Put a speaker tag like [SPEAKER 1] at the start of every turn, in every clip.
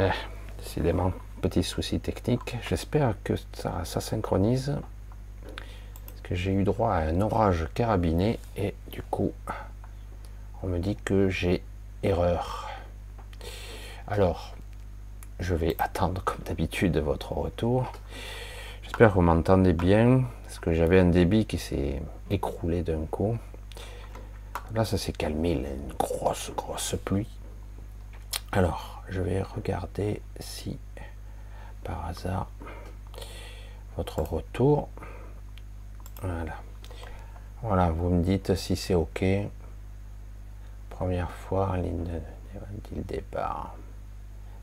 [SPEAKER 1] Eh, décidément, petit souci technique. J'espère que ça, ça synchronise. Parce que j'ai eu droit à un orage carabiné et du coup, on me dit que j'ai erreur. Alors, je vais attendre comme d'habitude votre retour. J'espère que vous m'entendez bien, parce que j'avais un débit qui s'est écroulé d'un coup. Là, ça s'est calmé, une grosse, grosse pluie. Alors, je vais regarder si, par hasard, votre retour. Voilà. Voilà, vous me dites si c'est OK. Première fois, ligne de départ.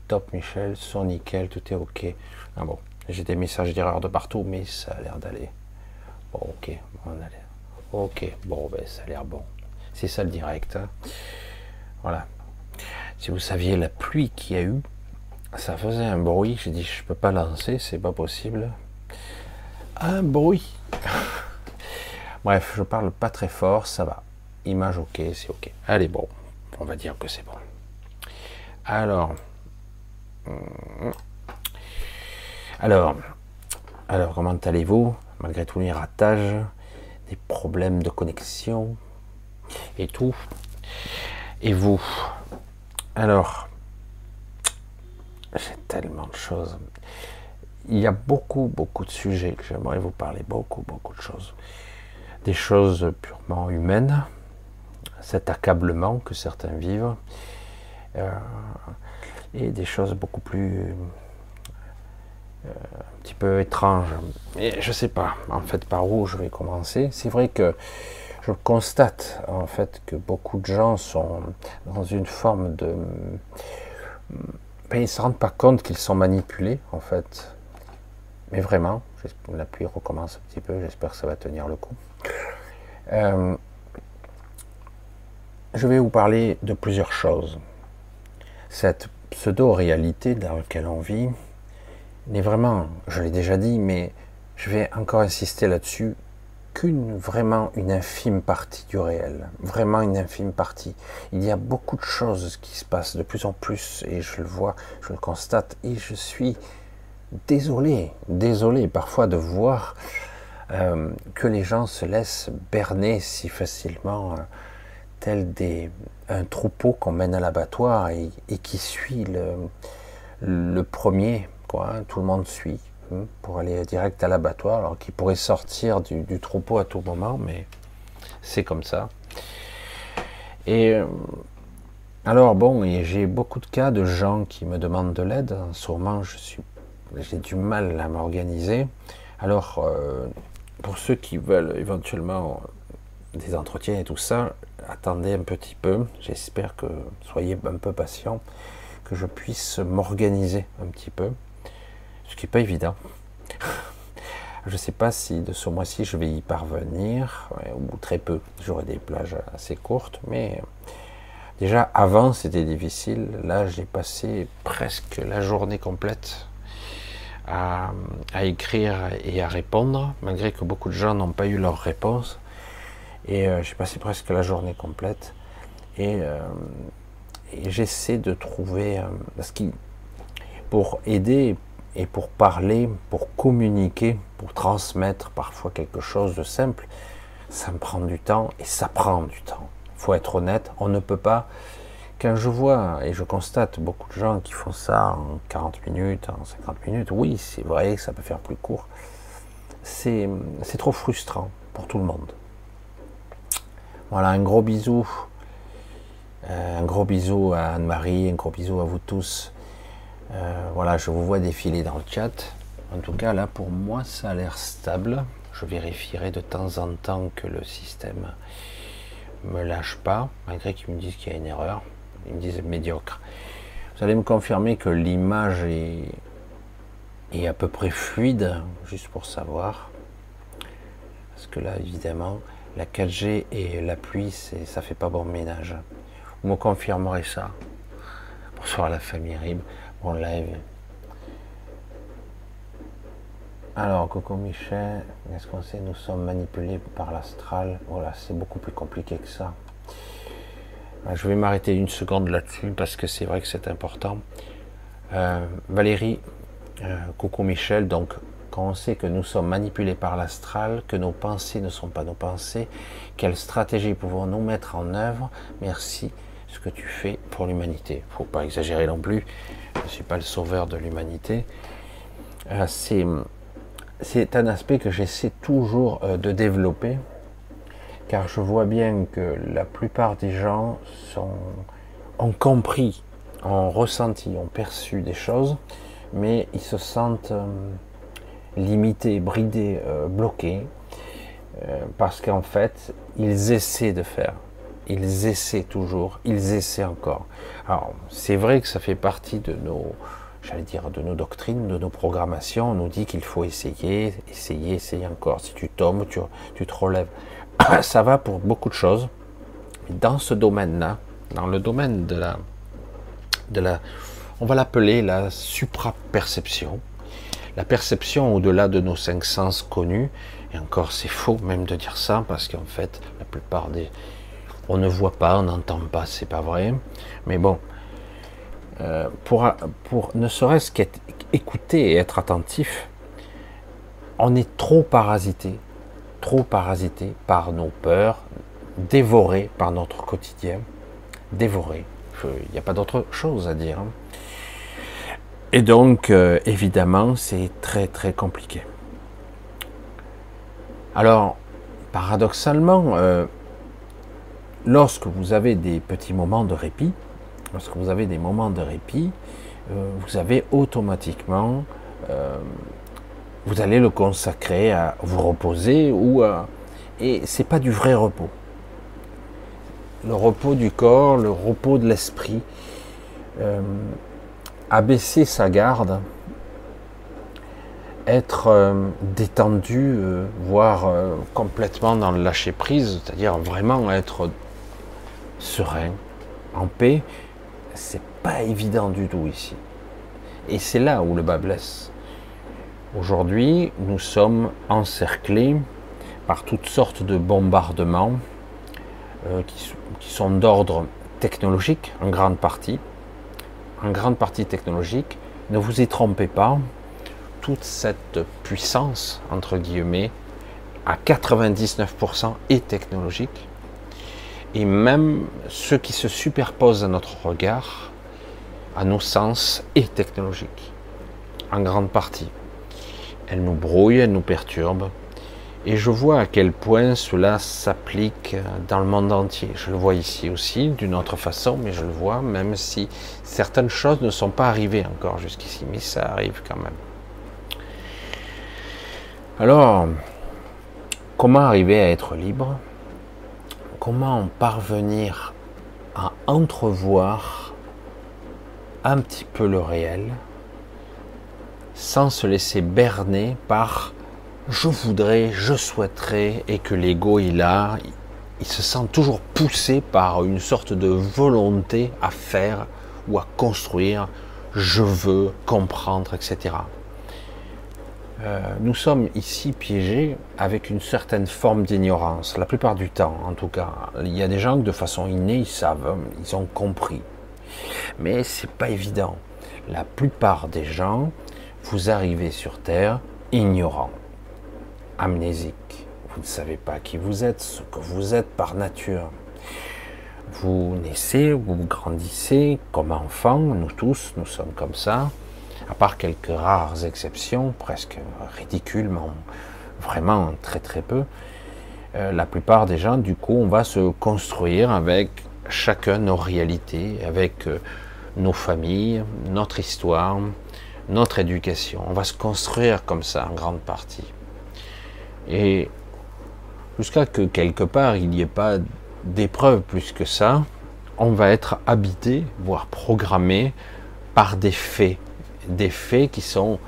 [SPEAKER 1] Top Michel, son nickel, tout est OK. Ah bon, j'ai des messages d'erreur de partout, mais ça a l'air d'aller. Bon, OK, on a Ok, bon, ben, ça a l'air bon. C'est ça le direct. Hein. Voilà. Si vous saviez la pluie qu'il y a eu, ça faisait un bruit. J'ai dit, je peux pas lancer, c'est pas possible. Un bruit. Bref, je parle pas très fort, ça va. Image ok, c'est ok. Allez, bon, on va dire que c'est bon. Alors, hum, alors, alors, comment allez-vous? Malgré tous les ratages, des problèmes de connexion et tout Et vous? Alors, j'ai tellement de choses. Il y a beaucoup, beaucoup de sujets que j'aimerais vous parler, beaucoup, beaucoup de choses. Des choses purement humaines, cet accablement que certains vivent, euh, et des choses beaucoup plus euh, un petit peu étranges. Et je sais pas, en fait, par où je vais commencer. C'est vrai que je constate en fait que beaucoup de gens sont dans une forme de ben, ils se rendent pas compte qu'ils sont manipulés en fait mais vraiment la pluie recommence un petit peu j'espère que ça va tenir le coup euh, je vais vous parler de plusieurs choses. Cette pseudo-réalité dans laquelle on vit n'est vraiment, je l'ai déjà dit, mais je vais encore insister là-dessus, qu'une vraiment une infime partie du réel, vraiment une infime partie. Il y a beaucoup de choses qui se passent de plus en plus et je le vois, je le constate et je suis désolé, désolé parfois de voir euh, que les gens se laissent berner si facilement. Euh, tel des, un troupeau qu'on mène à l'abattoir et, qui suit le, premier, quoi, hein, tout le monde suit pour aller direct à l'abattoir, alors qu'il pourrait sortir du, troupeau à tout moment, mais c'est comme ça. Et euh, alors bon, j'ai beaucoup de cas de gens qui me demandent de l'aide. En ce moment, je suis, j'ai du mal à m'organiser. Alors, euh, pour ceux qui veulent éventuellement des entretiens et tout ça, attendez un petit peu. J'espère que soyez un peu patient, que je puisse m'organiser un petit peu, ce qui n'est pas évident. je ne sais pas si de ce mois-ci je vais y parvenir, ou très peu. J'aurai des plages assez courtes, mais déjà avant c'était difficile. Là, j'ai passé presque la journée complète à, écrire et à répondre, malgré que beaucoup de gens n'ont pas eu leur réponse. Et euh, j'ai passé presque la journée complète. Et, euh, j'essaie de trouver. Euh, parce que pour aider et pour parler, pour communiquer, pour transmettre parfois quelque chose de simple, ça me prend du temps et ça prend du temps. Il faut être honnête, on ne peut pas. Quand je vois et je constate beaucoup de gens qui font ça en 40 minutes, en 50 minutes, oui, c'est vrai que ça peut faire plus court. C'est trop frustrant pour tout le monde. Voilà, un gros bisou. Euh, un gros bisou à Anne-Marie, un gros bisou à vous tous. Euh, voilà, je vous vois défiler dans le chat. En tout cas, là, pour moi, ça a l'air stable. Je vérifierai de temps en temps que le système me lâche pas, malgré qu'ils me disent qu'il y a une erreur. Ils me disent médiocre. Vous allez me confirmer que l'image est, est à peu près fluide, juste pour savoir. Parce que là, évidemment, la 4G et la pluie, ça fait pas bon ménage. Vous me confirmerez ça. Bonsoir la famille Rib. Live. Alors, Coco Michel, est-ce qu'on sait nous sommes manipulés par l'astral? Voilà, c'est beaucoup plus compliqué que ça. Je vais m'arrêter une seconde là-dessus parce que c'est vrai que c'est important. Euh, Valérie, euh, coucou Michel, donc quand on sait que nous sommes manipulés par l'astral, que nos pensées ne sont pas nos pensées, quelle stratégie pouvons-nous mettre en œuvre? Merci ce que tu fais pour l'humanité. Faut pas exagérer non plus. Je ne suis pas le sauveur de l'humanité. Euh, c'est un aspect que j'essaie toujours euh, de développer, car je vois bien que la plupart des gens ont compris, ont ressenti, ont perçu des choses, mais ils se sentent euh, limités, bridés, bloqués, parce qu'en fait, ils essaient de faire ils essaient toujours, ils essaient encore. Alors, c'est vrai que ça fait partie de nos, j'allais dire, de nos doctrines, de nos programmations. On nous dit qu'il faut essayer, essayer, essayer encore. Si tu tombes, tu, tu te relèves. Ça va pour beaucoup de choses. Mais dans ce domaine-là, dans le domaine de la, de la, on va l'appeler la supra-perception, la perception au-delà de nos cinq sens connus, et encore c'est faux même de dire ça, parce qu'en fait, la plupart des, on ne voit pas, on n'entend pas, c'est pas vrai. Mais bon, euh, pour, ne serait-ce qu'écouter et être attentif, on est trop parasité, trop parasité par nos peurs, dévoré par notre quotidien, dévoré. Il n'y a pas d'autre chose à dire. Hein. Et donc, euh, évidemment, c'est très très compliqué. Alors, paradoxalement, euh, lorsque vous avez des petits moments de répit, lorsque vous avez des moments de répit, euh, vous avez automatiquement, euh, vous allez le consacrer à vous reposer ou à, et c'est pas du vrai repos. Le repos du corps, le repos de l'esprit, euh, abaisser sa garde, être détendu, voire complètement dans le lâcher prise, c'est-à-dire vraiment être serein, en paix, c'est pas évident du tout ici. Et c'est là où le bas blesse. Aujourd'hui, nous sommes encerclés par toutes sortes de bombardements euh, qui, qui, sont d'ordre technologique en grande partie. En grande partie technologique. Ne vous y trompez pas, toute cette puissance, entre guillemets, à 99% est technologique et même ce qui se superpose à notre regard, à nos sens, est technologique, en grande partie. Elle nous brouille, elle nous perturbe, et je vois à quel point cela s'applique dans le monde entier. Je le vois ici aussi, d'une autre façon, mais je le vois, même si certaines choses ne sont pas arrivées encore jusqu'ici, mais ça arrive quand même. Alors, comment arriver à être libre? Comment parvenir à entrevoir un petit peu le réel sans se laisser berner par je voudrais, je souhaiterais et que l'ego il a, il se sent toujours poussé par une sorte de volonté à faire ou à construire, je veux comprendre, etc. Euh, nous sommes ici piégés avec une certaine forme d'ignorance, la plupart du temps en tout cas. Il y a des gens que de façon innée, ils savent, ils ont compris. Mais c'est pas évident. La plupart des gens, vous arrivez sur Terre ignorant, amnésique. Vous ne savez pas qui vous êtes, ce que vous êtes par nature. Vous naissez, vous grandissez comme enfant, nous tous, nous sommes comme ça à part quelques rares exceptions, presque ridiculement, vraiment très très peu, euh, la plupart des gens, du coup, on va se construire avec chacun nos réalités, avec euh, nos familles, notre histoire, notre éducation. On va se construire comme ça en grande partie. Et jusqu'à que quelque part il n'y ait pas d'épreuve plus que ça, on va être habité, voire programmé par des faits des faits qui sont,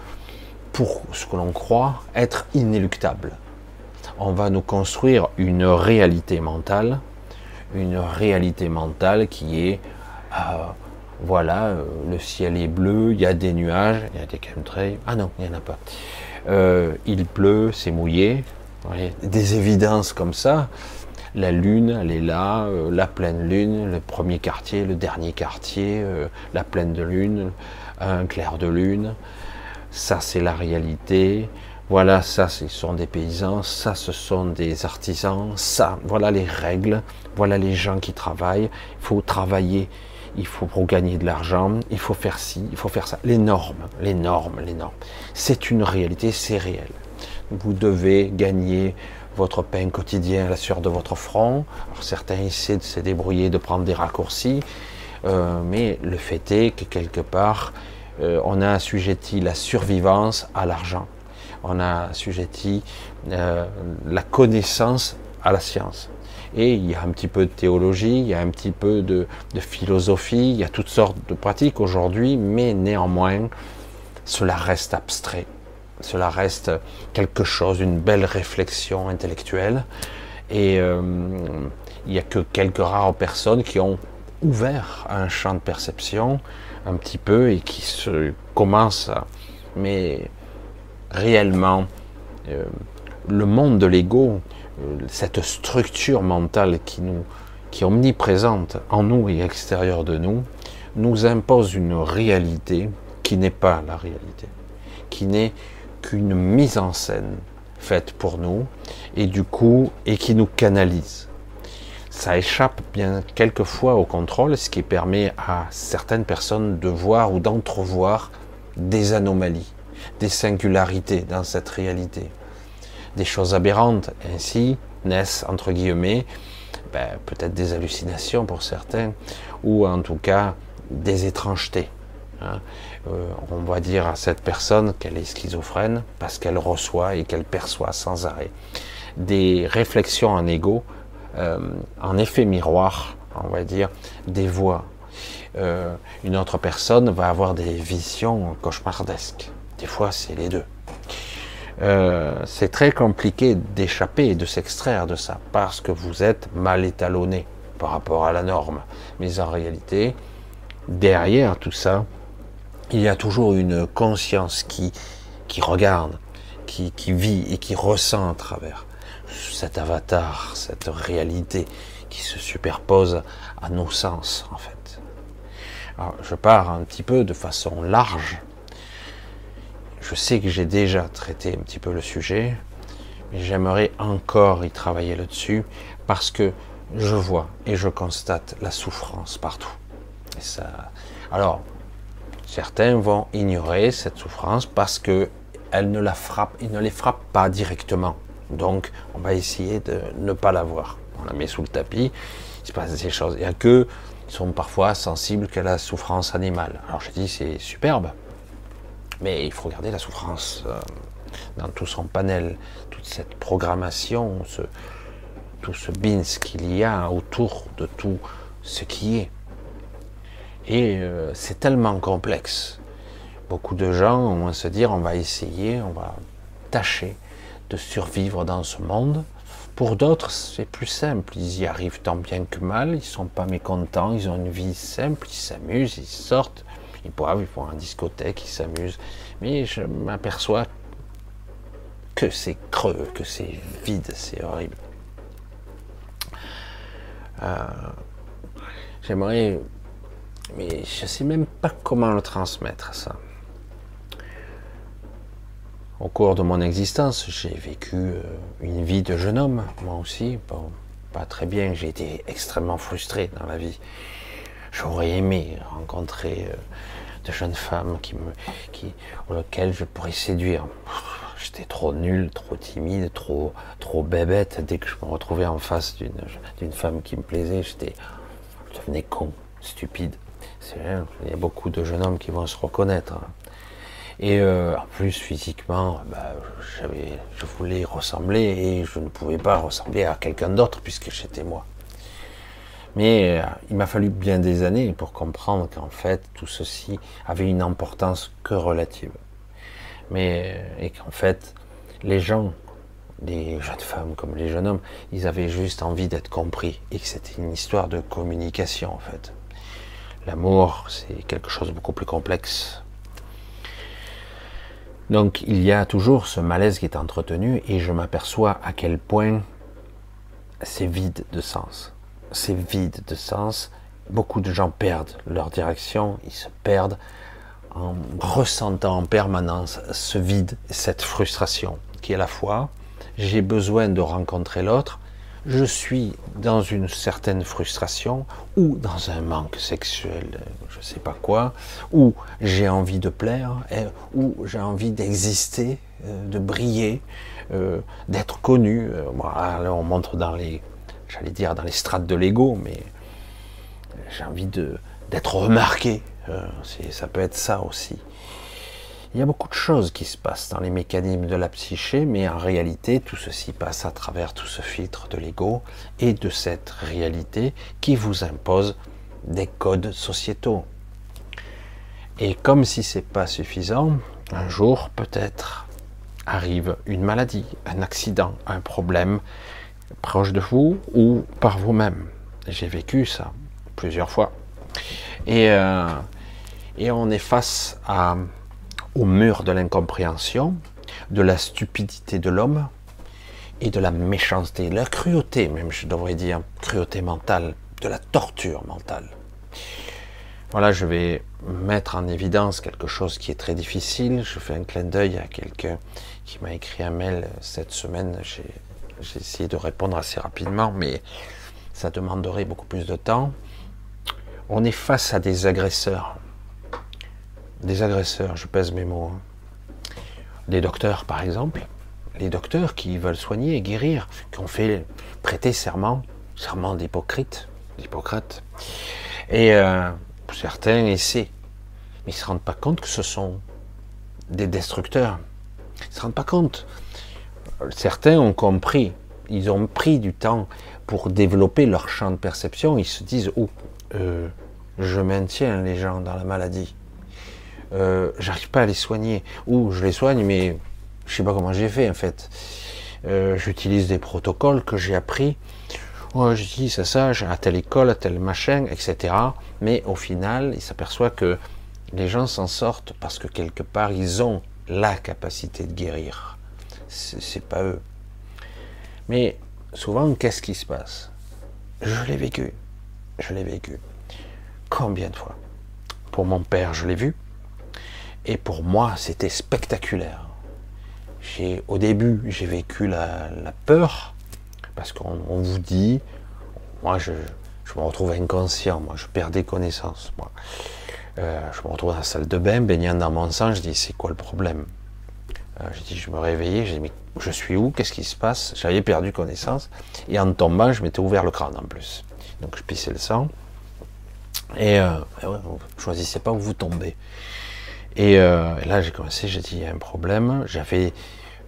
[SPEAKER 1] pour ce que l'on croit, être inéluctables. On va nous construire une réalité mentale, une réalité mentale qui est, euh, voilà, euh, le ciel est bleu, il y a des nuages, il y a des chemtrails, ah non, il n'y en a pas. Euh, il pleut, c'est mouillé, des évidences comme ça. la lune, elle est là, la pleine lune, le premier quartier, le dernier quartier, la pleine de lune, un clair de lune. Ça, c'est la réalité. Voilà, ça, ce sont des paysans, ça, ce sont des artisans, ça, voilà les règles, voilà les gens qui travaillent. Il faut travailler, il faut pour gagner de l'argent, il faut faire ci, il faut faire ça. Les normes, les normes, les normes. C'est une réalité, c'est réel. Vous devez gagner votre pain quotidien à la sueur de votre front. Certains essaient de se débrouiller, de prendre des raccourcis, euh, mais le fait est que quelque part, euh, on a assujetti la survivance à l'argent. On a assujetti euh, la connaissance à la science. Et il y a un petit peu de théologie, il y a un petit peu de, de philosophie, il y a toutes sortes de pratiques aujourd'hui, mais néanmoins, cela reste abstrait cela reste quelque chose, une belle réflexion intellectuelle. Et il n'y a que quelques rares personnes qui ont ouvert un champ de perception un petit peu et qui se commencent à... Mais réellement, euh, le monde de l'ego, euh, cette structure mentale qui, nous, qui est omniprésente en nous et extérieure de nous, nous impose une réalité qui n'est pas la réalité, qui n'est qu'une mise en scène faite pour nous et du coup et qui nous canalise. Ça échappe bien quelquefois au contrôle, ce qui permet à certaines personnes de voir ou d'entrevoir des anomalies, des singularités dans cette réalité. Des choses aberrantes ainsi naissent, entre guillemets, ben, peut-être des hallucinations pour certains, ou en tout cas des étrangetés. Hein. Euh, on va dire à cette personne qu'elle est schizophrène parce qu'elle reçoit et qu'elle perçoit sans arrêt des réflexions en ego, euh, en effet miroir, on va dire, des voix. Euh, une autre personne va avoir des visions cauchemardesques. Des fois, c'est les deux. c'est très compliqué d'échapper et de s'extraire de ça parce que vous êtes mal étalonné par rapport à la norme. Mais en réalité, derrière tout ça, il y a toujours une conscience qui, qui regarde, qui, qui vit et qui ressent à travers cet avatar, cette réalité qui se superpose à nos sens en fait. Alors, je pars un petit peu de façon large. Je sais que j'ai déjà traité un petit peu le sujet, mais j'aimerais encore y travailler là-dessus parce que je vois et je constate la souffrance partout. Et ça, alors, Certains vont ignorer cette souffrance parce que elle ne la frappe, ne les frappe pas directement. Donc, on va essayer de ne pas la voir. On la met sous le tapis. Il se passe des choses. Il y a que sont parfois sensibles qu'à la souffrance animale. Alors, je dis, c'est superbe, mais il faut regarder la souffrance euh, dans tout son panel, toute cette programmation, tout ce bins qu'il y a autour de tout ce qui est. Et euh, c'est tellement complexe. Beaucoup de gens vont se dire on va essayer, on va tâcher de survivre dans ce monde. Pour d'autres, c'est plus simple. Ils y arrivent tant bien que mal. Ils sont pas mécontents. Ils ont une vie simple. Ils s'amusent. Ils sortent. Ils boivent. Ils font un discothèque. Ils s'amusent. Mais je m'aperçois que c'est creux, que c'est vide. C'est horrible. Euh, j'aimerais mais je sais même pas comment le transmettre, ça. Au cours de mon existence, j'ai vécu euh, une vie de jeune homme, moi aussi. Pas très bien, j'ai été extrêmement frustré dans la vie. J'aurais aimé rencontrer euh, de jeunes femmes qui me, je pourrais séduire. J'étais trop nul, trop timide, trop, trop bébête. Dès que je me retrouvais en face d'une femme qui me plaisait, j'étais, je devenais con, stupide. Il y a beaucoup de jeunes hommes qui vont se reconnaître. Et euh, en plus, physiquement, bah, je voulais ressembler et je ne pouvais pas ressembler à quelqu'un d'autre puisque j'étais moi. Mais euh, il m'a fallu bien des années pour comprendre qu'en fait, tout ceci avait une importance que relative. Mais, euh, et qu'en fait, les gens, les jeunes femmes comme les jeunes hommes, ils avaient juste envie d'être compris et que c'était une histoire de communication en fait. L'amour, c'est quelque chose de beaucoup plus complexe. Donc il y a toujours ce malaise qui est entretenu et je m'aperçois à quel point c'est vide de sens. C'est vide de sens. Beaucoup de gens perdent leur direction, ils se perdent en ressentant en permanence ce vide, cette frustration, qui est à la fois j'ai besoin de rencontrer l'autre, je suis dans une certaine frustration ou dans un manque sexuel, je ne sais pas quoi, ou j'ai envie de plaire, ou j'ai envie d'exister, euh, de briller, euh, d'être connu. Euh, là, on montre dans les, j'allais dire dans les strates de l'ego, mais j'ai envie d'être remarqué. ça peut être ça aussi. Il y a beaucoup de choses qui se passent dans les mécanismes de la psyché, mais en réalité, tout ceci passe à travers tout ce filtre de l'ego et de cette réalité qui vous impose des codes sociétaux. Et comme si c'est pas suffisant, un jour peut-être arrive une maladie, un accident, un problème proche de vous ou par vous-même. J'ai vécu ça plusieurs fois. Et, euh, et on est face à au mur de l'incompréhension, de la stupidité de l'homme et de la méchanceté, la cruauté même, je devrais dire, cruauté mentale, de la torture mentale. Voilà, je vais mettre en évidence quelque chose qui est très difficile. Je fais un clin d'œil à quelqu'un qui m'a écrit un mail cette semaine. J'ai essayé de répondre assez rapidement, mais ça demanderait beaucoup plus de temps. On est face à des agresseurs des agresseurs, je pèse mes mots, hein. des docteurs par exemple, les docteurs qui veulent soigner et guérir, qui ont fait prêter serment, serment d'hypocrite, d'Hippocrate, et euh, certains essaient, mais ils ne se rendent pas compte que ce sont des destructeurs. Ils ne se rendent pas compte. Certains ont compris, ils ont pris du temps pour développer leur champ de perception, ils se disent, oh, euh, je maintiens les gens dans la maladie. Euh, j'arrive pas à les soigner. Ou je les soigne, mais je sais pas comment j'ai fait en fait. Euh, j'utilise des protocoles que j'ai appris. Ouais, j'utilise ça, ça, à telle école, à tel machin, etc. Mais au final, il s'aperçoit que les gens s'en sortent parce que quelque part, ils ont la capacité de guérir. C'est pas eux. Mais souvent, qu'est-ce qui se passe? Je l'ai vécu. Je l'ai vécu. Combien de fois? Pour mon père, je l'ai vu. Et pour moi, c'était spectaculaire. Au début, j'ai vécu la, peur, parce qu'on vous dit, moi je, me retrouve inconscient, moi je perdais connaissance. Moi. Euh, je me retrouve dans la salle de bain, baignant dans mon sang, je dis c'est quoi le problème? Euh, Je dis je me réveillais, je dis mais je suis où? Qu'est-ce qui se passe? J'avais perdu connaissance et en tombant, je m'étais ouvert le crâne en plus. Donc je pissais le sang et, euh, choisissez pas où vous tombez. Euh, et, là, j'ai commencé, j'ai dit, il y a un problème. J'avais,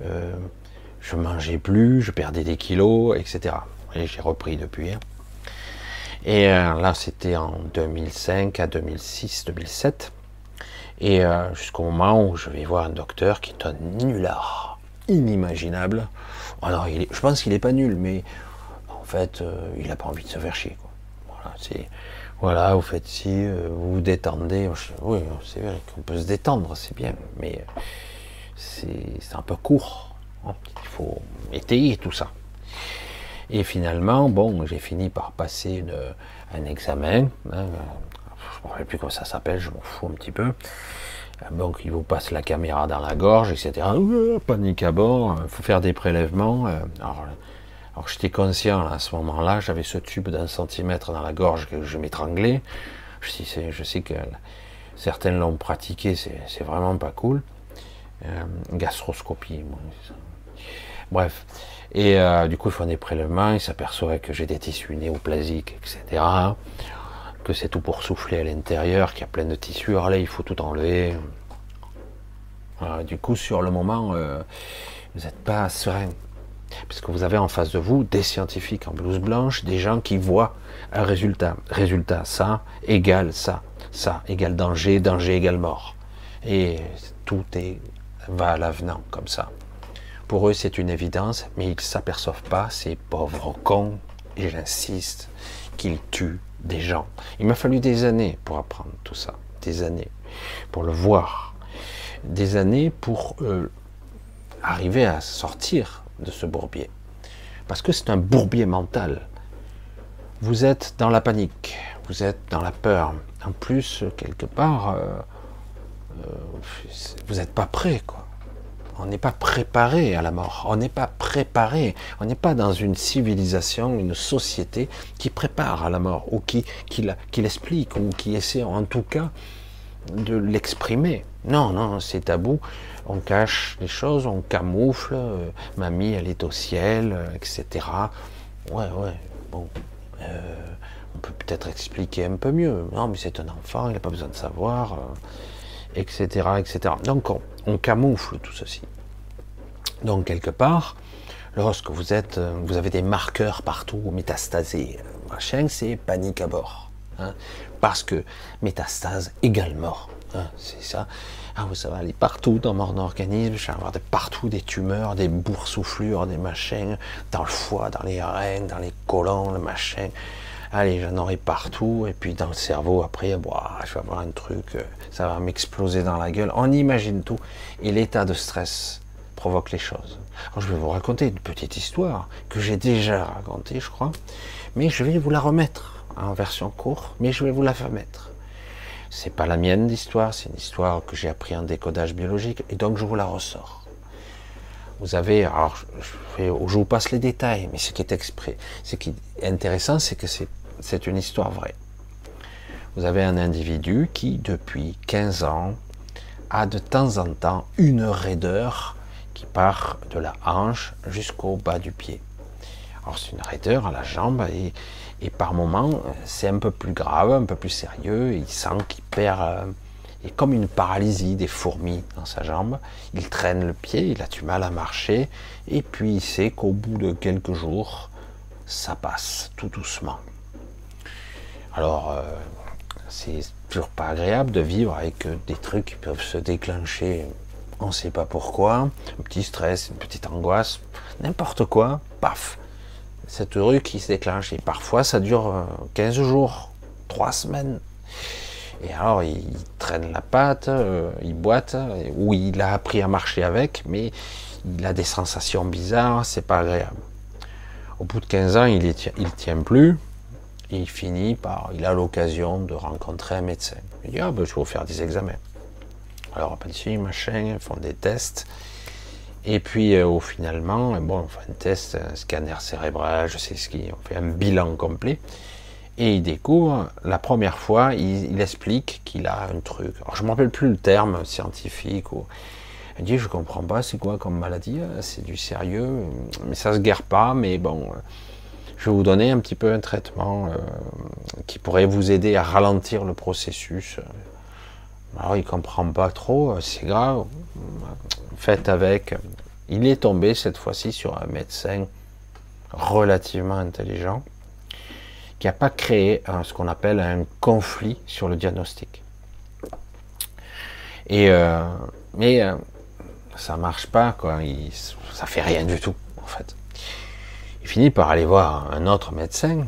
[SPEAKER 1] euh, je mangeais plus, je perdais des kilos, etc. Et j'ai repris depuis. Hein. Et euh, là, c'était en 2005 à 2006, 2007. Et euh, jusqu'au moment où je vais voir un docteur qui est un nulard, inimaginable. Alors, je pense qu'il n'est pas nul, mais en fait, il n'a pas envie de se faire chier. Voilà, vous faites ci, euh, vous vous détendez. Oui, c'est vrai qu'on peut se détendre, c'est bien, mais c'est un peu court. Hein. Il faut étayer tout ça. Et finalement, bon, j'ai fini par passer un examen. Hein, je ne me rappelle plus comment ça s'appelle, je m'en fous un petit peu. Donc, il vous passe la caméra dans la gorge, etc. Panique à bord, il faut faire des prélèvements. Euh, alors, alors j'étais conscient à ce moment-là, j'avais ce tube d'un centimètre dans la gorge que je m'étranglais. Je, je sais que certains l'ont pratiqué, c'est vraiment pas cool. Euh, gastroscopie, bref. Et euh, du coup, ils font des prélèvements, ils s'aperçoivent que j'ai des tissus néoplasiques, etc. Que c'est tout pour souffler à l'intérieur, qu'il y a plein de tissus. Alors là, il faut tout enlever. du coup, sur le moment, euh, vous n'êtes pas serein puisque vous avez en face de vous des scientifiques en blouse blanche, des gens qui voient un résultat. Résultat, ça égale ça, ça égale danger, danger égale mort. Et tout va à l'avenant comme ça. Pour eux, c'est une évidence, mais ils ne s'aperçoivent pas, ces pauvres cons, et j'insiste, qu'ils tuent des gens. Il m'a fallu des années pour apprendre tout ça, des années, pour le voir, des années pour euh, arriver à sortir de ce bourbier. parce que c'est un bourbier mental. Vous êtes dans la panique, vous êtes dans la peur. En plus, quelque part, euh, euh, vous n'êtes pas prêt. On n'est pas préparé à la mort. On n'est pas préparé. On n'est pas dans une civilisation, une société qui prépare à la mort ou qui, qui, qui l'explique ou qui essaie en tout cas de l'exprimer. Non, non, c'est tabou. On cache les choses, on camoufle. Euh, mamie, elle est au ciel, euh, etc. Ouais, ouais. Bon. on peut peut-être expliquer un peu mieux. Non, mais c'est un enfant, il n'a pas besoin de savoir etc., etc. Donc on, camoufle tout ceci. Donc quelque part, lorsque vous êtes, euh, vous avez des marqueurs partout, métastasés, machin, c'est panique à bord. Hein. parce que métastase égale mort. Hein, c'est ça. Ah, ça va aller partout dans mon organisme, je vais avoir partout des tumeurs, des boursouflures, des machins, dans le foie, dans les reins, dans les colons, le machin allez, j'en aurai partout, et puis dans le cerveau, après, je vais avoir un truc, euh, ça va m'exploser dans la gueule. On imagine tout, et l'état de stress provoque les choses. Je vais vous raconter une petite histoire que j'ai déjà racontée, je crois, mais je vais vous la remettre en version courte, mais je vais vous la faire mettre. C'est pas la mienne d'histoire, c'est une histoire que j'ai appris en décodage biologique, et donc je vous la ressors. Vous avez, alors je, vous passe les détails, mais ce qui est exprès, ce qui est intéressant, c'est que c'est c'est une histoire vraie. Vous avez un individu qui, depuis 15 ans, a de temps en temps une raideur qui part de la hanche jusqu'au bas du pied. Alors c'est une raideur à la jambe et, par moments c'est un peu plus grave, un peu plus sérieux. Il sent qu'il perd, euh, et comme une paralysie des fourmis dans sa jambe. Il traîne le pied, il a du mal à marcher et puis il sait qu'au bout de quelques jours, ça passe tout doucement. Alors, euh, c'est toujours pas agréable de vivre avec des trucs qui peuvent se déclencher, on ne sait pas pourquoi, un petit stress, une petite angoisse, n'importe quoi, paf, cette rue qui se déclenche. Et parfois, ça dure 15 euh, jours, 3 semaines. Et alors, il traîne la patte, il boite, ou il a appris à marcher avec, mais il a des sensations bizarres, c'est pas agréable. Au bout de 15 ans, il ne tient plus, il finit par, il a l'occasion de rencontrer un médecin. Il dit, ah ben, je vais vous faire des examens. Alors, appendicite, machin, ils font des tests. Et puis, euh, au finalement, bon, on fait un test, un scanner cérébral, je sais ce qui, on fait un bilan complet. Et il découvre, la première fois, il, explique qu'il a un truc. Alors, je ne me rappelle plus le terme scientifique. Ou, il dit, je comprends pas, c'est quoi comme maladie C'est du sérieux, mais ça se guère pas, mais bon, je vais vous donner un petit peu un traitement euh, qui pourrait vous aider à ralentir le processus. Alors il comprend pas trop, euh, c'est grave. Faites avec. Il est tombé cette fois-ci sur un médecin relativement intelligent qui n'a pas créé ce qu'on appelle un conflit sur le diagnostic. Et euh, mais ça marche pas quoi, il, ça fait rien du tout en fait. Il finit par aller voir un autre médecin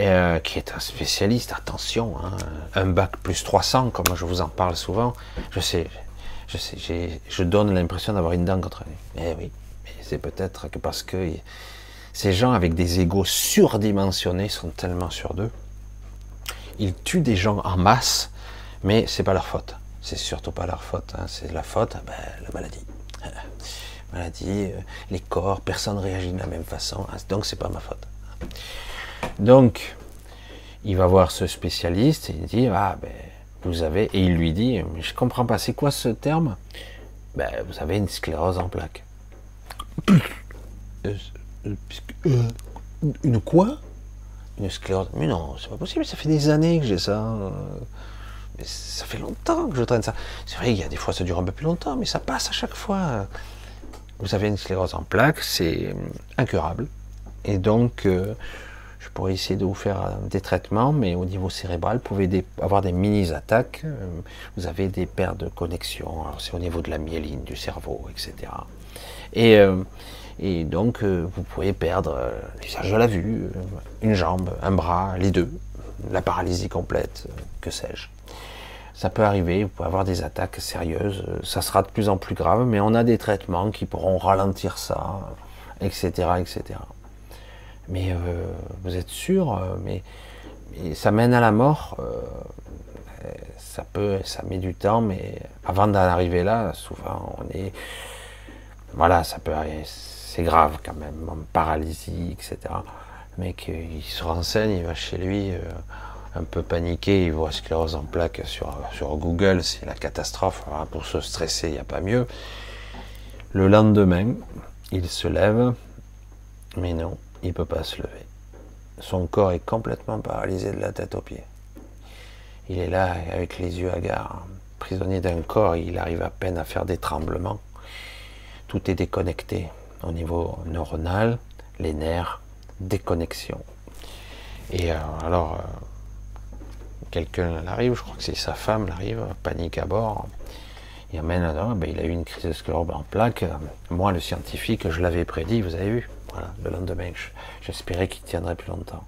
[SPEAKER 1] euh, qui est un spécialiste, attention, hein, un bac plus 300, comme je vous en parle souvent. Je sais, je donne l'impression d'avoir une dent contre lui. Eh oui, c'est peut-être que parce que ces gens avec des égaux surdimensionnés sont tellement sûrs d'eux. Ils tuent des gens en masse, mais c'est pas leur faute. C'est surtout pas leur faute. Hein. C'est la faute, ben, la maladie maladie, euh, les corps, personne ne réagit de la même façon, ah, donc c'est pas ma faute. Donc, il va voir ce spécialiste et il dit Ah, ben, vous avez, et il lui dit Mais je comprends pas, c'est quoi ce terme? Ben, vous avez une sclérose en plaques. Euh, euh, une quoi? Une sclérose. Mais non, c'est pas possible, ça fait des années que j'ai ça. Mais ça fait longtemps que je traîne ça. C'est vrai, il y a des fois ça dure un peu plus longtemps, mais ça passe à chaque fois vous avez une sclérose en plaques, c'est incurable. Et donc, euh, je pourrais essayer de vous faire euh, des traitements, mais au niveau cérébral, vous pouvez avoir des mini-attaques. vous avez des pertes de connexion. C'est au niveau de la myéline du cerveau, etc. Et, et donc, vous pouvez perdre l'usage de la vue, une jambe, un bras, les deux, la paralysie complète, que sais-je. Ça peut arriver, vous pouvez avoir des attaques sérieuses, ça sera de plus en plus grave, mais on a des traitements qui pourront ralentir ça, etc., etc. Mais vous êtes sûr, mais, ça mène à la mort. ça peut, ça met du temps, mais avant d'en arriver là, souvent on est, voilà, ça peut arriver c'est grave quand même, paralysie, etc. Le mec, euh, il se renseigne, il va chez lui, euh, un peu paniqué, il voit sclérose en plaques sur, sur Google, c'est la catastrophe. pour se stresser, il n'y a pas mieux. Le lendemain, il se lève, mais non, il ne peut pas se lever. Son corps est complètement paralysé de la tête aux pieds. Il est là avec les yeux hagards, prisonnier d'un corps, il arrive à peine à faire des tremblements. Tout est déconnecté au niveau neuronal, les nerfs, déconnexion. Et euh, alors, euh, quelqu'un arrive, je crois que c'est sa femme, arrive, panique à bord. Il amène, à ben, il a eu une crise de sclérose en plaques. Moi, le scientifique, je l'avais prédit, vous avez vu. Voilà, le lendemain, j'espérais qu'il tiendrait plus longtemps.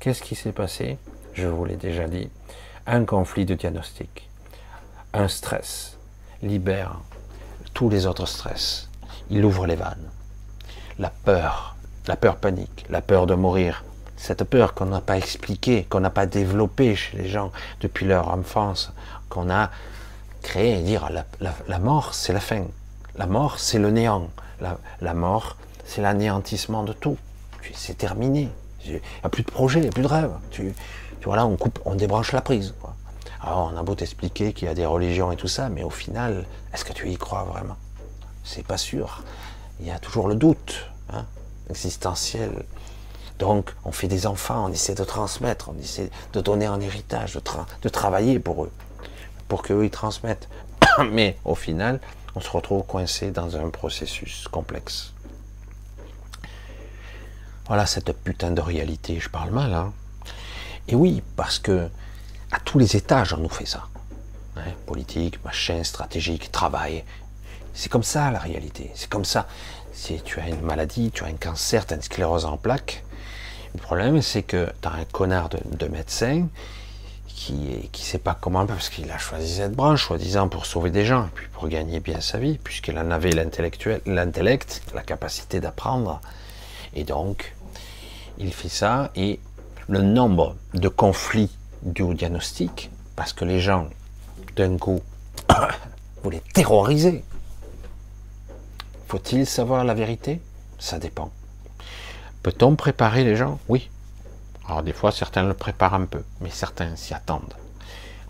[SPEAKER 1] Qu'est-ce qui s'est passé? Je vous l'ai déjà dit. Un conflit de diagnostic. Un stress libère tous les autres stress il ouvre les vannes. La peur, la peur panique, la peur de mourir, cette peur qu'on n'a pas expliquée, qu'on n'a pas développée chez les gens depuis leur enfance, qu'on a créé, dire la, mort c'est la fin, la mort c'est le néant, la, mort c'est l'anéantissement de tout, c'est terminé, il n'y a plus de projet, il n'y a plus de rêve, tu, tu on coupe, on débranche la prise. Alors on a beau t'expliquer qu'il y a des religions et tout ça, mais au final, est-ce que tu y crois vraiment? C'est pas sûr. Il y a toujours le doute hein, existentiel. Donc, on fait des enfants, on essaie de transmettre, on essaie de donner un héritage, de, de travailler pour eux, pour qu'eux ils transmettent. Mais au final, on se retrouve coincé dans un processus complexe. Voilà cette putain de réalité, je parle mal. Hein. Et oui, parce que à tous les étages, on nous fait ça. Hein, politique, machin, stratégique, travail, c'est comme ça la réalité. C'est comme ça. Si tu as une maladie, tu as un cancer, tu as une sclérose en plaques, le problème c'est que tu as un connard de, médecin qui ne sait pas comment, parce qu'il a choisi cette branche, soi-disant pour sauver des gens, puis pour gagner bien sa vie, puisqu'il en avait l'intellect, la capacité d'apprendre. Et donc, il fait ça, et le nombre de conflits du diagnostic, parce que les gens, d'un coup, voulaient terroriser faut-il savoir la vérité? Ça dépend. Peut-on préparer les gens? Oui. Alors des fois, certains le préparent un peu, mais certains s'y attendent.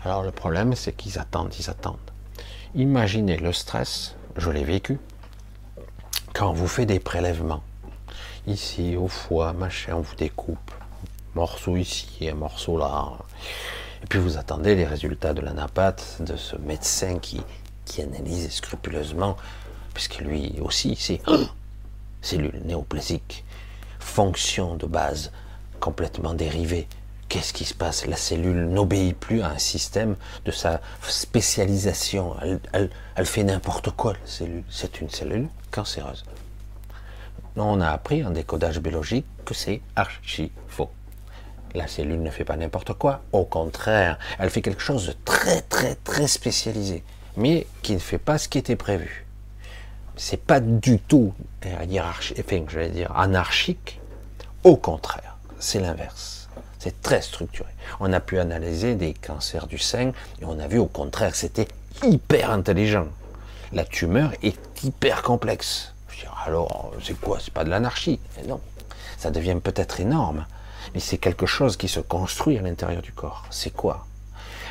[SPEAKER 1] Alors le problème, c'est qu'ils attendent, ils attendent. Imaginez le stress, je l'ai vécu, quand vous fait des prélèvements. Ici, au foie, machin, on vous découpe. Morceau ici, un morceau là. Et puis vous attendez les résultats de l'anapathe, de ce médecin qui, analyse scrupuleusement puisque lui aussi, c'est cellule néoplasique, fonction de base complètement dérivée. Qu'est-ce qui se passe? La cellule n'obéit plus à un système de sa spécialisation. Elle, fait n'importe quoi, la cellule. C'est une cellule cancéreuse. On a appris en décodage biologique que c'est archi faux. La cellule ne fait pas n'importe quoi. Au contraire, elle fait quelque chose de très très très spécialisé, mais qui ne fait pas ce qui était prévu c'est pas du tout hiérarchique, enfin, je vais dire anarchique. Au contraire, c'est l'inverse. C'est très structuré. On a pu analyser des cancers du sein et on a vu au contraire c'était hyper intelligent. La tumeur est hyper complexe. Alors, c'est quoi C'est pas de l'anarchie? Non. Ça devient peut-être énorme, mais c'est quelque chose qui se construit à l'intérieur du corps. C'est quoi?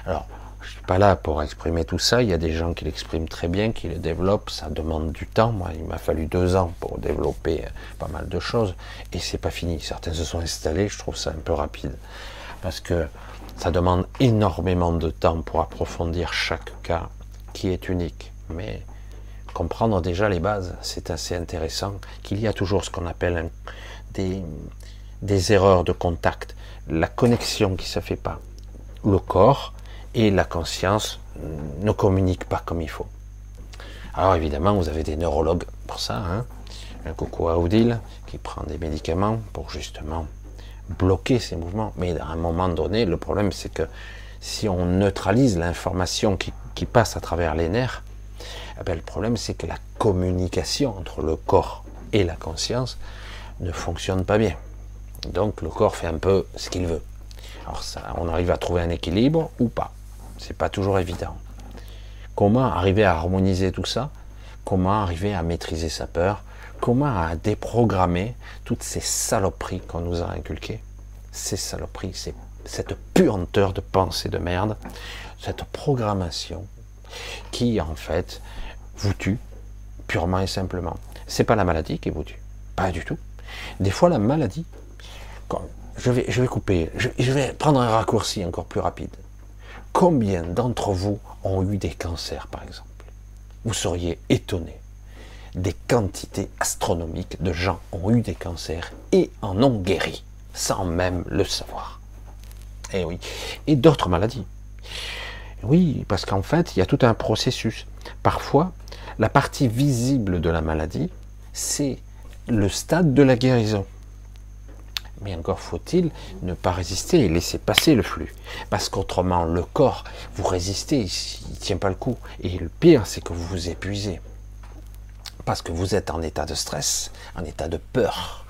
[SPEAKER 1] Alors, je suis pas là pour exprimer tout ça. Il y a des gens qui l'expriment très bien, qui le développent. Ça demande du temps. Moi, il m'a fallu deux ans pour développer euh, pas mal de choses. Et c'est pas fini. Certains se sont installés. Je trouve ça un peu rapide. Parce que ça demande énormément de temps pour approfondir chaque cas qui est unique. Mais comprendre déjà les bases, c'est assez intéressant. Qu'il y a toujours ce qu'on appelle des, des erreurs de contact. La connexion qui se fait pas. Le corps, et la conscience ne communique pas comme il faut. Alors évidemment, vous avez des neurologues pour ça. Hein. un coucou à Odile qui prend des médicaments pour justement bloquer ces mouvements. Mais à un moment donné, le problème c'est que si on neutralise l'information qui, passe à travers les nerfs, eh ben, le problème c'est que la communication entre le corps et la conscience ne fonctionnent pas bien. Donc le corps fait un peu ce qu'il veut. Alors ça, on arrive à trouver un équilibre ou pas. C'est pas toujours évident. Comment arriver à harmoniser tout ça? Comment arriver à maîtriser sa peur? Comment à déprogrammer toutes ces saloperies qu'on nous a inculquées? Ces saloperies, c'est cette puanteur de pensée de merde, cette programmation qui en fait vous tue purement et simplement. C'est pas la maladie qui vous tue, pas du tout. Des fois la maladie, je vais, je vais couper, je vais prendre un raccourci encore plus rapide. Combien d'entre vous ont eu des cancers, par exemple? Vous seriez étonné des quantités astronomiques de gens ont eu des cancers et en ont guéri, sans même le savoir. Et eh oui. Et d'autres maladies. Oui, parce qu'en fait, il y a tout un processus. Parfois, la partie visible de la maladie, c'est le stade de la guérison. Mais encore faut-il ne pas résister et laisser passer le flux. Parce qu'autrement, le corps, vous résistez, il ne tient pas le coup. Et le pire, c'est que vous vous épuisez. Parce que vous êtes en état de stress, en état de peur.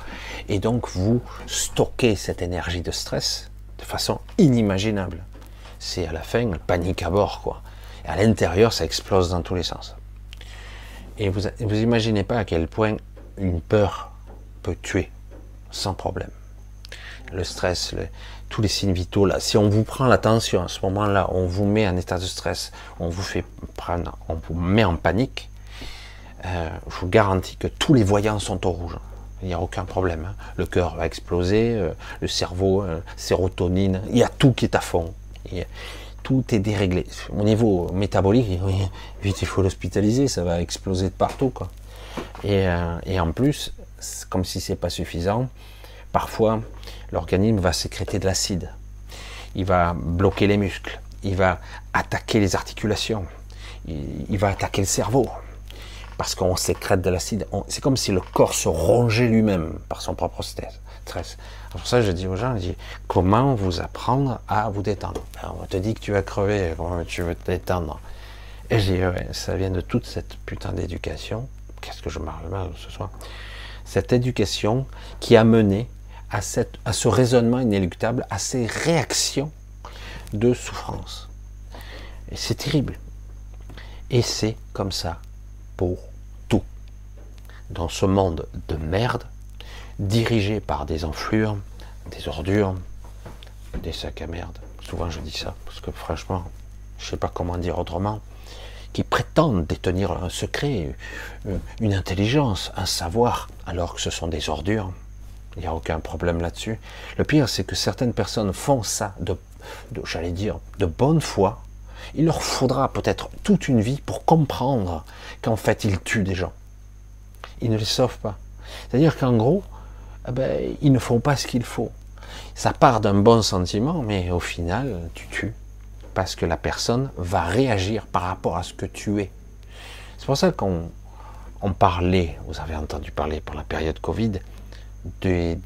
[SPEAKER 1] Et donc, vous stockez cette énergie de stress de façon inimaginable. C'est à la fin panique à bord, quoi. Et à l'intérieur, ça explose dans tous les sens. Et vous, vous imaginez pas à quel point une peur peut tuer sans problème le stress, tous les signes vitaux. Là, si on vous prend l'attention à ce moment-là, on vous met en état de stress, on vous fait prendre, on vous met en panique, euh, je vous garantis que tous les voyants sont au rouge. Il n'y a aucun problème. Hein. Le cœur va exploser, euh, le cerveau, euh, sérotonine, il y a tout qui est à fond. Tout est déréglé. Au niveau métabolique, vite il faut l'hospitaliser, ça va exploser de partout. Quoi. Et, et en plus, comme si c'est pas suffisant, parfois l'organisme va sécréter de l'acide. Il va bloquer les muscles. Il va attaquer les articulations. Il, va attaquer le cerveau. Parce qu'on sécrète de l'acide. C'est comme si le corps se rongeait lui-même par son propre stress. Pour ça je dis aux gens, comment vous apprendre à vous détendre? On te dit que tu vas crever, tu veux te détendre? Et je dis, ça vient de toute cette putain d'éducation. Qu'est-ce que je parle mal ce soir? Cette éducation qui a mené à, à ce raisonnement inéluctable, à ces réactions de souffrance. C'est terrible. Et c'est comme ça pour tout. Dans ce monde de merde, dirigé par des enflures, des ordures, des sacs à merde. Souvent je dis ça, parce que franchement, je ne sais pas comment dire autrement, qui prétendent détenir un secret, euh, une intelligence, un savoir, alors que ce sont des ordures. Il n'y a aucun problème là-dessus. Le pire, c'est que certaines personnes font ça de, j'allais dire, de bonne foi. Il leur faudra peut-être toute une vie pour comprendre qu'en fait, ils tuent des gens. Ils ne les sauvent pas. C'est-à-dire qu'en gros, eh ben, ils ne font pas ce qu'il faut. Ça part d'un bon sentiment, mais au final, tu tues. Parce que la personne va réagir par rapport à ce que tu es. C'est pour ça qu'on on parlait, vous avez entendu parler pour la période Covid, des,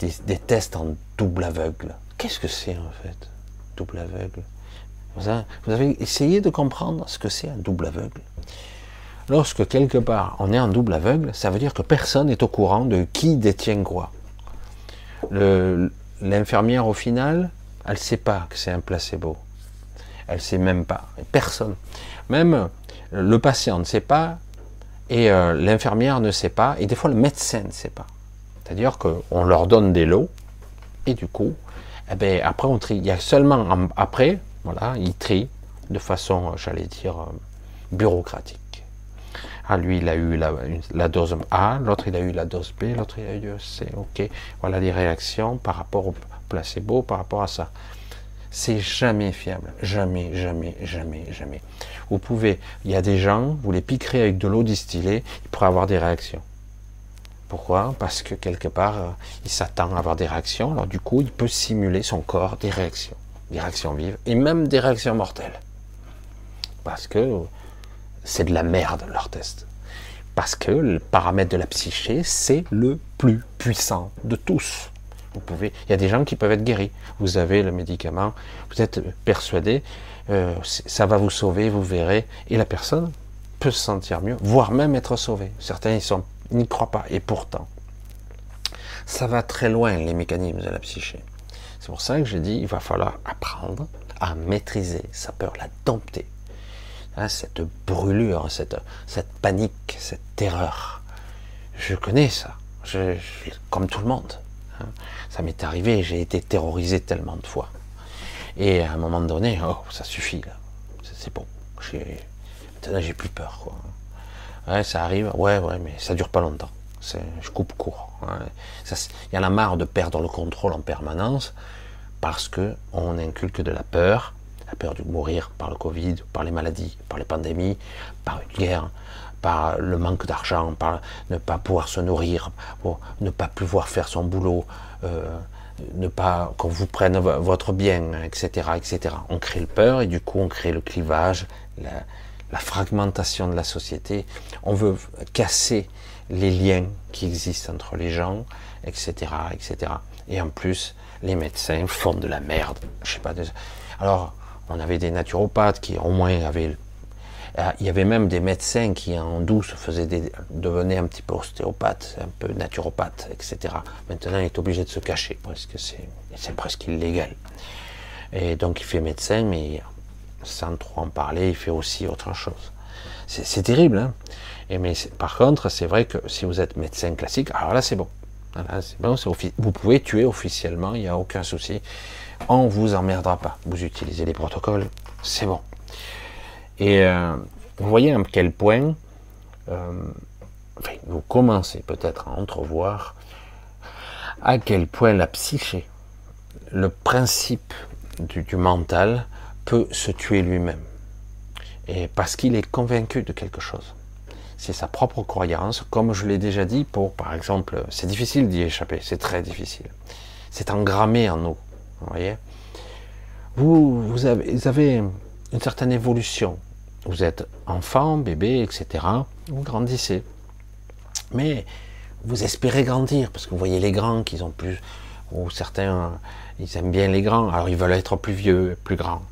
[SPEAKER 1] tests en double aveugle. Qu'est-ce que c'est en fait, double aveugle? Vous avez, essayé de comprendre ce que c'est un double aveugle? Lorsque quelque part on est en double aveugle, ça veut dire que personne n'est au courant de qui détient quoi. L'infirmière au final, elle ne sait pas que c'est un placebo. Elle ne sait même pas. Personne. Même le patient ne sait pas et euh, l'infirmière ne sait pas et des fois le médecin ne sait pas. C'est-à-dire qu'on leur donne des lots, et du coup, eh ben, après on trie. Il y a seulement après, voilà, ils trient de façon, j'allais dire, euh, bureaucratique. Ah, lui, il a eu la, dose A, l'autre, il a eu la dose B, l'autre, il a eu C. Ok, voilà les réactions par rapport au placebo, par rapport à ça. C'est jamais fiable. Jamais, jamais, jamais, jamais. Vous pouvez, il y a des gens, vous les piquerez avec de l'eau distillée, ils pourraient avoir des réactions. Pourquoi? Parce que quelque part, euh, il s'attend à avoir des réactions. Alors du coup, il peut simuler son corps des réactions, des réactions vives et même des réactions mortelles. Parce que c'est de la merde leur test. Parce que le paramètre de la psyché, c'est le plus puissant de tous. Vous pouvez, il y a des gens qui peuvent être guéris. Vous avez le médicament, vous êtes persuadé, euh, ça va vous sauver, vous verrez, et la personne peut se sentir mieux, voire même être sauvée. Certains n'y croient pas. Et pourtant, Ça va très loin, les mécanismes de la psyché. C'est pour ça que j'ai dit, il va falloir apprendre à maîtriser sa peur, la dompter. Hein, cette brûlure, cette, panique, cette terreur. Je connais ça, je, comme tout le monde. Hein. Ça m'est arrivé, j'ai été terrorisé tellement de fois. Et à un moment donné, oh, ça suffit c'est bon. Maintenant, j'ai plus peur. Ouais, ça arrive, ouais, ouais, mais ça dure pas longtemps. Je coupe court. Il y en a marre de perdre le contrôle en permanence parce que on inculque de la peur, la peur de mourir par le Covid, par les maladies, par les pandémies, par une guerre, par le manque d'argent, par ne pas pouvoir se nourrir, ne pas pouvoir faire son boulot, euh, ne pas qu'on vous prenne votre bien, etc., etc. On crée le peur et du coup on crée le clivage, la, fragmentation de la société. On veut casser les liens qui existent entre les gens, etc., etc. Et en plus, les médecins font de la merde. Je sais pas. Alors, on avait des naturopathes qui au moins avaient. Euh, il y avait même des médecins qui en douce faisaient des, devenaient un petit peu ostéopathes, un peu naturopathes, etc. Maintenant, il est obligé de se cacher parce que c'est presque illégal. Et donc, il fait médecin, mais sans trop en parler, il fait aussi autre chose. C'est terrible, hein Et mais par contre, c'est vrai que si vous êtes médecin classique, alors là c'est bon. bon vous pouvez tuer officiellement, il n'y a aucun souci. On vous emmerdera pas. Vous utilisez les protocoles, c'est bon. Et euh, vous voyez à quel point euh, vous commencez peut-être à entrevoir à quel point la psyché, le principe du mental, peut se tuer lui-même. Et parce qu'il est convaincu de quelque chose. C'est sa propre croyance, comme je l'ai déjà dit, pour, par exemple, c'est difficile d'y échapper, c'est très difficile. C'est engrammé en nous, vous. Vous, avez, une certaine évolution. Vous êtes enfant, bébé, etc. Vous grandissez. Mais vous espérez grandir, parce que vous voyez les grands qui ont plus, ou certains, ils aiment bien les grands, alors ils veulent être plus vieux, plus grands.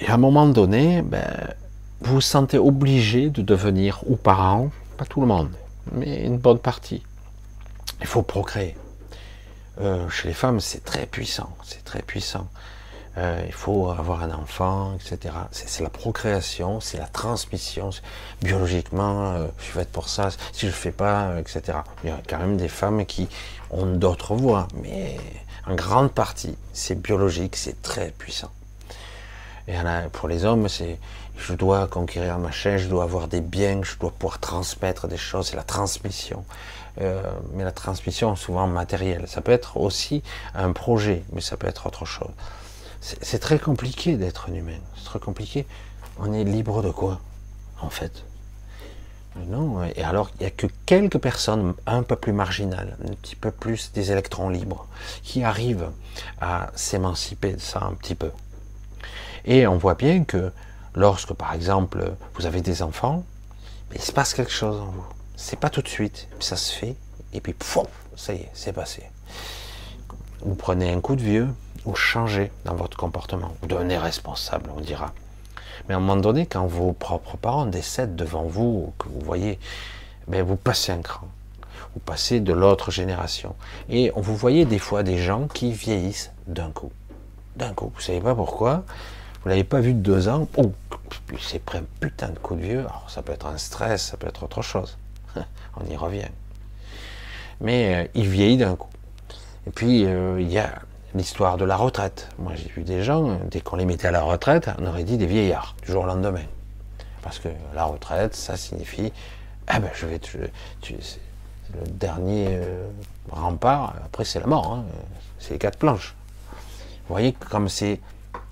[SPEAKER 1] Et à un moment donné, ben, vous vous sentez obligé de devenir ou parent, pas tout le monde, mais une bonne partie. Il faut procréer. Euh, chez les femmes, c'est très puissant, c'est très puissant. Euh, il faut avoir un enfant, etc. C'est la procréation, c'est la transmission. Biologiquement, euh, je suis faite pour ça. Si je ne fais pas, etc. Il y a quand même des femmes qui ont d'autres voies, mais en grande partie, c'est biologique, c'est très puissant. Et pour les hommes, c'est je dois conquérir ma chaîne, je dois avoir des biens, je dois pouvoir transmettre des choses, c'est la transmission. Euh, mais la transmission souvent matérielle. Ça peut être aussi un projet, mais ça peut être autre chose. C'est très compliqué d'être un humain. C'est très compliqué. On est libre de quoi, en fait? Non. Et alors, il n'y a que quelques personnes un peu plus marginales, un petit peu plus des électrons libres, qui arrivent à s'émanciper de ça un petit peu. Et on voit bien que lorsque, par exemple, vous avez des enfants, il se passe quelque chose en vous. C'est pas tout de suite, ça se fait, et puis pouf, ça y est, c'est passé. Vous prenez un coup de vieux, vous changez dans votre comportement, vous devenez responsable, on dira. Mais à un moment donné, quand vos propres parents décèdent devant vous, que vous voyez, ben vous passez un cran. Vous passez de l'autre génération. Et vous voyez des fois des gens qui vieillissent d'un coup. D'un coup. Vous savez pas pourquoi? Vous l'avez pas vu de deux ans, oh, il s'est pris un putain de coup de vieux. Alors, ça peut être un stress, ça peut être autre chose. On y revient. Mais euh, il vieillit d'un coup. Et puis, euh, il y a l'histoire de la retraite. Moi, j'ai vu des gens, dès qu'on les mettait à la retraite, on aurait dit des vieillards, du jour au lendemain. Parce que la retraite, ça signifie, ah ben, je vais, tu, le dernier euh, rempart, après c'est la mort, hein. c'est les quatre planches. Vous voyez comme c'est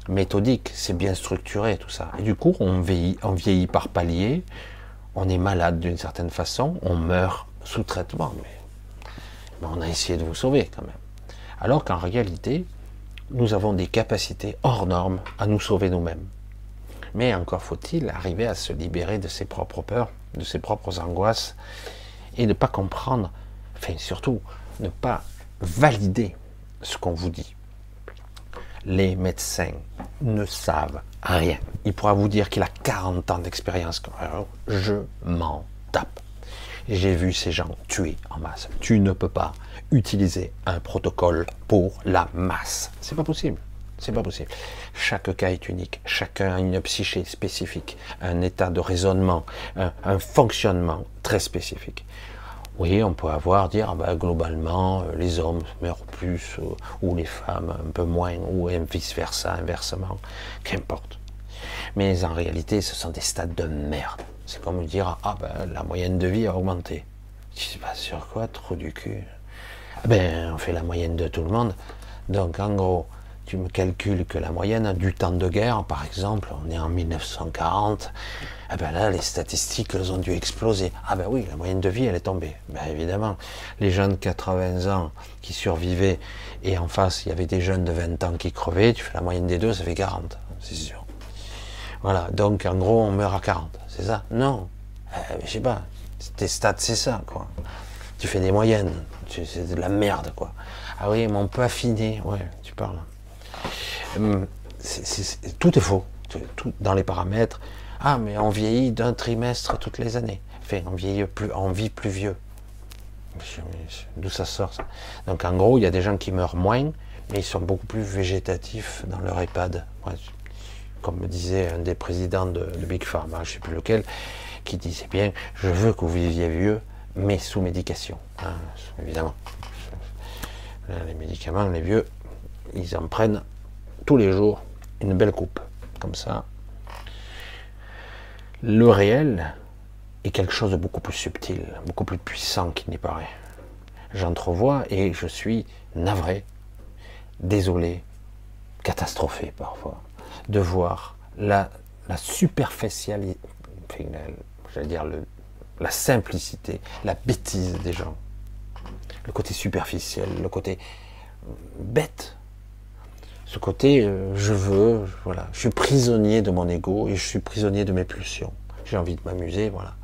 [SPEAKER 1] méthodique, c'est bien structuré tout ça. Et du coup, on vieillit, on vieillit par palier, on est malade d'une certaine façon, on meurt sous traitement, mais, on a essayé de vous sauver quand même. Alors qu'en réalité, nous avons des capacités hors normes à nous sauver nous-mêmes. Mais encore faut-il arriver à se libérer de ses propres peurs, de ses propres angoisses, et ne pas comprendre, enfin surtout, ne pas valider ce qu'on vous dit les médecins ne savent rien. Il pourra vous dire qu'il a 40 ans d'expérience. Je m'en tape. J'ai vu ces gens tuer en masse. Tu ne peux pas utiliser un protocole pour la masse. C'est pas possible. C'est pas possible. Chaque cas est unique. Chacun a une psyché spécifique, un état de raisonnement, un, fonctionnement très spécifique. Oui, on peut avoir, dire, bah, globalement, euh, les hommes meurent plus, euh, ou les femmes un peu moins, ou vice-versa, inversement, qu'importe. Mais en réalité, ce sont des stades de merde. C'est comme dire, ah ben, la moyenne de vie a augmenté. Je sais pas sur quoi, trop du cul. Ben, on fait la moyenne de tout le monde. Donc, en gros, tu me calcules que la moyenne du temps de guerre, par exemple, on est en 1940, ah ben là, les statistiques, elles ont dû exploser. Ah ben oui, la moyenne de vie, elle est tombée. Ben évidemment, les jeunes de 80 ans qui survivaient, et en face, il y avait des jeunes de 20 ans qui crevaient, tu fais la moyenne des deux, ça fait 40, c'est sûr. Voilà, donc en gros, on meurt à 40, c'est ça? Non, euh, je sais pas, tes stats, c'est ça, quoi. Tu fais des moyennes, c'est de la merde, quoi. Ah oui, mais on peut affiner, ouais, tu parles. Hum, tout est faux, tout, dans les paramètres. Ah, mais on vieillit d'un trimestre toutes les années. Enfin, on vieillit plus, on vit plus vieux. D'où ça sort ça? Donc en gros, il y a des gens qui meurent moins, mais ils sont beaucoup plus végétatifs dans leur EHPAD. Comme me disait un des présidents de, Big Pharma, je ne sais plus lequel, qui disait bien, je veux que vous viviez vieux, mais sous médication. Hein, évidemment. Les médicaments, les vieux, ils en prennent tous les jours une belle coupe, comme ça. Le réel est quelque chose de beaucoup plus subtil, beaucoup plus puissant qu'il n'y paraît. J'entrevois et je suis navré, désolé, catastrophé parfois, de voir la, la superficialité, j'allais dire la simplicité, la bêtise des gens, le côté superficiel, le côté bête ce côté euh, je veux, voilà, je suis prisonnier de mon ego et je suis prisonnier de mes pulsions. J'ai envie de m'amuser, voilà.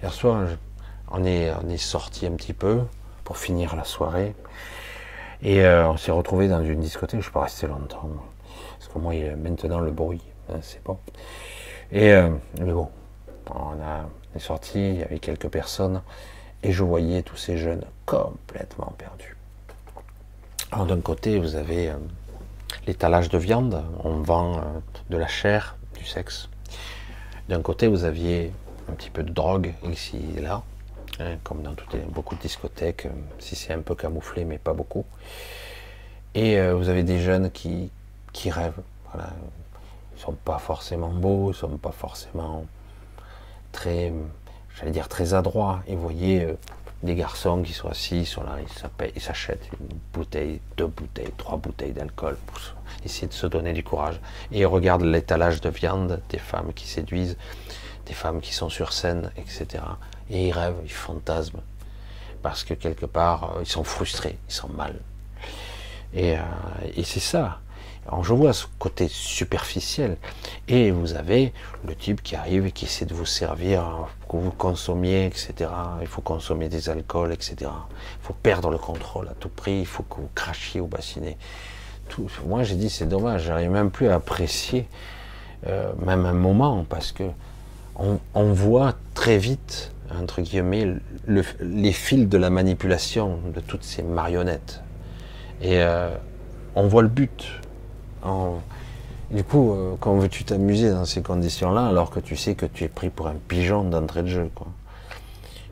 [SPEAKER 1] Hier soir, on est, on est sorti un petit peu pour finir la soirée et euh, on s'est retrouvé dans une discothèque. Je ne suis pas resté longtemps parce que moi, il y a maintenant le bruit, hein, c'est bon. Et euh, mais bon, on, a, est sorti, il y avait quelques personnes et je voyais tous ces jeunes complètement perdus. Alors d'un côté, vous avez l'étalage de viande, on vend euh, de la chair, du sexe. D'un côté, vous aviez un petit peu de drogue ici et là, hein, comme dans beaucoup de discothèques, euh, si c'est un peu camouflé, mais pas beaucoup. Et euh, vous avez des jeunes qui, rêvent. Voilà. Ils ne sont pas forcément beaux, ils ne sont pas forcément très, j'allais dire, très adroits. Et voyez des garçons qui sont assis sur la ils s'achètent une bouteille, deux bouteilles, trois bouteilles d'alcool pour essayer de se donner du courage. Et ils regardent l'étalage de viande des femmes qui séduisent, des femmes qui sont sur scène, etc. Et ils rêvent, ils fantasment. Parce que quelque part, euh, ils sont frustrés, ils sont mal. Et, euh, et c'est ça. Alors je vois ce côté superficiel. Et vous avez le type qui arrive et qui essaie de vous servir, que vous consommiez, etc. Il faut consommer des alcools, etc. Il faut perdre le contrôle à tout prix. Il faut que vous crachiez ou bassinez. Tout. Moi j'ai dit c'est dommage, j'arrive même plus à apprécier euh, même un moment parce que on, voit très vite, entre guillemets, les fils de la manipulation de toutes ces marionnettes. Et euh, on voit le but, du coup, euh, comment veux-tu t'amuser dans ces conditions-là alors que tu sais que tu es pris pour un pigeon d'entrée de jeu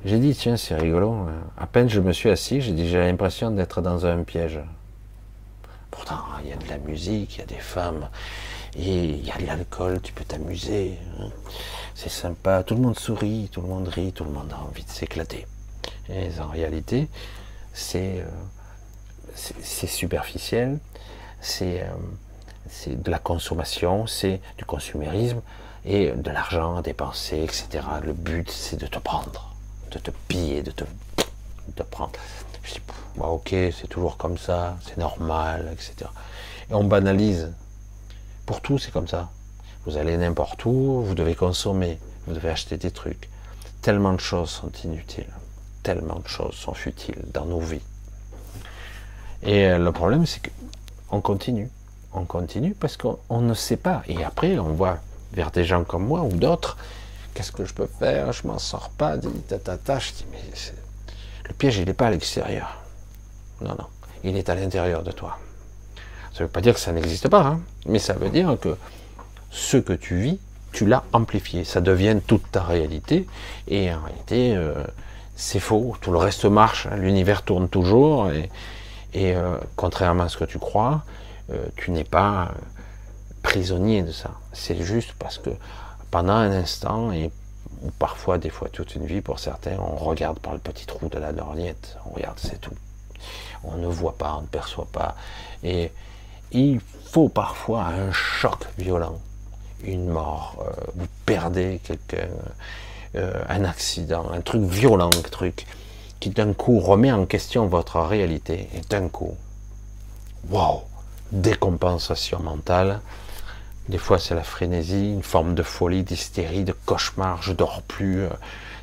[SPEAKER 1] J'ai dit, tiens, c'est rigolo. Hein. À peine je me suis assis, j'ai dit, j'ai l'impression d'être dans un piège. Pourtant, il y a de la musique, il y a des femmes, et il y a de l'alcool, tu peux t'amuser. Hein. C'est sympa, tout le monde sourit, tout le monde rit, tout le monde a envie de s'éclater. Et en réalité, c'est euh, superficiel, c'est euh, c'est de la consommation, c'est du consumérisme et de l'argent à dépenser, etc. Le but, c'est de te prendre, de te piller, de te, de prendre. Je dis, bah, ok, c'est toujours comme ça, c'est normal, etc. Et on banalise. Pour tout, c'est comme ça. Vous allez n'importe où, vous devez consommer, vous devez acheter des trucs. Tellement de choses sont inutiles, tellement de choses sont futiles dans nos vies. Et euh, le problème, c'est qu'on continue on continue parce qu'on ne sait pas. Et après, on voit vers des gens comme moi ou d'autres qu'est-ce que je peux faire Je m'en sors pas, tata. Je dis, mais le piège, il n'est pas à l'extérieur. Non, non, il est à l'intérieur de toi. Ça ne veut pas dire que ça n'existe pas, hein, mais ça veut dire que ce que tu vis, tu l'as amplifié. Ça devient toute ta réalité. Et en réalité, euh, c'est faux. Tout le reste marche. Hein. L'univers tourne toujours. Et, euh, contrairement à ce que tu crois, euh, tu n'es pas prisonnier de ça. C'est juste parce que pendant un instant, et parfois, des fois, toute une vie pour certains, on regarde par le petit trou de la lorgnette. On regarde, c'est tout. On ne voit pas, on ne perçoit pas. Et il faut parfois un choc violent, une mort, euh, vous perdez quelqu'un, euh, un accident, un truc violent, un truc qui d'un coup remet en question votre réalité. Et d'un coup, wow, décompensation mentale. Des fois, c'est la frénésie, une forme de folie, d'hystérie, de cauchemar. Je dors plus.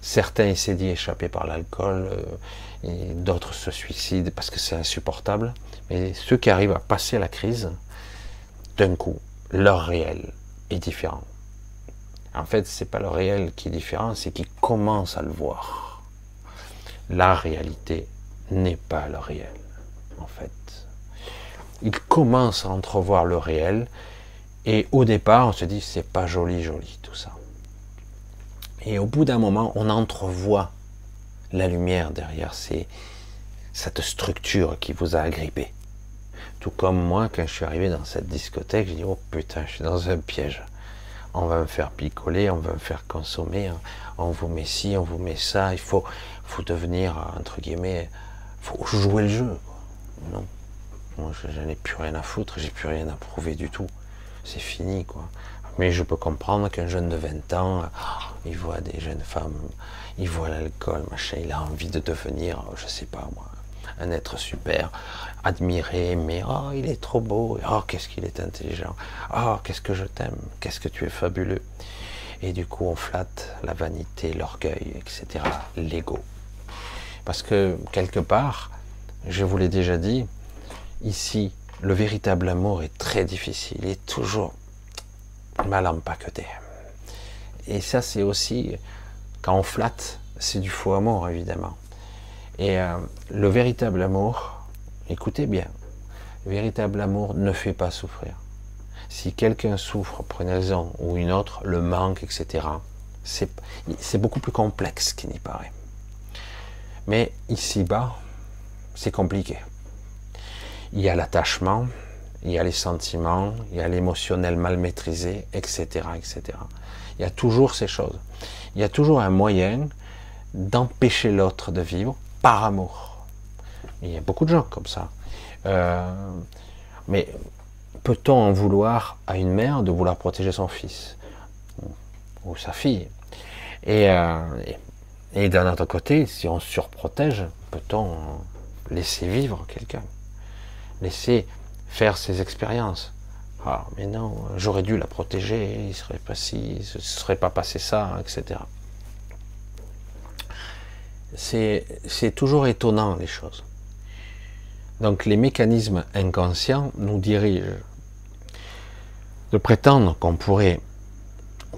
[SPEAKER 1] Certains essaient d'y échapper par l'alcool, euh, et d'autres se suicident parce que c'est insupportable. Mais ceux qui arrivent à passer la crise, d'un coup, leur réel est différent. En fait, c'est pas le réel qui est différent, c'est qu'ils commencent à le voir. La réalité n'est pas le réel, en fait. Ils commencent à entrevoir le réel, et au départ, on se dit c'est pas joli, joli tout ça. Et au bout d'un moment, on entrevoit la lumière derrière cette structure qui vous a agrippé. Tout comme moi, quand je suis arrivé dans cette discothèque, j'ai dit oh putain, je suis dans un piège. On va me faire picoler, on va me faire consommer, on vous met ci, on vous met ça. Il faut, faut devenir entre guillemets, faut jouer le jeu. Non, moi, je, n'ai plus rien à foutre, j'ai plus rien à prouver du tout. C'est fini, quoi. Mais je peux comprendre qu'un jeune de 20 ans, il voit des jeunes femmes, il voit l'alcool, machin, il a envie de devenir, je sais pas moi, un être super, admiré, mais oh, il est trop beau, oh, qu'est-ce qu'il est intelligent, oh, qu'est-ce que je t'aime, qu'est-ce que tu es fabuleux. Et du coup, on flatte la vanité, l'orgueil, etc., l'ego. Parce que, quelque part, je vous l'ai déjà dit, ici, le véritable amour est très difficile, il est toujours mal empaqueté. Et ça, c'est aussi, quand on flatte, c'est du faux amour, évidemment. Et euh, le véritable amour, écoutez bien, le véritable amour ne fait pas souffrir. Si quelqu'un souffre pour une raison ou une autre, le manque, etc., c'est beaucoup plus complexe qu'il n'y paraît. Mais ici-bas, c'est compliqué. Il y a l'attachement, il y a les sentiments, il y a l'émotionnel mal maîtrisé, etc., etc. Il y a toujours ces choses. Il y a toujours un moyen d'empêcher l'autre de vivre par amour. Il y a beaucoup de gens comme ça. Euh, mais peut-on en vouloir à une mère de vouloir protéger son fils ou sa fille? Et, euh, et d'un autre côté, si on surprotège, peut-on laisser vivre quelqu'un? Laisser faire ses expériences. Ah, mais non, j'aurais dû la protéger, il serait pas si, ce serait pas passé ça, etc. C'est toujours étonnant les choses. Donc les mécanismes inconscients nous dirigent. De prétendre qu'on pourrait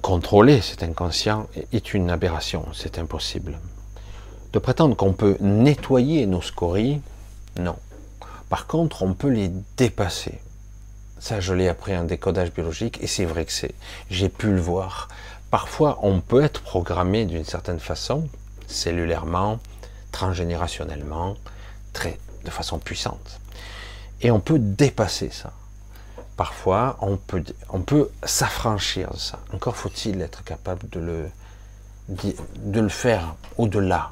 [SPEAKER 1] contrôler cet inconscient est une aberration, c'est impossible. De prétendre qu'on peut nettoyer nos scories, non. Par contre, on peut les dépasser. Ça, je l'ai appris en décodage biologique et c'est vrai que c'est, j'ai pu le voir. Parfois, on peut être programmé d'une certaine façon, cellulairement, transgénérationnellement, de façon puissante. Et on peut dépasser ça. Parfois, on peut, on peut s'affranchir de ça. Encore faut-il être capable de le, de le faire au-delà,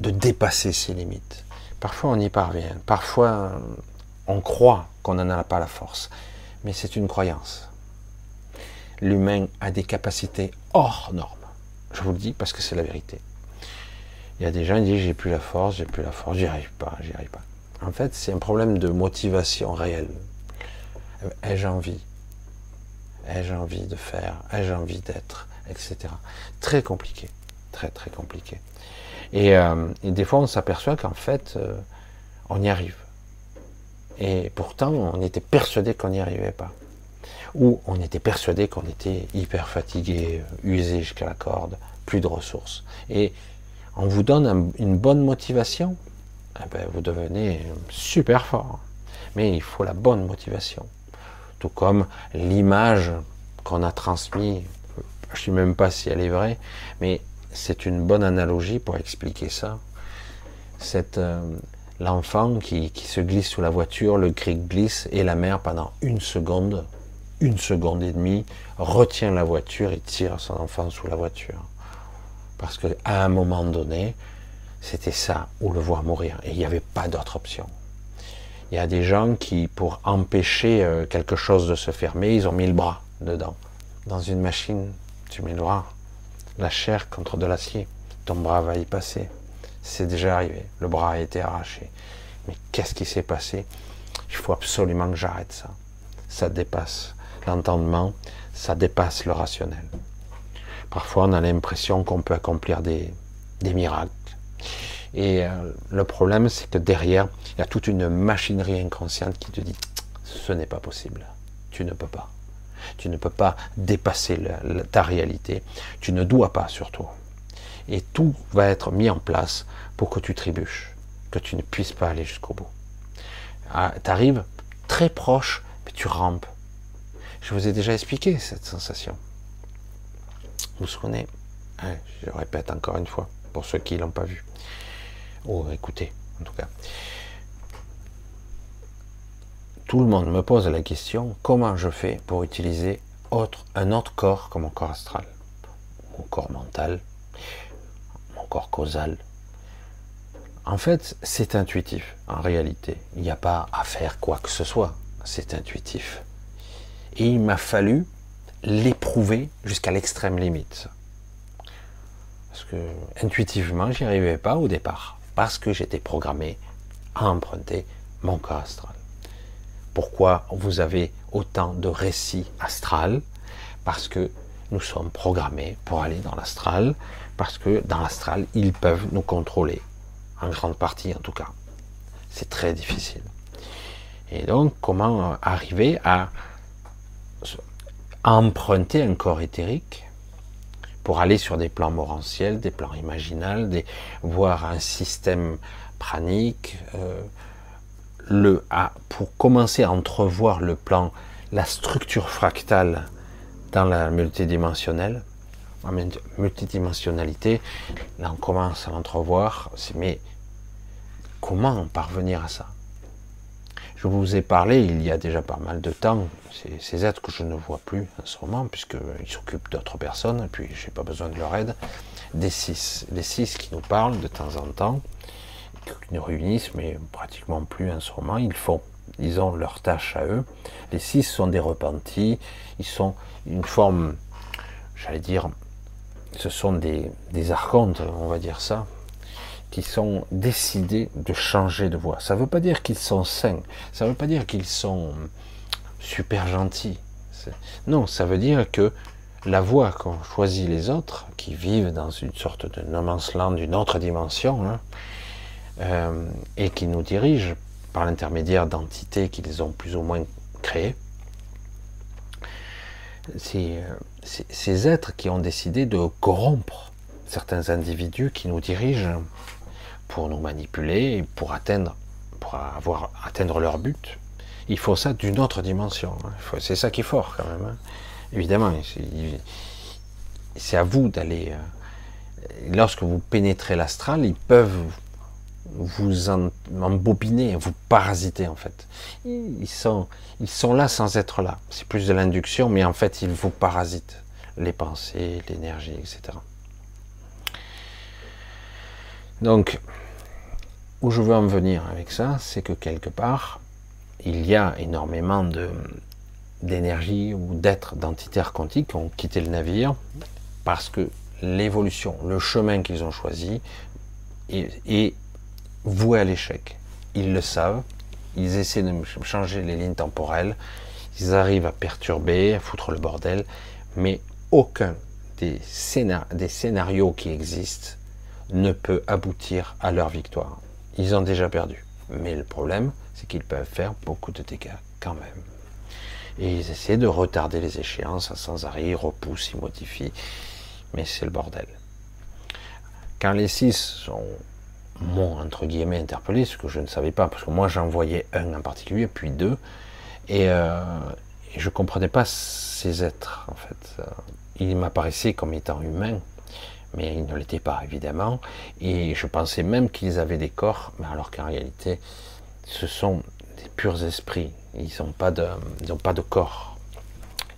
[SPEAKER 1] de dépasser ses limites. Parfois on y parvient, parfois on croit qu'on n'en a pas la force, mais c'est une croyance. L'humain a des capacités hors normes. Je vous le dis parce que c'est la vérité. Il y a des gens qui disent j'ai plus la force, j'ai plus la force, j'y arrive pas, j'y arrive pas. En fait, c'est un problème de motivation réelle. Ai-je envie? Ai-je envie de faire? Ai-je envie d'être? Etc. Très compliqué. Très très compliqué. Euh, et, des fois, on s'aperçoit qu'en fait, euh, on y arrive. Et pourtant, on était persuadé qu'on n'y arrivait pas. où on était persuadé qu'on était hyper fatigué, usé jusqu'à la corde, plus de ressources. Et on vous donne une bonne motivation, eh ben, vous devenez super fort. Mais il faut la bonne motivation. Tout comme l'image qu'on a transmise, je ne sais même pas si elle est vraie, mais c'est une bonne analogie pour expliquer ça. C'est euh, l'enfant qui, qui, se glisse sous la voiture, le cri glisse et la mère pendant une seconde, une seconde et demie, retient la voiture et tire son enfant sous la voiture. Parce qu'à un moment donné, c'était ça ou le voir mourir et il n'y avait pas d'autre option. Il y a des gens qui, pour empêcher euh, quelque chose de se fermer, ils ont mis le bras dedans. Dans une machine, tu mets le bras, la chair contre de l'acier, ton bras va y passer. C'est déjà arrivé, le bras a été arraché. Mais qu'est-ce qui s'est passé? Il faut absolument que j'arrête ça. Ça dépasse l'entendement, ça dépasse le rationnel. Parfois, on a l'impression qu'on peut accomplir des, miracles. Et euh, le problème, c'est que derrière, il y a toute une machinerie inconsciente qui te dit ce n'est pas possible. Tu ne peux pas. Tu ne peux pas dépasser ta réalité. Tu ne dois pas surtout. Et tout va être mis en place pour que tu trébuches, que tu ne puisses pas aller jusqu'au bout. Ah, tu arrives très proche, mais tu rampes. Je vous ai déjà expliqué cette sensation. Vous vous souvenez? Hein, Je répète encore une fois, pour ceux qui ne l'ont pas vu. Oh, écoutez, en tout cas tout le monde me pose la question comment je fais pour utiliser un autre corps comme mon corps astral, mon corps mental, mon corps causal. En fait, c'est intuitif, en réalité. Il n'y a pas à faire quoi que ce soit, c'est intuitif. Et il m'a fallu l'éprouver jusqu'à l'extrême limite. Parce que intuitivement, j'y arrivais pas au départ, parce que j'étais programmé à emprunter mon corps astral pourquoi vous avez autant de récits astral Parce que nous sommes programmés pour aller dans l'astral, parce que dans l'astral, ils peuvent nous contrôler, en grande partie en tout cas. C'est très difficile. Et donc, comment arriver à emprunter un corps éthérique pour aller sur des plans morantiels, des plans imaginals, des, voir un système pranique, euh, le, pour commencer à entrevoir le plan, la structure fractale dans la multidimensionnelle, multidimensionnalité, là on commence à l'entrevoir, mais comment parvenir à ça? Je vous ai parlé il y a déjà pas mal de temps, ces êtres que je ne vois plus en ce moment, puisqu'ils s'occupent d'autres personnes, et puis j'ai pas besoin de leur aide, des six, les six qui nous parlent de temps en temps, nous réunissent, mais pratiquement plus en ce moment. Ils font, ils ont leur tâche à eux. Les six sont des repentis. Ils sont une forme, j'allais dire, ce sont des, des archontes, on va dire ça, qui sont décidés de changer de voie. Ça ne veut pas dire qu'ils sont saints. Ça ne veut pas dire qu'ils sont super gentils. Non, ça veut dire que la voie qu'ont choisi les autres, qui vivent dans une sorte de no man's d'une autre dimension, hein, euh, et qui nous dirigent par l'intermédiaire d'entités qu'ils ont plus ou moins créées. C'est euh, ces êtres qui ont décidé de corrompre certains individus qui nous dirigent pour nous manipuler, pour atteindre, pour avoir atteindre leur but. Il faut ça d'une autre dimension. Hein. C'est ça qui est fort quand même. Hein. Évidemment, c'est à vous d'aller. Euh, lorsque vous pénétrez l'astral, ils peuvent vous en, embobiner, vous parasiter en fait. Ils sont, ils sont là sans être là. C'est plus de l'induction, mais en fait, ils vous parasitent les pensées, l'énergie, etc. Donc, où je veux en venir avec ça, c'est que quelque part, il y a énormément de d'énergie ou d'êtres, d'entités quantiques qui ont quitté le navire parce que l'évolution, le chemin qu'ils ont choisi est voués à l'échec. Ils le savent, ils essaient de changer les lignes temporelles, ils arrivent à perturber, à foutre le bordel, mais aucun des, scénarios qui existent ne peut aboutir à leur victoire. Ils ont déjà perdu. Mais le problème, c'est qu'ils peuvent faire beaucoup de dégâts quand même. Et ils essaient de retarder les échéances sans arrêt, ils repoussent, ils modifient. Mais c'est le bordel. Quand les six sont, m'ont entre guillemets interpellé, ce que je ne savais pas, parce que moi j'en voyais un en particulier, puis deux, et, euh, je ne comprenais pas ces êtres, en fait. Ils m'apparaissaient comme étant humains, mais ils ne l'étaient pas, évidemment, et je pensais même qu'ils avaient des corps, mais alors qu'en réalité, ce sont des purs esprits, ils n'ont pas, de, pas de corps.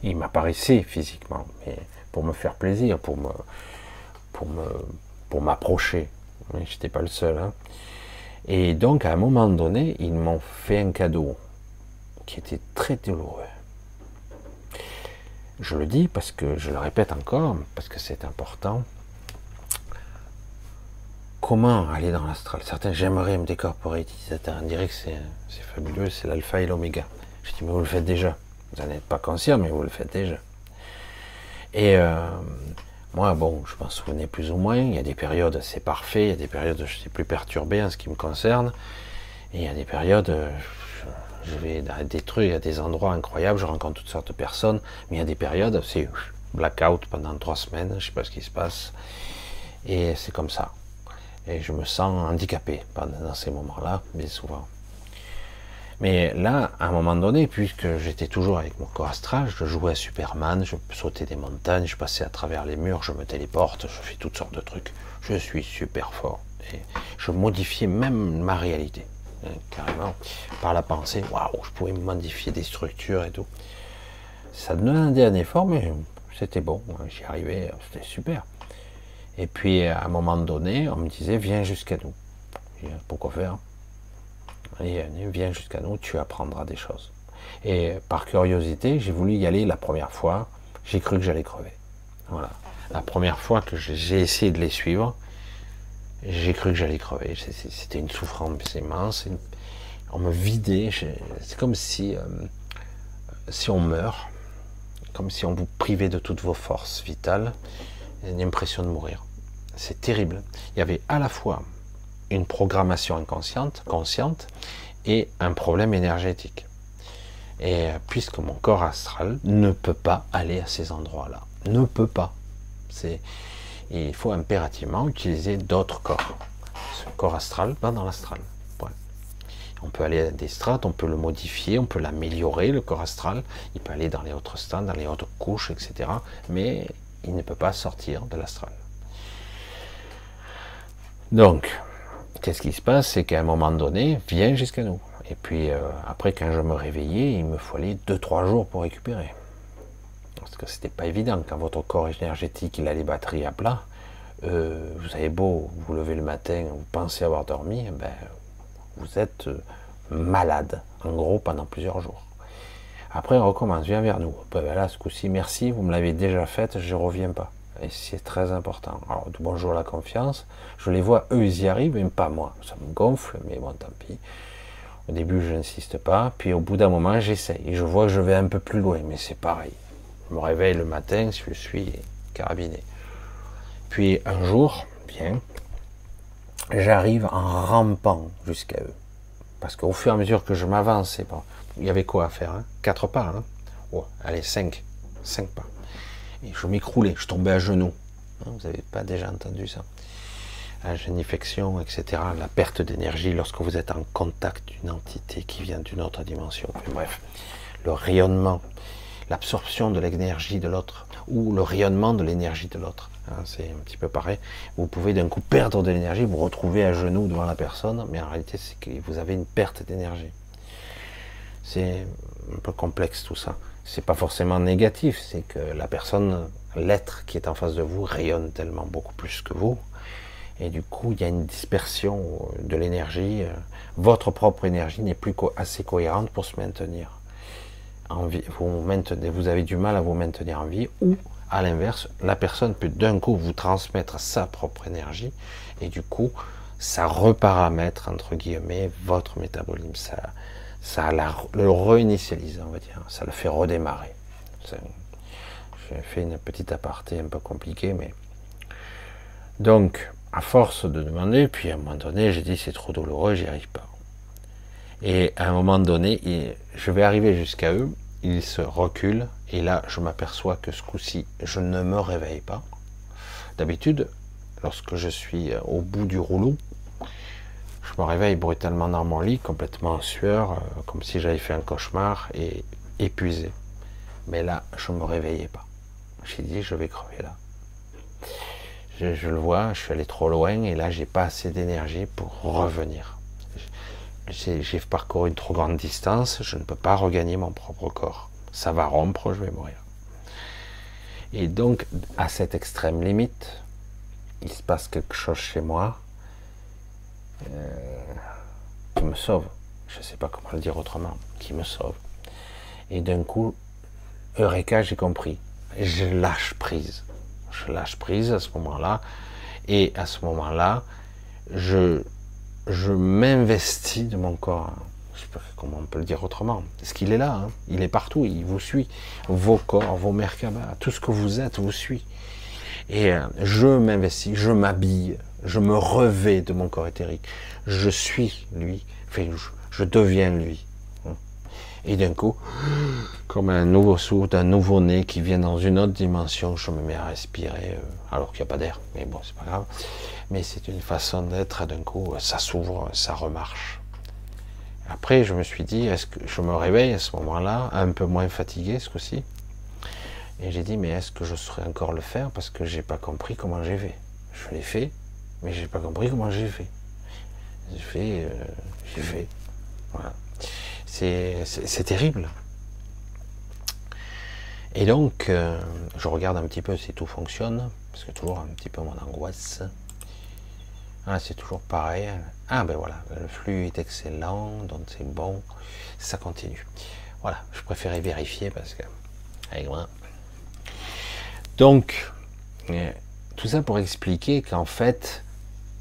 [SPEAKER 1] Ils m'apparaissaient physiquement, mais pour me faire plaisir, pour me, pour me, pour m'approcher. Je n'étais pas le seul. Hein. Et donc, à un moment donné, ils m'ont fait un cadeau qui était très douloureux. Je le dis parce que je le répète encore, parce que c'est important. Comment aller dans l'astral? Certains, j'aimerais me décorporer, on dirait que c'est fabuleux, c'est l'alpha et l'oméga. Je dis, mais vous le faites déjà. Vous n'en êtes pas conscient, mais vous le faites déjà. Et euh, moi, bon, je m'en souvenais plus ou moins. Il y a des périodes, c'est parfait. Il y a des périodes, je suis plus perturbé en ce qui me concerne. Et il y a des périodes, je, vais dans des trucs, il des endroits incroyables, je rencontre toutes sortes de personnes. Mais il y a des périodes, c'est blackout pendant trois semaines, je ne sais pas ce qui se passe. Et c'est comme ça. Et je me sens handicapé dans ces moments-là, bien souvent. Mais là, à un moment donné, puisque j'étais toujours avec mon corps astral, je jouais à Superman, je sautais des montagnes, je passais à travers les murs, je me téléporte, je fais toutes sortes de trucs. Je suis super fort. Et je modifiais même ma réalité, hein, carrément, par la pensée. Waouh, je pouvais modifier des structures et tout. Ça demandait un effort, mais c'était bon, hein, j'y arrivais, c'était super. Et puis, à un moment donné, on me disait, viens jusqu'à nous. Pourquoi faire? Et viens jusqu'à nous, tu apprendras des choses. Et par curiosité, j'ai voulu y aller la première fois, j'ai cru que j'allais crever. Voilà. La première fois que j'ai essayé de les suivre, j'ai cru que j'allais crever. C'était une souffrance immense. On me vidait. C'est comme si, euh, si on meurt, comme si on vous privait de toutes vos forces vitales, une impression de mourir. C'est terrible. Il y avait à la fois une programmation inconsciente, consciente, et un problème énergétique. Et puisque mon corps astral ne peut pas aller à ces endroits-là, ne peut pas. C'est, il faut impérativement utiliser d'autres corps. Ce corps astral va dans l'astral. On peut aller à des strates, on peut le modifier, on peut l'améliorer, le corps astral. Il peut aller dans les autres strates, dans les autres couches, etc. Mais il ne peut pas sortir de l'astral. Donc, qu'est-ce qui se passe? C'est qu'à un moment donné, vient jusqu'à nous. Et puis euh, après, quand je me réveillais, il me fallait 2-3 jours pour récupérer. Parce que c'était pas évident. Quand votre corps énergétique il a les batteries à plat, euh, vous avez beau vous lever le matin, vous pensez avoir dormi, eh ben, vous êtes euh, malade, en gros, pendant plusieurs jours. Après, on recommence, viens vers nous. Ben, là, ce coup-ci, merci, vous me l'avez déjà fait, je reviens pas. Et c'est très important. Alors, bonjour la confiance. Je les vois, eux, ils y arrivent, mais pas moi. Ça me gonfle, mais bon, tant pis. Au début, je n'insiste pas. Puis au bout d'un moment, j'essaye. Et je vois que je vais un peu plus loin, mais c'est pareil. Je me réveille le matin, je suis carabiné. Puis un jour, bien, j'arrive en rampant jusqu'à eux. Parce qu'au fur et à mesure que je m'avance, il y avait quoi à faire hein? Quatre pas. Hein? Oh, allez, cinq. Cinq pas. Je m'écroulais, je tombais à genoux. Hein, vous n'avez pas déjà entendu ça La génifection, etc. La perte d'énergie lorsque vous êtes en contact d'une entité qui vient d'une autre dimension. bref, le rayonnement, l'absorption de l'énergie de l'autre, ou le rayonnement de l'énergie de l'autre. Hein, c'est un petit peu pareil. Vous pouvez d'un coup perdre de l'énergie, vous retrouver à genoux devant la personne, mais en réalité, c'est que vous avez une perte d'énergie. C'est un peu complexe tout ça c'est pas forcément négatif, c'est que la personne, l'être qui est en face de vous rayonne tellement beaucoup plus que vous. Et du coup, il y a une dispersion de l'énergie. Votre propre énergie n'est plus assez cohérente pour se maintenir. Vous, avez du mal à vous maintenir en vie. Ou, à l'inverse, la personne peut d'un coup vous transmettre sa propre énergie. Et du coup, ça reparamètre, entre guillemets, votre métabolisme. Ça le réinitialise, on va dire, ça le fait redémarrer. J'ai fait une petite aparté un peu compliquée, mais donc à force de demander, puis à un moment donné, j'ai dit c'est trop douloureux, j'y arrive pas. Et à un moment donné, je vais arriver jusqu'à eux, il se recule, et là, je m'aperçois que ce coup-ci, je ne me réveille pas. D'habitude, lorsque je suis au bout du rouleau, je me réveille brutalement dans mon lit, complètement en sueur, euh, comme si j'avais fait un cauchemar et épuisé. Mais là, je ne me réveillais pas. J'ai dit, je vais crever là. Je, le vois, je suis allé trop loin et là, j'ai pas assez d'énergie pour revenir. J'ai parcouru une trop grande distance, je ne peux pas regagner mon propre corps. Ça va rompre, je vais mourir. Et donc, à cette extrême limite, il se passe quelque chose chez moi euh, qui me sauve. Je ne sais pas comment le dire autrement, qui me sauve. Et d'un coup, Eureka, j'ai compris. Je lâche prise. Je lâche prise à ce moment-là. Et à ce moment-là, je, je m'investis de mon corps. Je sais pas comment on peut le dire autrement. Parce qu'il est là, hein. il est partout, il vous suit. Vos corps, vos merkabas, tout ce que vous êtes vous suit. Et euh, je m'investis, je m'habille, je me revais de mon corps éthérique. Je suis lui, enfin, je, deviens lui. Et d'un coup, comme un nouveau souffle, un nouveau nez qui vient dans une autre dimension, je me mets à respirer, euh, alors qu'il n'y a pas d'air. Mais bon, c'est pas grave. Mais c'est une façon d'être, d'un coup, ça s'ouvre, ça remarche. Après, je me suis dit, est-ce que je me réveille à ce moment-là, un peu moins fatigué ce coup-ci Et j'ai dit, mais est-ce que je saurais encore le faire parce que j'ai pas compris comment j'ai fait Je l'ai fait, mais j'ai pas compris comment j'ai fait. J'ai fait, euh, j'ai fait. Voilà. C'est terrible. Et donc, euh, je regarde un petit peu si tout fonctionne, parce que toujours un petit peu mon angoisse. Ah, c'est toujours pareil. Ah ben voilà, le flux est excellent, donc c'est bon, ça continue. Voilà, je préférais vérifier parce que avec moi. Donc, euh, tout ça pour expliquer qu'en fait,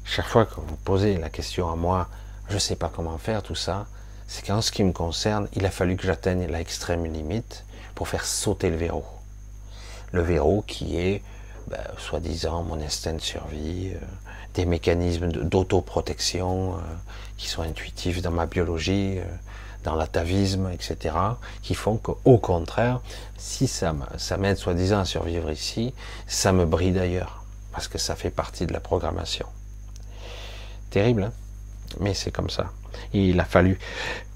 [SPEAKER 1] chaque fois que vous posez la question à moi, je ne sais pas comment faire tout ça, c'est qu'en ce qui me concerne, il a fallu que j'atteigne l'extrême limite pour faire sauter le verrou. Le verrou qui est, ben, soi-disant, mon instinct de survie, euh, des mécanismes d'autoprotection euh, qui sont intuitifs dans ma biologie, euh, dans l'atavisme, etc., qui font qu'au contraire, si ça m'aide soi-disant à survivre ici, ça me brille d'ailleurs, parce que ça fait partie de la programmation. Terrible, hein mais c'est comme ça. il a fallu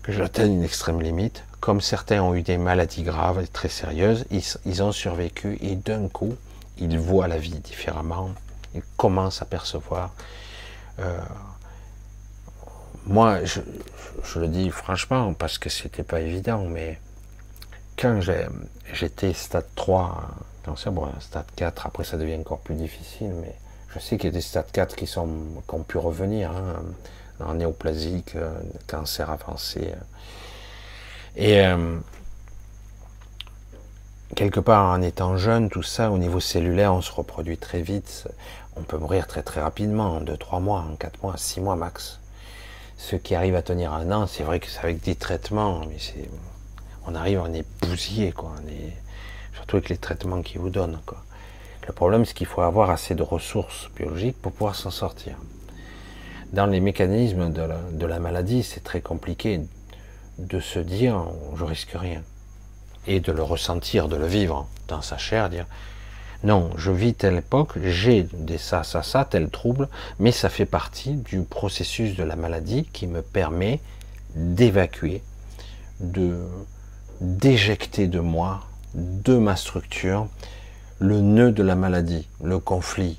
[SPEAKER 1] que j'atteigne une extrême limite. Comme certains ont eu des maladies graves et très sérieuses, ils, ont survécu et d'un coup, ils voient la vie différemment. Ils commencent à percevoir. Euh, moi, je, le dis franchement parce que c'était pas évident, mais quand j'étais stade 3, cancer, bon, stade 4, après ça devient encore plus difficile, mais je sais qu'il y a des stades 4 qui, sont, qui ont pu revenir, hein, en néoplasique, euh, cancer avancé. Et euh, quelque part, en étant jeune, tout ça, au niveau cellulaire, on se reproduit très vite. On peut mourir très très rapidement, en 2-3 mois, en 4 mois, 6 mois max. Ceux qui arrivent à tenir un an, c'est vrai que c'est avec des traitements, mais c'est, on arrive, on est bousillé, quoi. Surtout avec les traitements qu'ils vous donnent, quoi. Le problème, c'est qu'il faut avoir assez de ressources biologiques pour pouvoir s'en sortir. Dans les mécanismes de la, maladie, c'est très compliqué de se dire je risque rien et de le ressentir, de le vivre dans sa chair, dire non, je vis telle époque, j'ai des ça, ça, ça, tel trouble, mais ça fait partie du processus de la maladie qui me permet d'évacuer, de d'éjecter de moi, de ma structure, le nœud de la maladie, le conflit,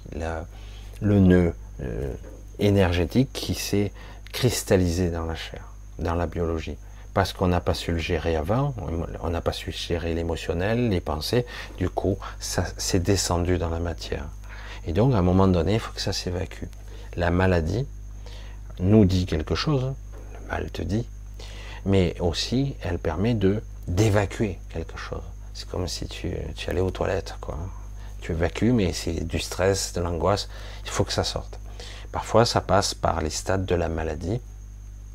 [SPEAKER 1] le nœud euh, énergétique qui s'est cristallisé dans la chair, dans la biologie. Parce qu'on n'a pas su le gérer avant, on n'a pas su gérer l'émotionnel, les pensées, du coup, ça s'est descendu dans la matière. Et donc, à un moment donné, il faut que ça s'évacue. La maladie nous dit quelque chose, le mal te dit, mais aussi, elle permet de d'évacuer quelque chose. C'est comme si tu, allais aux toilettes, quoi. Tu évacues, mais c'est du stress, de l'angoisse. Il faut que ça sorte. Parfois, ça passe par les stades de la maladie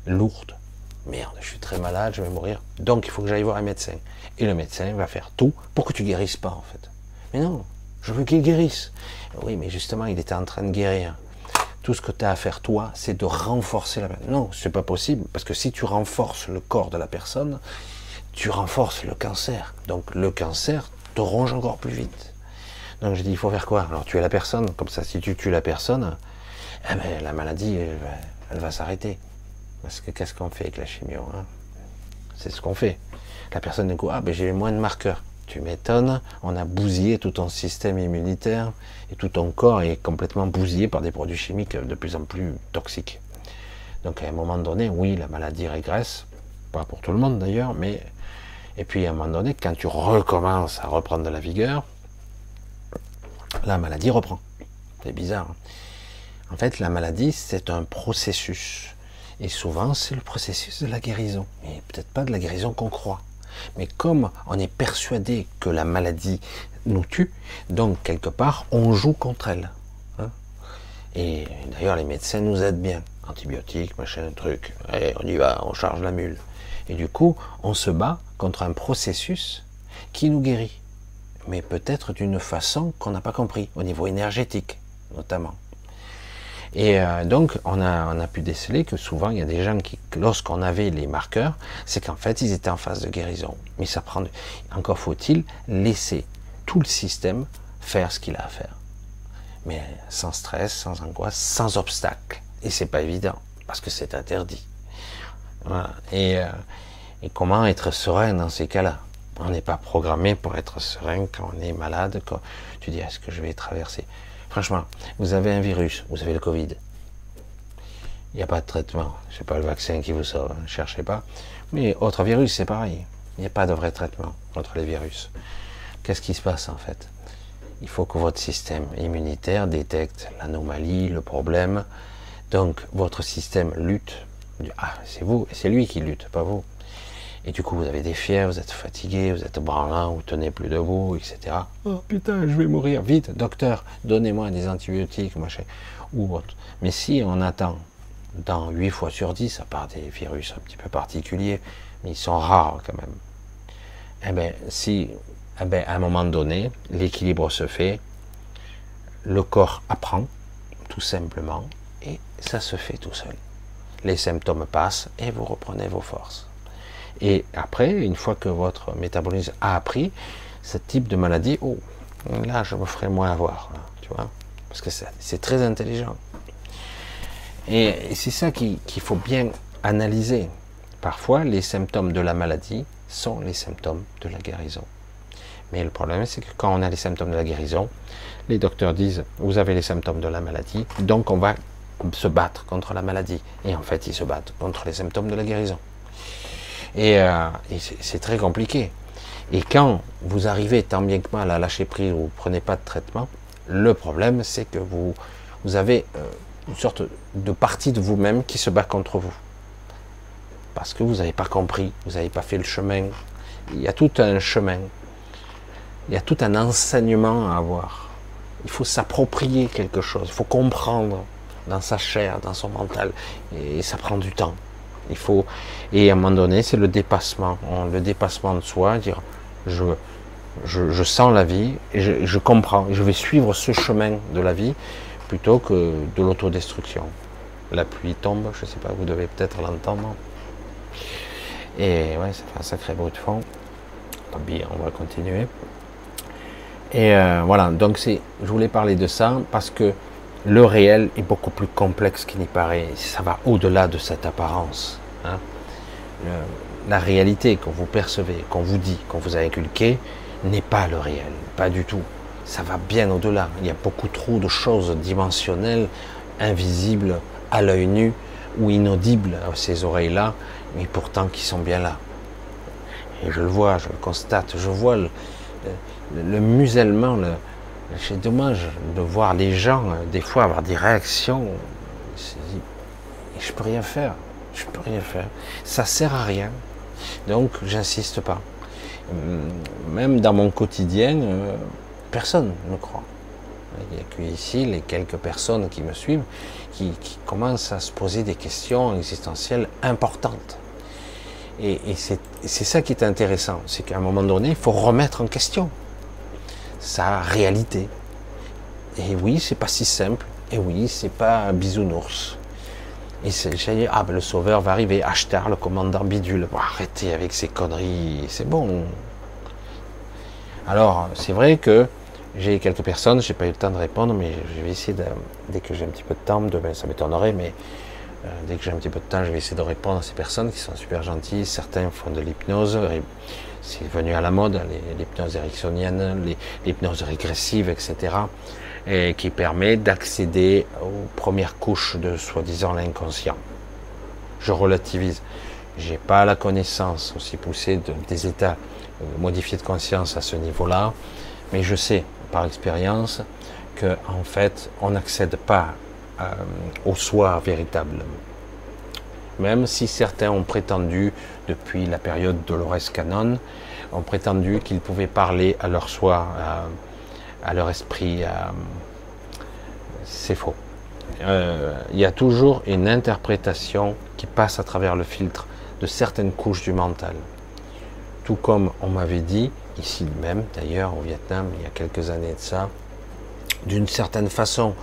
[SPEAKER 1] lourde. Merde, je suis très malade, je vais mourir. Donc, il faut que j'aille voir un médecin. Et le médecin va faire tout pour que tu guérisses pas, en fait. Mais non, je veux qu'il guérisse. Oui, mais justement, il était en train de guérir. Tout ce que tu as à faire, toi, c'est de renforcer la Non, c'est pas possible, parce que si tu renforces le corps de la personne, tu renforces le cancer. Donc le cancer te ronge encore plus vite. Donc j'ai dit, il faut faire quoi? Alors tuer la personne, comme ça si tu tues la personne, eh ben, la maladie, elle, va s'arrêter. Parce que qu'est-ce qu'on fait avec la chimio hein? C'est ce qu'on fait. La personne dit, ah ben j'ai moins de marqueurs. Tu m'étonnes, on a bousillé tout ton système immunitaire et tout ton corps est complètement bousillé par des produits chimiques de plus en plus toxiques. Donc à un moment donné, oui, la maladie régresse, pas pour tout le monde d'ailleurs, mais et puis à un moment donné, quand tu recommences à reprendre de la vigueur, la maladie reprend. C'est bizarre. Hein. en fait, la maladie, c'est un processus. Et souvent, c'est le processus de la guérison. Mais peut-être pas de la guérison qu'on croit. Mais comme on est persuadé que la maladie nous tue, donc quelque part, on joue contre elle. Hein. et d'ailleurs, les médecins nous aident bien. Antibiotiques, machin, truc. Et on y va, on charge la mule. Et du coup, on se bat contre un processus qui nous guérit. Mais peut-être d'une façon qu'on n'a pas compris, au niveau énergétique notamment. Et euh, donc, on a, on a pu déceler que souvent, il y a des gens qui, lorsqu'on avait les marqueurs, c'est qu'en fait, ils étaient en phase de guérison. Mais ça prend, encore faut-il laisser tout le système faire ce qu'il a à faire. Mais sans stress, sans angoisse, sans obstacle. Et c'est pas évident, parce que c'est interdit. Euh, et comment être serein dans ces cas-là? On n'est pas programmé pour être serein quand on est malade, quand tu dis, est-ce que je vais traverser? Franchement, vous avez un virus, vous avez le Covid. Il n'y a pas de traitement. Ce n'est pas le vaccin qui vous sauve, ne cherchez pas. Mais autre virus, c'est pareil. Il n'y a pas de vrai traitement contre les virus. Qu'est-ce qui se passe en fait? Il faut que votre système immunitaire détecte l'anomalie, le problème. Donc votre système lutte. Ah, c'est vous, c'est lui qui lutte, pas vous. Et du coup, vous avez des fièvres, vous êtes fatigué, vous êtes branlant, vous tenez plus debout, etc. Oh putain, je vais mourir. Vite, docteur, donnez-moi des antibiotiques, machin, ou autre. Mais si on attend, dans 8 fois sur 10, à part des virus un petit peu particuliers, mais ils sont rares quand même. Eh bien, si, eh ben, à un moment donné, l'équilibre se fait, le corps apprend, tout simplement, et ça se fait tout seul. Les symptômes passent et vous reprenez vos forces. Et après, une fois que votre métabolisme a appris, ce type de maladie, oh, là, je me ferai moins avoir, tu vois, parce que c'est très intelligent. Et, c'est ça qu'il faut bien analyser. Parfois, les symptômes de la maladie sont les symptômes de la guérison. Mais le problème, c'est que quand on a les symptômes de la guérison, les docteurs disent, vous avez les symptômes de la maladie, donc on va se battre contre la maladie. Et en fait, ils se battent contre les symptômes de la guérison. Et, euh, c'est très compliqué. Et quand vous arrivez tant bien que mal à lâcher prise, vous ne prenez pas de traitement, le problème c'est que vous, vous avez euh, une sorte de partie de vous-même qui se bat contre vous. Parce que vous n'avez pas compris, vous n'avez pas fait le chemin. Il y a tout un chemin. Il y a tout un enseignement à avoir. Il faut s'approprier quelque chose, il faut comprendre dans sa chair, dans son mental. Et ça prend du temps. Il faut, et à un moment donné, c'est le dépassement, le dépassement de soi, dire je, je, sens la vie je, je, comprends, je vais suivre ce chemin de la vie plutôt que de l'autodestruction. La pluie tombe, je ne sais pas, vous devez peut-être l'entendre. Et ouais, ça fait un sacré bruit de fond. Tant pis, on va continuer. Et euh, voilà, donc c'est, je voulais parler de ça parce que le réel est beaucoup plus complexe qu'il n'y paraît. Ça va au-delà de cette apparence. Hein. la réalité qu'on vous percevez, qu'on vous dit, qu'on vous a inculqué, n'est pas le réel, pas du tout. Ça va bien au-delà. Il y a beaucoup trop de choses dimensionnelles, invisibles à l'œil nu ou inaudibles à ces oreilles-là, mais pourtant qui sont bien là. Et je le vois, je le constate, je vois le, le musellement, le, c'est dommage de voir les gens, euh, des fois, avoir des réactions. Je peux rien faire. Je peux rien faire. Ça sert à rien. Donc, j'insiste pas. Hum, même dans mon quotidien, euh, personne ne croit. Il n'y a que ici les quelques personnes qui me suivent qui, commencent à se poser des questions existentielles importantes. Et c'est ça qui est intéressant, c'est qu'à un moment donné, il faut remettre en question sa réalité. Et oui, c'est pas si simple. Et oui, c'est pas un bisounours. Et j'ai dit, ah ben le sauveur va arriver, acheter le commandant bidule. arrêtez avec ces conneries, c'est bon. Alors, c'est vrai que j'ai quelques personnes, j'ai pas eu le temps de répondre, mais je vais essayer, de, dès que j'ai un petit peu de temps, demain ça m'étonnerait, mais euh, dès que j'ai un petit peu de temps, je vais essayer de répondre à ces personnes qui sont super gentilles. Certains font de l'hypnose, c'est venu à la mode, l'hypnose ericksonienne, l'hypnose régressive, etc. Et qui permet d'accéder aux premières couches de soi-disant l'inconscient. Je relativise. J'ai pas la connaissance aussi poussée des états euh, modifiés de conscience à ce niveau-là, mais je sais par expérience que en fait, on n'accède pas euh, au soi véritable. Même si certains ont prétendu, depuis la période Dolores Cannon, ont prétendu qu'ils pouvaient parler à leur soi, à, leur esprit, c'est faux. Euh, il y a toujours une interprétation qui passe à travers le filtre de certaines couches du mental. Tout comme on m'avait dit, ici même d'ailleurs au Vietnam, il y a quelques années de ça, d'une certaine façon,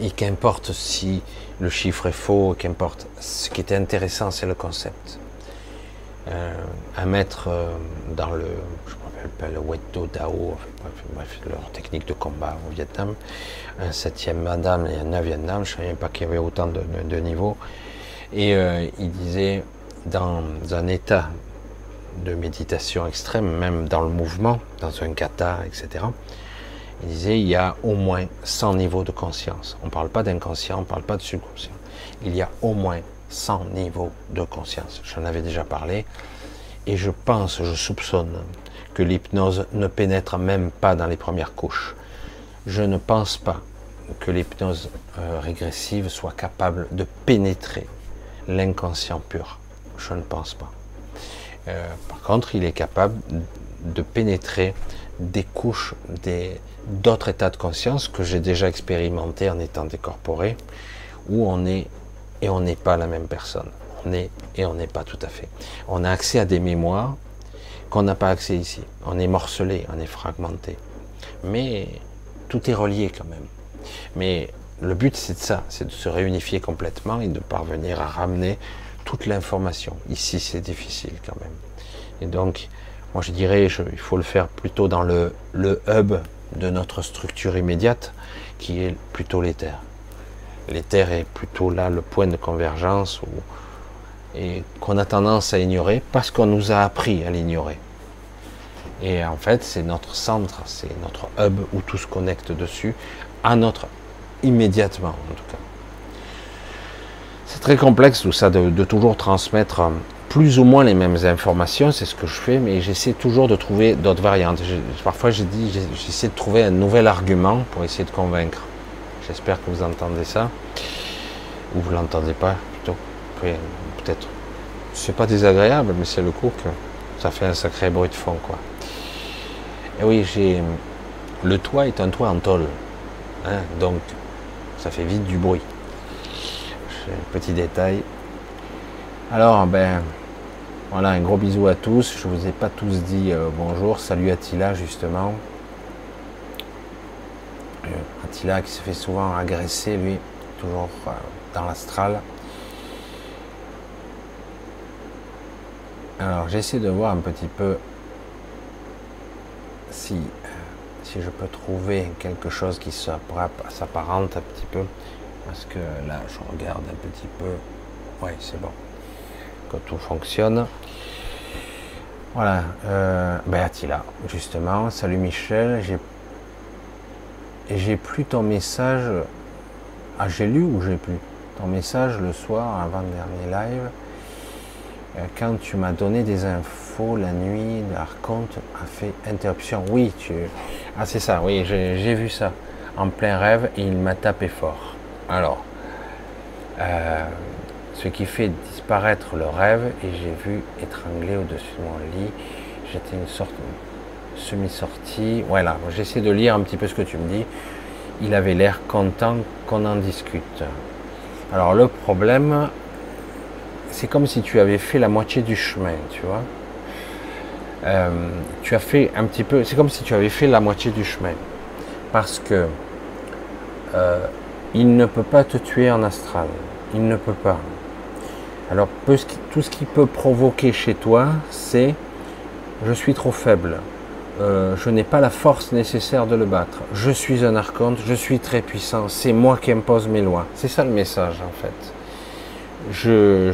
[SPEAKER 1] et qu'importe si le chiffre est faux, qu'importe, ce qui était intéressant, c'est le concept. Euh, un maître euh, dans le, je ne rappelle pas, le Weto Dao, bref, leur technique de combat au Vietnam, un septième madame et un neuvième dame, je ne savais pas qu'il y avait autant de, niveaux, et euh, il disait, dans un état de méditation extrême, même dans le mouvement, dans un kata, etc., il disait il y a au moins 100 niveaux de conscience. On ne parle pas d'inconscient, on ne parle pas de subconscient. Il y a au moins 100 niveaux de conscience. J'en avais déjà parlé. Et je pense, je soupçonne que l'hypnose ne pénètre même pas dans les premières couches. Je ne pense pas que l'hypnose euh, régressive soit capable de pénétrer l'inconscient pur. Je ne pense pas. Euh, par contre, il est capable de pénétrer des couches, des, d'autres états de conscience que j'ai déjà expérimenté en étant décorporé, où on est et on n'est pas la même personne. On est et on n'est pas tout à fait. On a accès à des mémoires qu'on n'a pas accès ici. On est morcelé, on est fragmenté. Mais tout est relié quand même. Mais le but c'est de ça, c'est de se réunifier complètement et de parvenir à ramener toute l'information. Ici c'est difficile quand même. Et donc, moi je dirais, il faut le faire plutôt dans le, le hub de notre structure immédiate, qui est plutôt l'éther. L'éther est plutôt là le point de convergence et qu'on a tendance à ignorer parce qu'on nous a appris à l'ignorer. Et en fait, c'est notre centre, c'est notre hub où tout se connecte dessus, à notre immédiatement en tout cas. C'est très complexe tout ça de toujours transmettre plus ou moins les mêmes informations, c'est ce que je fais, mais j'essaie toujours de trouver d'autres variantes. parfois, j'ai dit, j'essaie de trouver un nouvel argument pour essayer de convaincre. J'espère que vous entendez ça, ou vous l'entendez pas plutôt. Peut-être. C'est pas désagréable, mais c'est le coup que ça fait un sacré bruit de fond, quoi. Et oui, j'ai le toit est un toit en tôle, hein, donc ça fait vite du bruit. Petit détail. Alors, ben, voilà, un gros bisou à tous. Je vous ai pas tous dit euh, bonjour. Salut Attila, justement. Euh, Attila qui se fait souvent agresser, lui, toujours euh, dans l'astral. Alors, j'essaie de voir un petit peu si, si je peux trouver quelque chose qui s'apparente un petit peu. Parce que là, je regarde un petit peu. Oui, c'est bon que tout fonctionne. Voilà, euh, ben Attila, justement. Salut Michel, j'ai j'ai plus ton message. Ah, j'ai lu ou j'ai plus? Ton message le soir avant le dernier live. Euh, quand tu m'as donné des infos la nuit, l'archonte a fait interruption. Oui, tu. Ah, c'est ça, oui, j'ai vu ça. En plein rêve, il m'a tapé fort. Alors, euh, ce qui fait disparaître le rêve et j'ai vu étrangler au-dessus de mon lit. J'étais une sorte de semi-sortie. Voilà, j'essaie de lire un petit peu ce que tu me dis. Il avait l'air content qu'on en discute. Alors le problème, c'est comme si tu avais fait la moitié du chemin, tu vois. Euh, tu as fait un petit peu, c'est comme si tu avais fait la moitié du chemin. Parce que euh, il ne peut pas te tuer en astral Il ne peut pas. Alors tout ce qui peut provoquer chez toi, c'est je suis trop faible, euh, je n'ai pas la force nécessaire de le battre, je suis un archonte, je suis très puissant, c'est moi qui impose mes lois. C'est ça le message en fait. Je,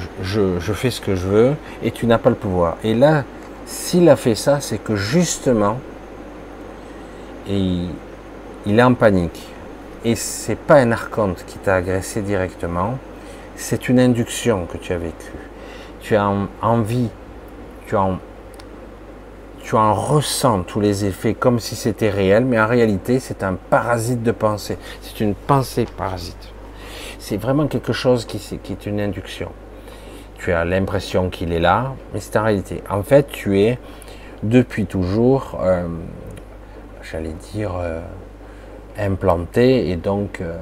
[SPEAKER 1] fais ce que je veux et tu n'as pas le pouvoir. Et là, s'il a fait ça, c'est que justement, il est en panique. Et c'est pas un archonte qui t'a agressé directement, c'est une induction que tu as vécue. Tu as envie, tu en, tu en ressens tous les effets comme si c'était réel, mais en réalité, c'est un parasite de pensée. C'est une pensée parasite. C'est vraiment quelque chose qui, qui est une induction. Tu as l'impression qu'il est là, mais c'est en réalité. En fait, tu es depuis toujours, euh, j'allais dire, euh, implanté et donc euh,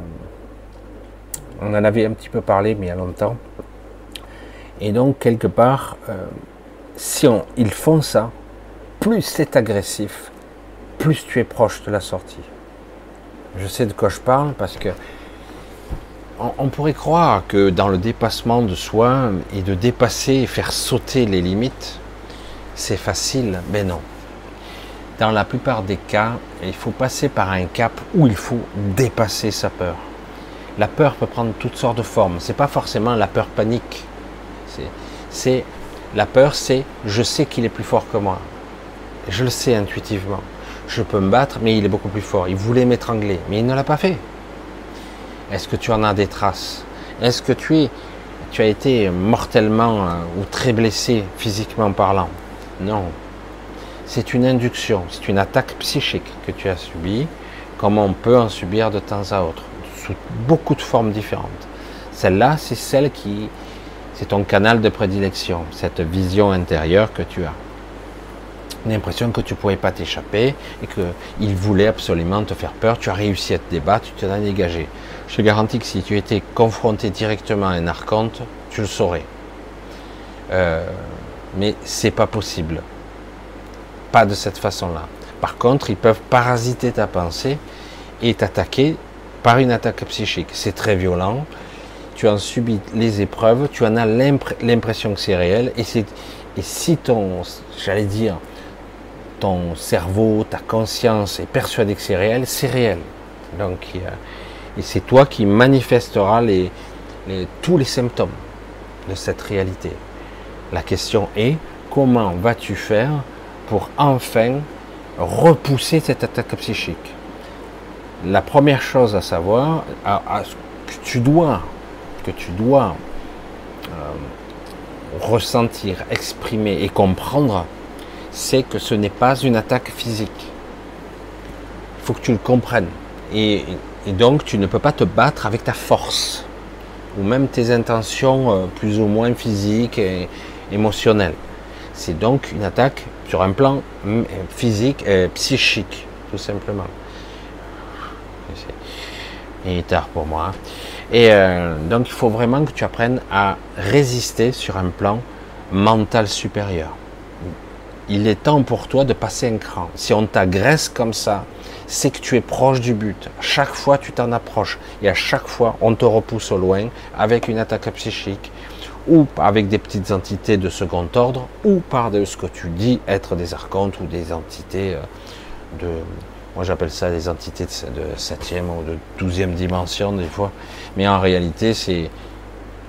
[SPEAKER 1] on en avait un petit peu parlé mais il y a longtemps. Et donc quelque part euh, si on, ils font ça plus c'est agressif plus tu es proche de la sortie. Je sais de quoi je parle parce que on, pourrait croire que dans le dépassement de soi et de dépasser et faire sauter les limites c'est facile mais non. Dans la plupart des cas, il faut passer par un cap où il faut dépasser sa peur. La peur peut prendre toutes sortes de formes. C'est pas forcément la peur panique. C'est la peur, c'est je sais qu'il est plus fort que moi. Je le sais intuitivement. Je peux me battre, mais il est beaucoup plus fort. Il voulait m'étrangler, mais il ne l'a pas fait. Est-ce que tu en as des traces? Est-ce que tu es, tu as été mortellement euh, ou très blessé physiquement parlant? Non, c'est une induction, c'est une attaque psychique que tu as subie, comme on peut en subir de temps à autre, sous beaucoup de formes différentes. Celle-là, c'est celle qui, c'est ton canal de prédilection, cette vision intérieure que tu as. L'impression que tu ne pouvais pas t'échapper et qu'il voulait absolument te faire peur. Tu as réussi à te débattre, tu t'en as dégagé. Je te garantis que si tu étais confronté directement à un archonte, tu le saurais. Euh, mais c'est pas possible pas de cette façon-là. Par contre, ils peuvent parasiter ta pensée et t'attaquer par une attaque psychique. C'est très violent. Tu en subis les épreuves, tu en as l'impression que c'est réel. Et, si ton, j'allais dire, ton cerveau, ta conscience est persuadé que c'est réel, c'est réel. Donc, et c'est toi qui manifesteras tous les symptômes de cette réalité. La question est, comment vas-tu faire pour enfin repousser cette attaque psychique? La première chose à savoir, que tu dois, que tu dois euh, ressentir, exprimer et comprendre, c'est que ce n'est pas une attaque physique. Il faut que tu le comprennes. Et, donc, tu ne peux pas te battre avec ta force, ou même tes intentions euh, plus ou moins physiques et émotionnelles. C'est donc une attaque sur un plan mm, physique et psychique, tout simplement. Il est tard pour moi. Hein. Et euh, donc il faut vraiment que tu apprennes à résister sur un plan mental supérieur. Il est temps pour toi de passer un cran. Si on t'agresse comme ça, c'est que tu es proche du but. chaque fois, tu t'en approches. Et à chaque fois, on te repousse au loin avec une attaque psychique, ou avec des petites entités de second ordre, ou par de ce que tu dis être des archontes ou des entités euh, de, moi j'appelle ça des entités de septième ou de douzième dimension des fois, mais en réalité c'est,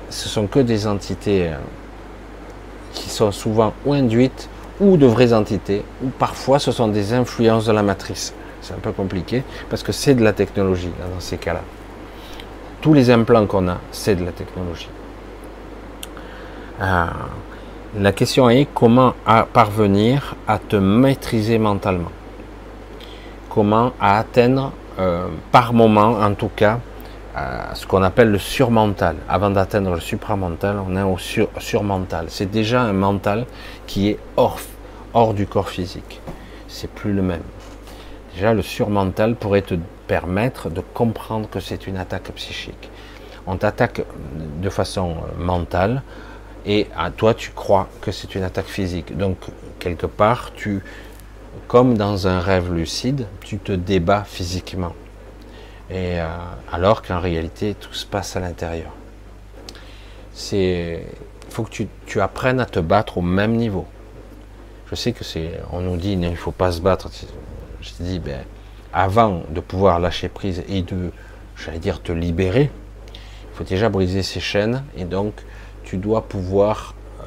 [SPEAKER 1] ce sont que des entités euh, qui sont souvent ou induites ou de vraies entités, ou parfois ce sont des influences de la matrice. C'est un peu compliqué parce que c'est de la technologie dans ces cas-là. Tous les implants qu'on a, c'est de la technologie. Euh, la question est comment parvenir à te maîtriser mentalement? Comment atteindre euh, par moment, en tout cas, euh, ce qu'on appelle le surmental. Avant d'atteindre le supramental, on est au surmental. C'est déjà un mental qui est hors, hors du corps physique. C'est plus le même. Déjà, le surmental pourrait te permettre de comprendre que c'est une attaque psychique. On t'attaque de façon mentale, et à toi tu crois que c'est une attaque physique. Donc quelque part, tu, comme dans un rêve lucide, tu te débats physiquement. Et euh, alors qu'en réalité, tout se passe à l'intérieur. c'est il faut que tu, apprennes à te battre au même niveau. Je sais que c'est, on nous dit il ne faut pas se battre. Je te dis, ben, avant de pouvoir lâcher prise et de, j'allais dire, te libérer, il faut déjà briser ces chaînes et donc tu dois pouvoir euh,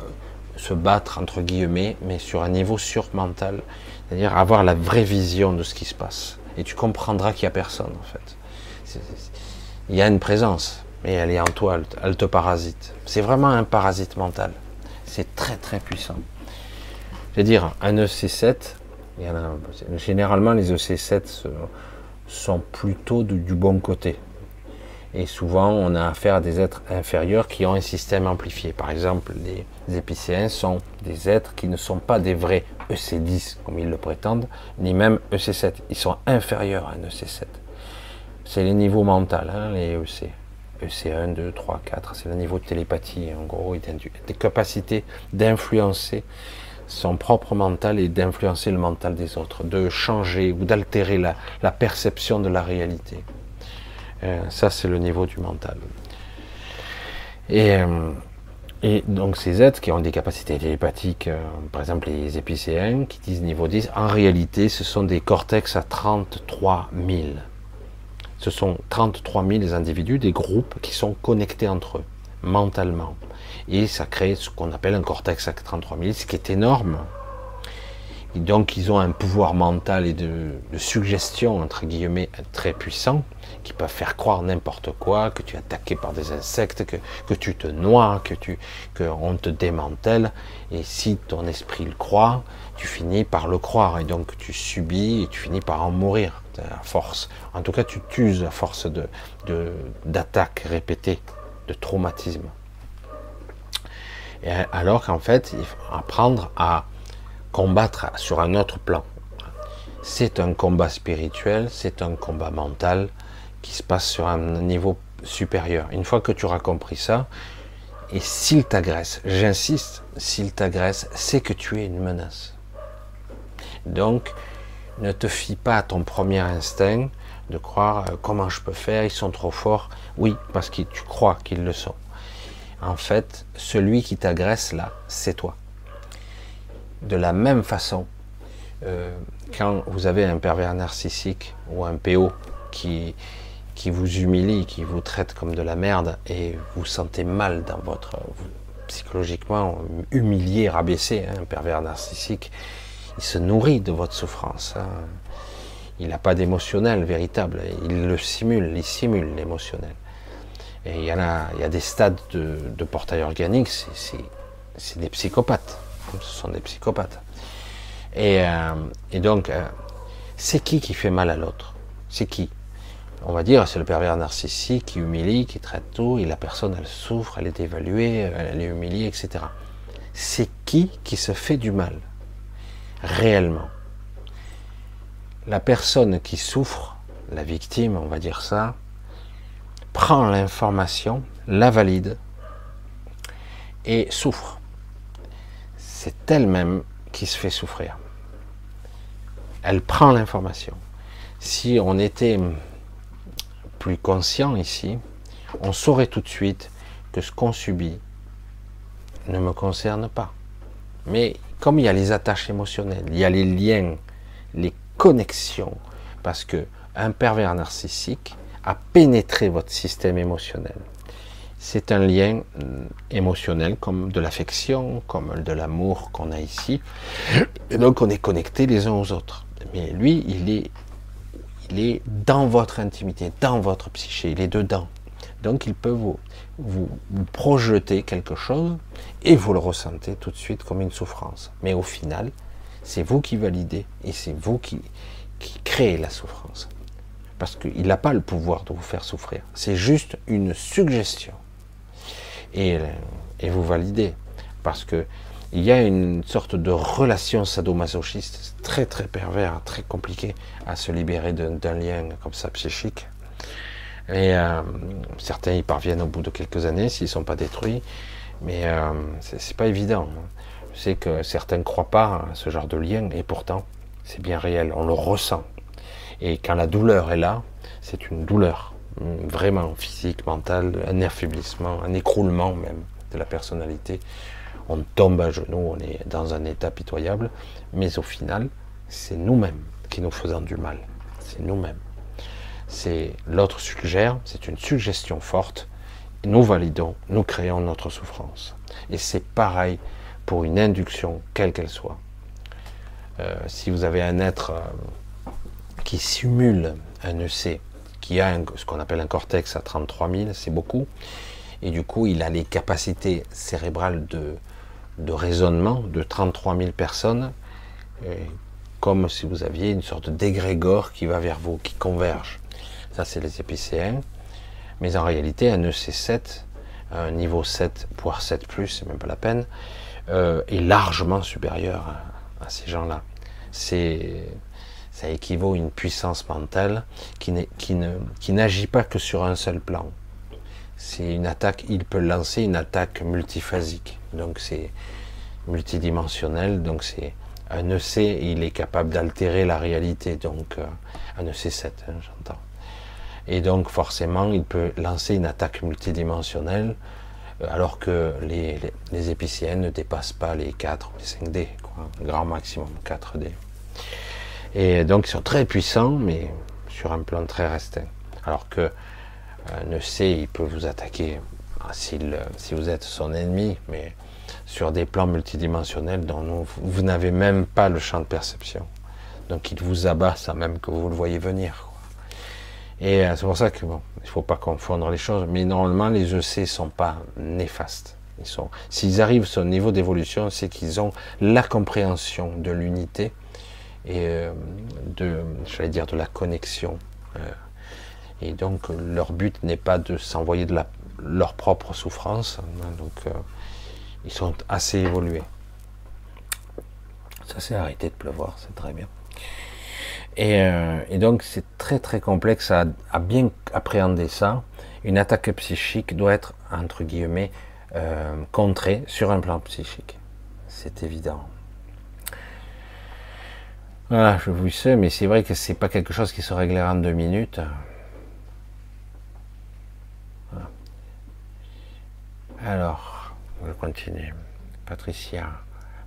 [SPEAKER 1] se battre entre guillemets, mais sur un niveau surmental, c'est-à-dire avoir la vraie vision de ce qui se passe. Et tu comprendras qu'il n'y a personne en fait. il y a une présence, mais elle est en toi, elle, te parasite. C'est vraiment un parasite mental. C'est très très puissant. Je veux dire, un EC7, il y en a, généralement les EC7 sont plutôt du bon côté. Et souvent, on a affaire à des êtres inférieurs qui ont un système amplifié. Par exemple, les épicéens sont des êtres qui ne sont pas des vrais EC10, comme ils le prétendent, ni même EC7. Ils sont inférieurs à un EC7. C'est les niveaux mentaux, hein, les EC. EC1, 2, 3, 4, c'est le niveau de télépathie. En gros, il des capacités d'influencer son propre mental et d'influencer le mental des autres, de changer ou d'altérer la perception de la réalité. Euh, ça, c'est le niveau du mental. Euh, et, donc ces êtres qui ont des capacités télépathiques, euh, par exemple les épicéens, qui disent niveau 10, en réalité, ce sont des cortex à 33 000. Ce sont 33 000 individus, des groupes qui sont connectés entre eux, mentalement. Et ça crée ce qu'on appelle un cortex à 33 000, ce qui est énorme, donc ils ont un pouvoir mental et de, suggestion, entre guillemets, très puissant, qui peuvent faire croire n'importe quoi, que tu es attaqué par des insectes, que, tu te noies, que tu qu'on te démantèle. Et si ton esprit le croit, tu finis par le croire. Et donc tu subis et tu finis par en mourir à force. En tout cas, tu t'uses à force de, d'attaques répétées, de traumatismes. Et alors qu'en fait, il faut apprendre à combattre sur un autre plan. C'est un combat spirituel, c'est un combat mental qui se passe sur un niveau supérieur. Une fois que tu auras compris ça, et s'il t'agresse, j'insiste, s'il t'agresse, c'est que tu es une menace. Donc, ne te fie pas à ton premier instinct de croire euh, comment je peux faire, ils sont trop forts. Oui, parce que tu crois qu'ils le sont. En fait, celui qui t'agresse là, c'est toi de la même façon, euh, quand vous avez un pervers narcissique ou un PO qui, qui vous humilie, qui vous traite comme de la merde et vous sentez mal dans votre psychologiquement humilié, rabaissé, hein, un pervers narcissique, il se nourrit de votre souffrance. Hein. Il n'a pas d'émotionnel véritable, il le simule, il simule l'émotionnel. Et il y, a, il y a des stades de, de portail organique, c'est des psychopathes ce sont des psychopathes. Et, euh, donc, euh, c'est qui qui fait mal à l'autre? C'est qui? On va dire, c'est le pervers narcissique qui humilie, qui traite tout, et la personne, elle souffre, elle est évaluée, elle est humiliée, etc. C'est qui qui se fait du mal Réellement? La personne qui souffre, la victime, on va dire ça, prend l'information, la valide et souffre c'est elle-même qui se fait souffrir. Elle prend l'information. Si on était plus conscient ici, on saurait tout de suite que ce qu'on subit ne me concerne pas. Mais comme il y a les attaches émotionnelles, il y a les liens, les connexions, parce que un pervers narcissique a pénétré votre système émotionnel c'est un lien euh, émotionnel, comme de l'affection, comme de l'amour qu'on a ici. Et donc on est connectés les uns aux autres. Mais lui, il est, il est dans votre intimité, dans votre psyché, il est dedans. Donc il peut vous, vous, projeter quelque chose et vous le ressentez tout de suite comme une souffrance. Mais au final, c'est vous qui validez et c'est vous qui, qui créez la souffrance. Parce qu'il n'a pas le pouvoir de vous faire souffrir. C'est juste une suggestion et, vous validez. Parce que il y a une sorte de relation sadomasochiste très très pervers, très compliqué à se libérer d'un lien comme ça psychique. Et euh, certains y parviennent au bout de quelques années s'ils ne sont pas détruits, mais euh, c'est pas évident. Je sais que certains ne croient pas à ce genre de lien, et pourtant c'est bien réel, on le ressent. Et quand la douleur est là, c'est une douleur vraiment physique, mental, un affaiblissement, un écroulement même, de la personnalité. On tombe à genoux, on est dans un état pitoyable, mais au final, c'est nous-mêmes qui nous faisons du mal. C'est nous-mêmes. C'est l'autre suggère, c'est une suggestion forte. Nous validons, nous créons notre souffrance. Et c'est pareil pour une induction, quelle qu'elle soit. Euh, si vous avez un être euh, qui simule un EC, qui a ce qu'on appelle un cortex à 33 000, c'est beaucoup, et du coup il a les capacités cérébrales de, raisonnement de 33 000 personnes, comme si vous aviez une sorte d'égrégore qui va vers vous, qui converge. Ça, c'est les épicéens. Mais en réalité, un EC7, un niveau 7, voire 7, c'est même pas la peine, euh, est largement supérieur à, ces gens-là. C'est, ça équivaut à une puissance mentale qui, qui, n'agit pas que sur un seul plan. C'est une attaque, il peut lancer une attaque multiphasique. Donc c'est multidimensionnel, donc c'est un EC, il est capable d'altérer la réalité, donc euh, un EC7, hein, j'entends. Et donc forcément, il peut lancer une attaque multidimensionnelle, euh, alors que les, les, ne dépassent pas les 4 ou les 5D, quoi, un grand maximum 4D. Et donc ils sont très puissants, mais sur un plan très restreint. Alors que un EC, il peut vous attaquer ah, si vous êtes son ennemi, mais sur des plans multidimensionnels dont vous n'avez même pas le champ de perception. Donc il vous abat sans même que vous le voyez venir. Et euh, c'est pour ça que bon, il faut pas confondre les choses. Mais normalement, les EC sont pas néfastes. S'ils arrivent à ce niveau d'évolution, c'est qu'ils ont la compréhension de l'unité et euh, de, j'allais dire, de la connexion. Euh. et donc leur but n'est pas de s'envoyer de la, leur propre souffrance. Hein, donc ils sont assez évolués. Ça s'est arrêté de pleuvoir, c'est très bien. Et, euh, donc c'est très très complexe à, bien appréhender ça. Une attaque psychique doit être, entre guillemets, euh, contrée sur un plan psychique. C'est évident. Voilà, je vous sais, mais c'est vrai que c'est pas quelque chose qui se réglera en deux minutes. Alors, je continue. Patricia,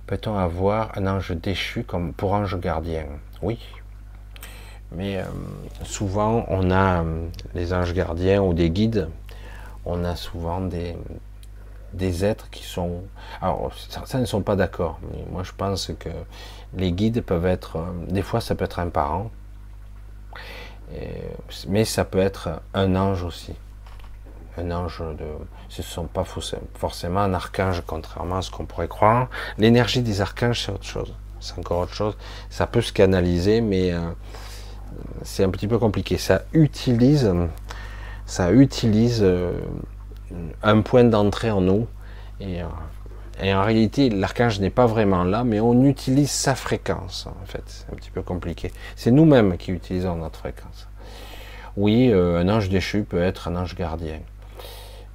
[SPEAKER 1] peut-on avoir un ange déchu comme pour ange gardien? Oui. Mais euh, souvent, on a euh, les anges gardiens ou des guides, on a souvent des, des êtres qui sont. Alors, certains ne sont pas d'accord, moi je pense que les guides peuvent être. Euh, des fois, ça peut être un parent, mais ça peut être un ange aussi un ange de, ce ne sont pas forcément un archange, contrairement à ce qu'on pourrait croire. L'énergie des archanges, c'est autre chose. C'est encore autre chose. Ça peut se canaliser, mais euh, c'est un petit peu compliqué. Ça utilise, euh, un point d'entrée en nous. Et en réalité, l'archange n'est pas vraiment là, mais on utilise sa fréquence. En fait, c'est un petit peu compliqué. C'est nous-mêmes qui utilisons notre fréquence. Oui, un ange déchu peut être un ange gardien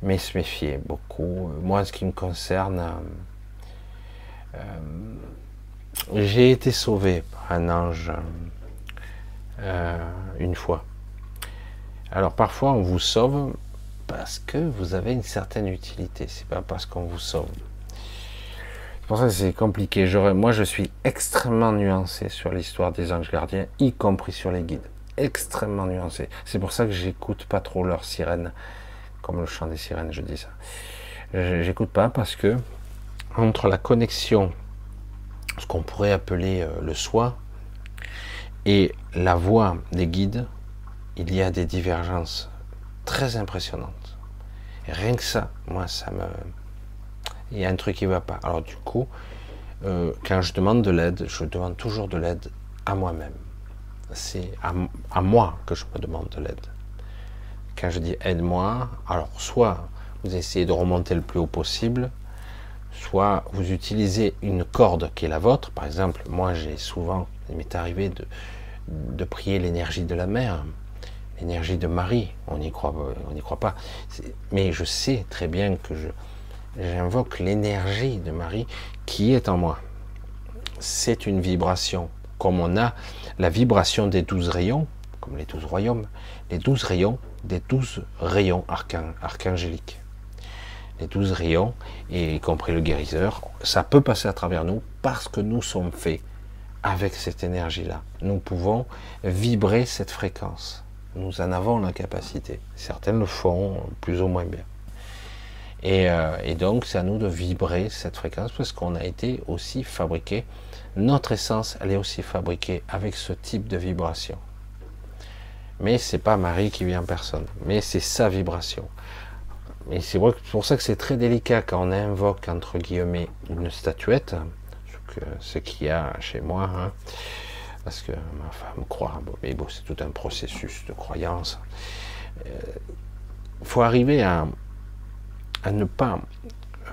[SPEAKER 1] mais se méfier beaucoup. Moi, ce qui me concerne, euh, j'ai été sauvé par un ange euh, une fois. Alors parfois, on vous sauve parce que vous avez une certaine utilité. C'est pas parce qu'on vous sauve. C'est pour ça que c'est compliqué. Moi, je suis extrêmement nuancé sur l'histoire des anges gardiens, y compris sur les guides. Extrêmement nuancé. C'est pour ça que j'écoute pas trop leurs sirènes comme le chant des sirènes, je dis ça. J'écoute pas parce que entre la connexion, ce qu'on pourrait appeler euh, le soi, et la voix des guides, il y a des divergences très impressionnantes. Rien que ça, moi, ça me. Il y a un truc qui ne va pas. Alors, du coup, euh, quand je demande de l'aide, je demande toujours de l'aide à moi-même. C'est à moi que je me demande de l'aide quand je dis aide-moi, alors soit vous essayez de remonter le plus haut possible, soit vous utilisez une corde qui est la vôtre. Par exemple, moi j'ai souvent, il m'est arrivé de, prier l'énergie de la mer, l'énergie de Marie. On n'y croit pas. Mais je sais très bien que je, j'invoque l'énergie de Marie qui est en moi. C'est une vibration, comme on a la vibration des douze rayons, comme les douze royaumes, les douze rayons des douze rayons archangéliques. les douze rayons, y compris le guérisseur, ça peut passer à travers nous parce que nous sommes faits avec cette énergie-là. Nous pouvons vibrer cette fréquence. Nous en avons la capacité. Certaines le font plus ou moins bien. Et, euh, et donc, c'est à nous de vibrer cette fréquence parce qu'on a été aussi fabriqué. Notre essence, elle est aussi fabriquée avec ce type de vibration. Mais c'est pas Marie qui vient en personne, mais c'est sa vibration. Et c'est pour ça que c'est très délicat quand on invoque, entre guillemets, une statuette, ce qu'il y a chez moi, hein, parce que ma femme croit, mais bon, c'est tout un processus de croyance. Il euh, faut arriver à, à ne pas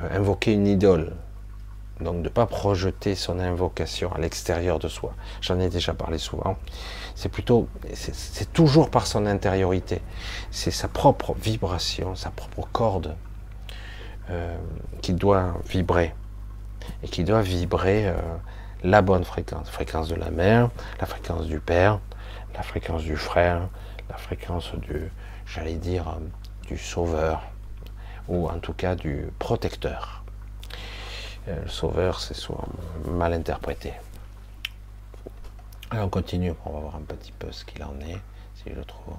[SPEAKER 1] euh, invoquer une idole, donc de ne pas projeter son invocation à l'extérieur de soi. J'en ai déjà parlé souvent. C'est plutôt, c'est toujours par son intériorité. C'est sa propre vibration, sa propre corde euh, qui doit vibrer. Et qui doit vibrer euh, la bonne fréquence. Fréquence de la mère, la fréquence du père, la fréquence du frère, la fréquence du, j'allais dire, du sauveur, ou en tout cas du protecteur. le sauveur, c'est souvent mal interprété on continue, on va voir un petit peu ce qu'il en est, si je le trouve.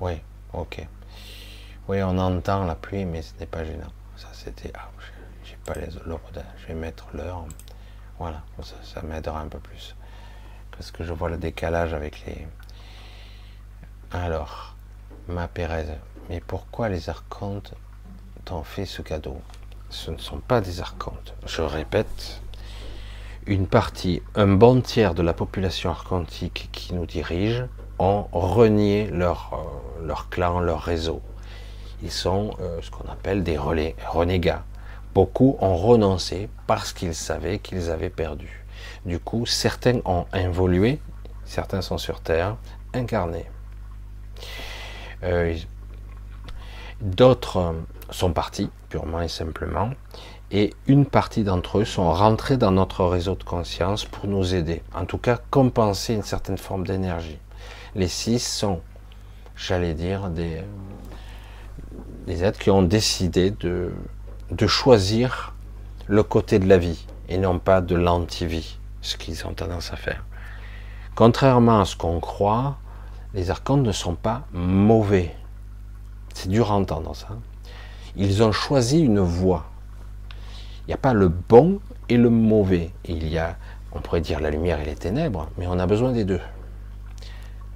[SPEAKER 1] Oui, ok. Oui, on entend la pluie, mais ce n'est pas gênant. Ça, c'était. Ah, j'ai pas les l'ordre. Je vais mettre l'heure. Voilà, ça, ça m'aidera un peu plus. Parce que je vois le décalage avec les. Alors, ma Pérez, mais pourquoi les archontes t'ont fait ce cadeau? Ce ne sont pas des archontes. Je répète, une partie, un bon tiers de la population archontique qui nous dirige ont renié leur, euh, leur clan, leur réseau. Ils sont euh, ce qu'on appelle des relais, renégats. Beaucoup ont renoncé parce qu'ils savaient qu'ils avaient perdu. Du coup, certains ont involué, certains sont sur Terre, incarnés. Euh, d'autres sont partis, purement et simplement, et une partie d'entre eux sont rentrés dans notre réseau de conscience pour nous aider, en tout cas compenser une certaine forme d'énergie. Les six sont, j'allais dire, des, êtres qui ont décidé de, de choisir le côté de la vie et non pas de l'anti-vie, ce qu'ils ont tendance à faire. Contrairement à ce qu'on croit, les archontes ne sont pas mauvais. C'est dur à entendre ça. Ils ont choisi une voie. Il n'y a pas le bon et le mauvais. Il y a, on pourrait dire, la lumière et les ténèbres, mais on a besoin des deux.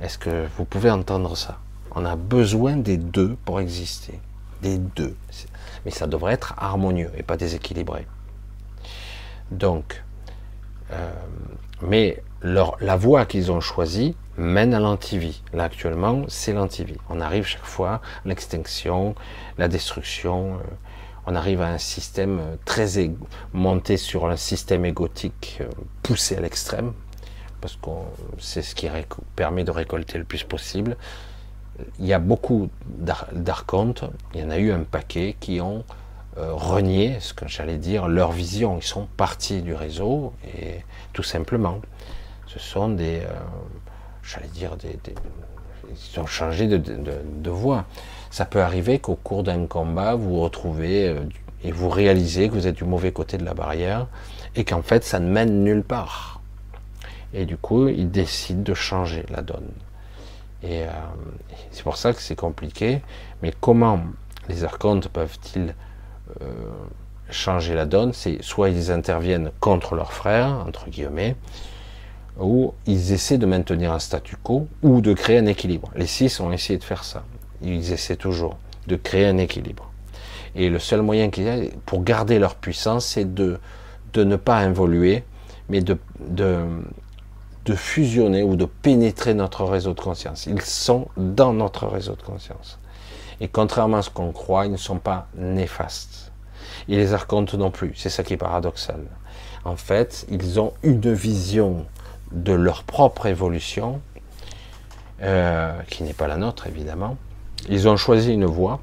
[SPEAKER 1] Est-ce que vous pouvez entendre ça? On a besoin des deux pour exister. Des deux. Mais ça devrait être harmonieux et pas déséquilibré. Donc, euh, mais la voie qu'ils ont choisie mène à l'antivie. Là, actuellement, c'est l'antivie. On arrive chaque fois à l'extinction, la destruction. Euh, on arrive à un système euh, très monté sur un système égotique euh, poussé à l'extrême, parce que c'est ce qui permet de récolter le plus possible. Il y a beaucoup d'archontes, il y en a eu un paquet qui ont renié, ce que j'allais dire, leur vision. Ils sont partis du réseau et tout simplement, ce sont des, j'allais dire, des, ils ont changé de, de voie. Ça peut arriver qu'au cours d'un combat, vous vous retrouvez euh, et vous réalisez que vous êtes du mauvais côté de la barrière et qu'en fait, ça ne mène nulle part. Et du coup, ils décident de changer la donne. Et euh, c'est pour ça que c'est compliqué. Mais comment les archontes peuvent-ils euh, changer la donne? C'est soit ils interviennent contre leurs frères, entre guillemets, ou ils essaient de maintenir un statu quo ou de créer un équilibre. Les six ont essayé de faire ça ils essaient toujours de créer un équilibre. Et le seul moyen qu'il y a pour garder leur puissance, c'est de, de ne pas involuer, mais de, de, de fusionner ou de pénétrer notre réseau de conscience. Ils sont dans notre réseau de conscience. Et contrairement à ce qu'on croit, ils ne sont pas néfastes. Et les archontes non plus. C'est ça qui est paradoxal. En fait, ils ont une vision de leur propre évolution, euh, qui n'est pas la nôtre évidemment, ils ont choisi une voie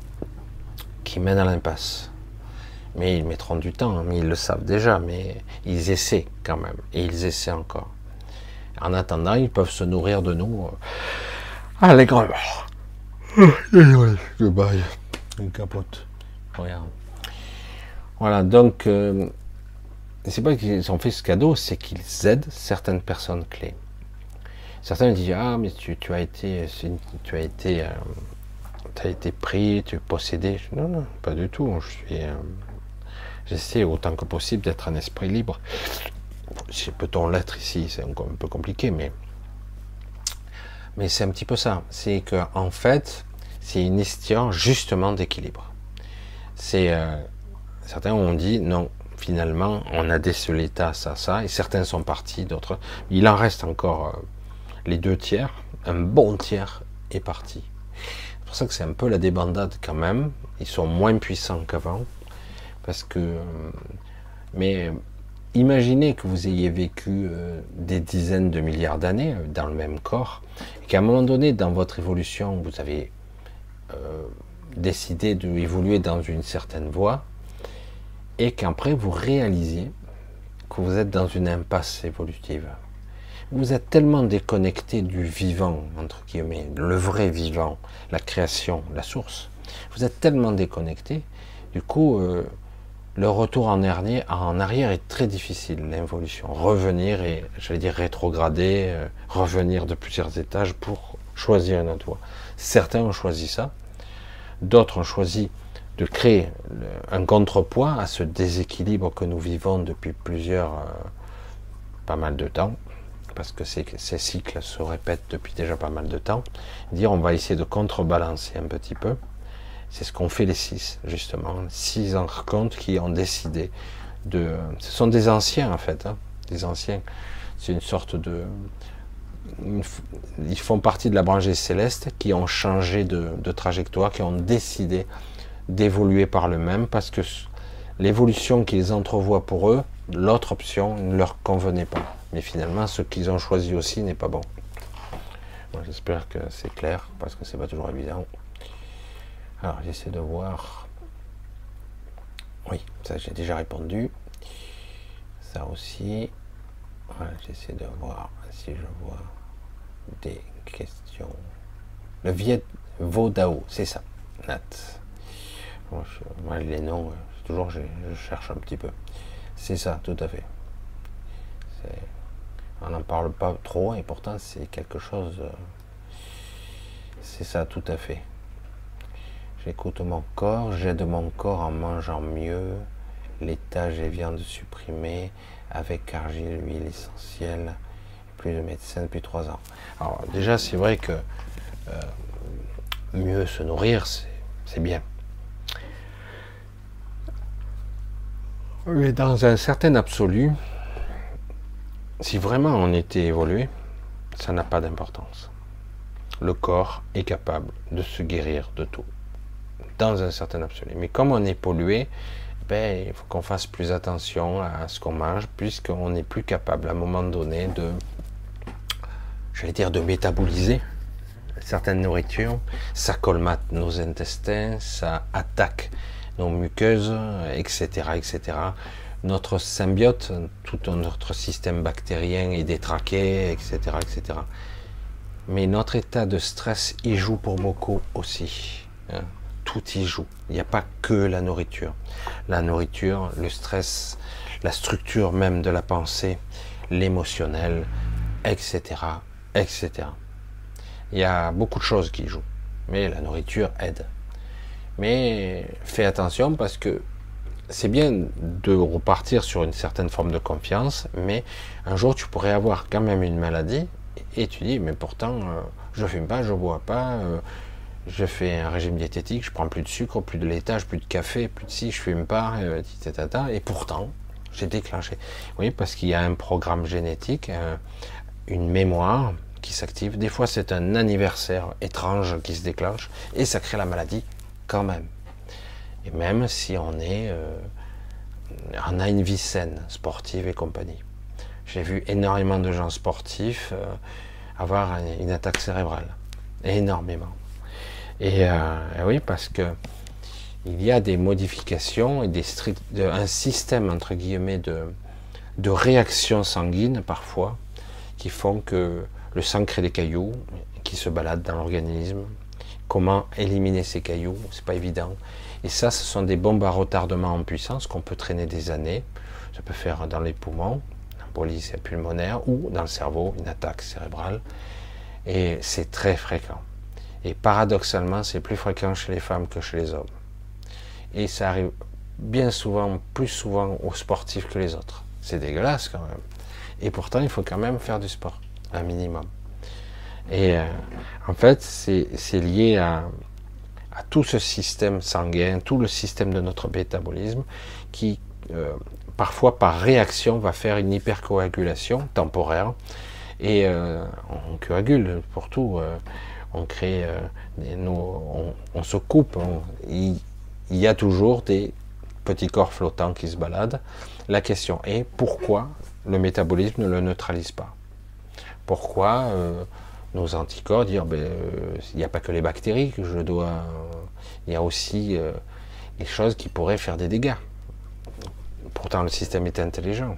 [SPEAKER 1] qui mène à l'impasse. Mais ils mettront du temps, hein, mais ils le savent déjà, mais ils essaient quand même, et ils essaient encore. En attendant, ils peuvent se nourrir de nous euh, allègrement. Je baille. Une capote. Regarde. Voilà, donc, euh, c'est pas qu'ils ont fait ce cadeau, c'est qu'ils aident certaines personnes clés. Certains disent Ah, mais tu, as été, tu as été, euh, as été pris, tu es possédé. Non, non, pas du tout. Je suis, euh, j'essaie autant que possible d'être un esprit libre. Peut-on l'être ici? C'est un peu compliqué, mais mais c'est un petit peu ça. C'est que en fait, c'est une histoire justement d'équilibre. C'est euh, certains ont dit non, finalement, on a décelé ça, ça, et certains sont partis, d'autres. Il en reste encore euh, les deux tiers, un bon tiers est parti. C'est pour ça que c'est un peu la débandade quand même. Ils sont moins puissants qu'avant, parce que. Euh, mais imaginez que vous ayez vécu des dizaines de milliards d'années dans le même corps, et qu'à un moment donné, dans votre évolution, vous avez décidé d'évoluer dans une certaine voie, et qu'après vous réalisez que vous êtes dans une impasse évolutive. Vous êtes tellement déconnecté du vivant, entre guillemets, le vrai vivant, la création, la source. Vous êtes tellement déconnecté, du coup, euh, le retour en arrière, en arrière est très difficile, l'évolution. Revenir et, j'allais dire, rétrograder, euh, revenir de plusieurs étages pour choisir une autre voie. Certains ont choisi ça, d'autres ont choisi de créer un contrepoids à ce déséquilibre que nous vivons depuis plusieurs, euh, pas mal de temps, parce que ces, cycles se répètent depuis déjà pas mal de temps, dire on va essayer de contrebalancer un petit peu. C'est ce qu'ont fait les six, justement, six archontes qui ont décidé de... Ce sont des anciens, en fait, hein, des anciens. C'est une sorte de... Ils font partie de la branche céleste qui ont changé de trajectoire, qui ont décidé d'évoluer par le même parce que l'évolution qu'ils entrevoient pour eux, l'autre option ne leur convenait pas. Mais finalement, ce qu'ils ont choisi aussi n'est pas bon. J'espère que c'est clair parce que c'est pas toujours évident. Alors j'essaie de voir. Oui, ça j'ai déjà répondu. Ça aussi. j'essaie de voir si je vois des questions. Le Viet Vodao, c'est ça. Nat. Moi, les noms, toujours, je, cherche un petit peu. C'est ça, tout à fait. On n'en parle pas trop et pourtant c'est quelque chose. Euh, c'est ça, tout à fait. J'écoute mon corps, j'aide mon corps en mangeant mieux. L'étage et viande supprimée avec argile, huile essentielle. Plus de médecin depuis trois ans. Alors déjà, c'est vrai que euh, mieux se nourrir, c'est bien. Dans un certain absolu, si vraiment on était évolué, ça n'a pas d'importance. Le corps est capable de se guérir de tout, dans un certain absolu. Mais comme on est pollué, ben, il faut qu'on fasse plus attention à ce qu'on mange, puisqu'on n'est plus capable à un moment donné de, j'allais dire, de métaboliser certaines nourritures. Ça colmate nos intestins, ça attaque nos muqueuses, etc., etc. Notre symbiote, tout notre système bactérien est détraqué, etc., etc. Mais notre état de stress y joue pour beaucoup aussi. Hein. Tout y joue. Il n'y a pas que la nourriture. La nourriture, le stress, la structure même de la pensée, l'émotionnel, etc., etc. Il y a beaucoup de choses qui jouent. Mais la nourriture aide. Mais fais attention parce que c'est bien de repartir sur une certaine forme de confiance, mais un jour tu pourrais avoir quand même une maladie et tu dis mais pourtant euh, je fume pas, je bois pas, euh, je fais un régime diététique, je prends plus de sucre, plus de laitage, plus de café, plus de si, je fume pas, euh, et pourtant j'ai déclenché. Oui, parce qu'il y a un programme génétique, une mémoire qui s'active. Des fois c'est un anniversaire étrange qui se déclenche et ça crée la maladie quand même. Et même si on est, euh, on a une vie saine, sportive et compagnie. J'ai vu énormément de gens sportifs euh, avoir une attaque cérébrale, énormément. Et, euh, oui, parce que il y a des modifications et des un système entre guillemets de, de réactions sanguines parfois qui font que le sang crée des cailloux qui se baladent dans l'organisme, Comment éliminer ces cailloux C'est pas évident. Et ça, ce sont des bombes à retardement en puissance qu'on peut traîner des années. Ça peut faire dans les poumons, embolie pulmonaire, ou dans le cerveau, une attaque cérébrale. Et c'est très fréquent. Et paradoxalement, c'est plus fréquent chez les femmes que chez les hommes. Et ça arrive bien souvent, plus souvent aux sportifs que les autres. C'est dégueulasse quand même. Et pourtant, il faut quand même faire du sport, un minimum. Et euh, en fait, c'est lié à, tout ce système sanguin, tout le système de notre métabolisme qui, euh, parfois par réaction, va faire une hypercoagulation temporaire. Et euh, on coagule pour tout. on crée, on, se coupe. il, y a toujours des petits corps flottants qui se baladent. La question est pourquoi le métabolisme ne le neutralise pas? Pourquoi nos anticorps, dire ben, euh, il n'y a pas que les bactéries que je dois. Il y a aussi euh, les choses qui pourraient faire des dégâts. Pourtant, le système est intelligent.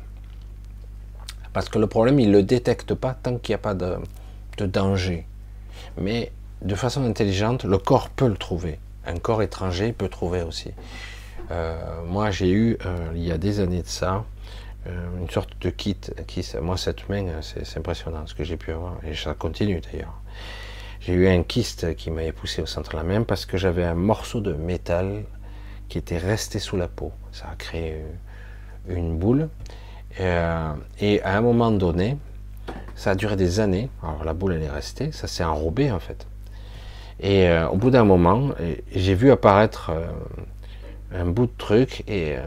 [SPEAKER 1] Parce que le problème, il ne le détecte pas tant qu'il n'y a pas de, danger. Mais de façon intelligente, le corps peut le trouver. Un corps étranger peut trouver aussi. Euh, moi, j'ai eu, il y a des années de ça, euh, une sorte de kit. Moi, cette main, c'est impressionnant ce que j'ai pu avoir. Et ça continue d'ailleurs. J'ai eu un kyste qui m'avait poussé au centre de la main parce que j'avais un morceau de métal qui était resté sous la peau. Ça a créé euh, une boule. Euh, et à un moment donné, ça a duré des années. Alors la boule, elle est restée. Ça s'est enrobé en fait. Et au bout d'un moment, j'ai vu apparaître un bout de truc et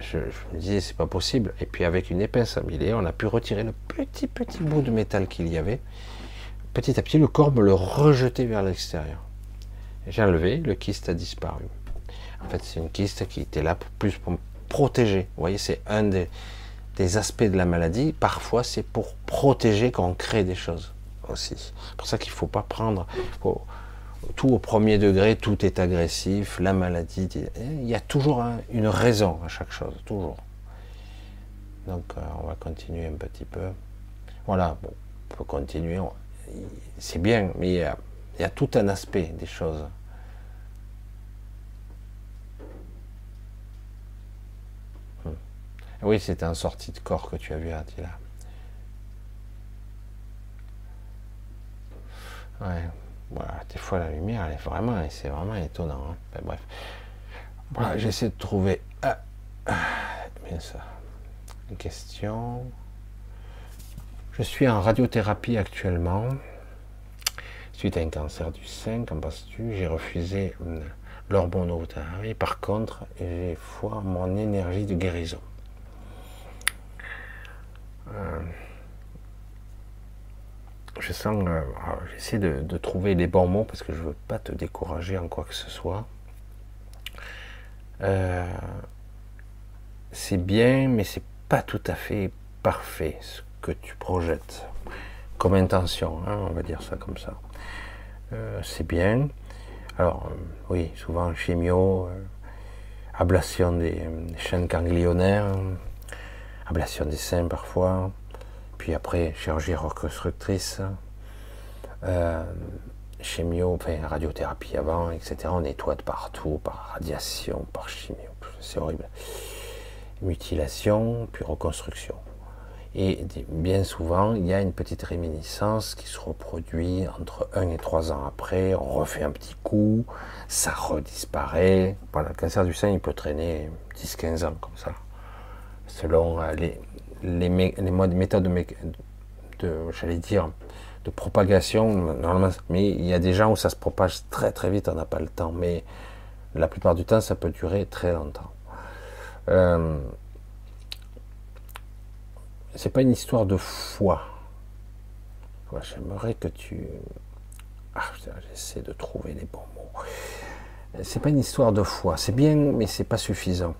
[SPEAKER 1] je, me disais, c'est pas possible. Et puis avec une épaisse à on a pu retirer le petit, petit bout de métal qu'il y avait. Petit à petit, le corps me le rejetait vers l'extérieur. J'ai enlevé, le kyste a disparu. En fait, c'est une kyste qui était là plus pour me protéger. Vous voyez, c'est un des, aspects de la maladie. Parfois, c'est pour protéger qu'on crée des choses aussi. C'est pour ça qu'il ne faut pas prendre tout au premier degré, tout est agressif, la maladie, il y a toujours une raison à chaque chose, toujours. Donc euh, on va continuer un petit peu. Voilà, on peut continuer, c'est bien, mais il y, a, tout un aspect des choses. Hmm. Oui, c'était un sortie de corps que tu as vu, Attila. Ouais. Voilà, des fois la lumière, elle est vraiment, c'est vraiment étonnant. Hein. bref. Voilà, j'essaie de trouver ah, ah, bien ça. Une question. Je suis en radiothérapie actuellement. Suite à un cancer du sein, qu'en penses-tu? J'ai refusé hum, l'hormonothérapie. Par contre, j'ai foi en mon énergie de guérison. Euh, je sens, euh, j'essaie de, trouver les bons mots parce que je veux pas te décourager en quoi que ce soit. Euh, c'est bien, mais c'est pas tout à fait parfait ce que tu projettes comme intention, hein, on va dire ça comme ça. Euh, c'est bien. Alors, oui, souvent chimio, ablation des chaînes ganglionnaires, ablation des seins parfois, puis après chirurgie reconstructrice, euh, chimio, enfin radiothérapie avant, etc. On nettoie de partout, par radiation, par chimio, c'est horrible. Mutilation, puis reconstruction. Et bien souvent, il y a une petite réminiscence qui se reproduit entre 1 et 3 ans après. On refait un petit coup, ça redisparaît. Voilà, le cancer du sein, il peut traîner 10-15 ans comme ça, selon euh, les, les, modes, méthodes de, j'allais dire, de propagation, normalement, mais il y a des gens où ça se propage très très vite, on n'a pas le temps, mais la plupart du temps, ça peut durer très longtemps. Euh, c'est pas une histoire de foi. J'aimerais que tu. Ah, j'essaie de trouver les bons mots. C'est pas une histoire de foi. C'est bien, mais c'est pas suffisant.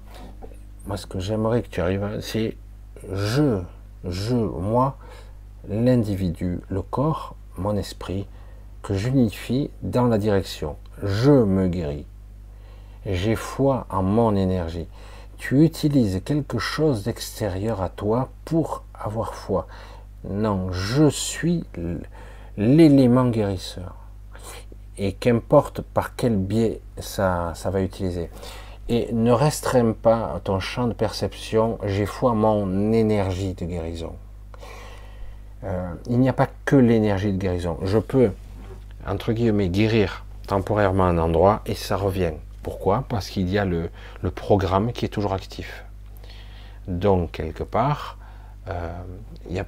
[SPEAKER 1] Moi, ce que j'aimerais que tu arrives, c'est je, je, moi, l'individu, le corps, mon esprit, que j'unifie dans la direction. Je me guéris. J'ai foi en mon énergie. Tu utilises quelque chose d'extérieur à toi pour avoir foi. Non, je suis l'élément guérisseur. et qu'importe par quel biais ça, ça va utiliser. Et ne restreins pas ton champ de perception, j'ai foi mon énergie de guérison. Euh, il n'y a pas que l'énergie de guérison. Je peux, entre guillemets, guérir temporairement un endroit et ça revient. Pourquoi? Parce qu'il y a le, le, programme qui est toujours actif. Donc, quelque part, euh,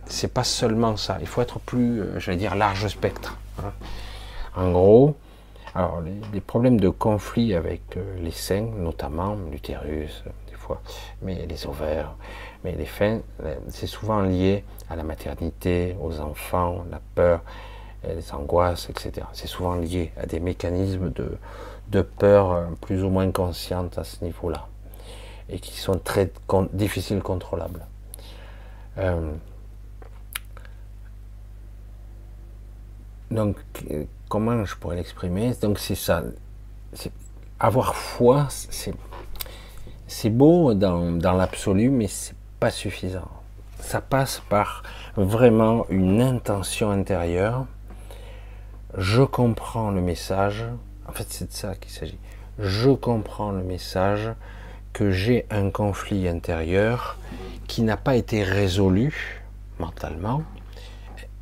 [SPEAKER 1] c'est pas seulement ça. Il faut être plus, euh, j'allais dire, large spectre. Hein. En gros, alors les, problèmes de conflit avec euh, les seins, notamment l'utérus, des fois, mais les ovaires, mais les fins, euh, c'est souvent lié à la maternité, aux enfants, la peur, euh, les angoisses, etc. C'est souvent lié à des mécanismes de, de peur plus ou moins conscientes à ce niveau-là et qui sont très difficiles contrôlables. donc, comment je pourrais l'exprimer Donc c'est ça. Avoir foi, c'est beau dans, l'absolu, mais c'est pas suffisant. Ça passe par vraiment une intention intérieure. Je comprends le message. En fait, c'est de ça qu'il s'agit. Je comprends le message que j'ai un conflit intérieur qui n'a pas été résolu mentalement,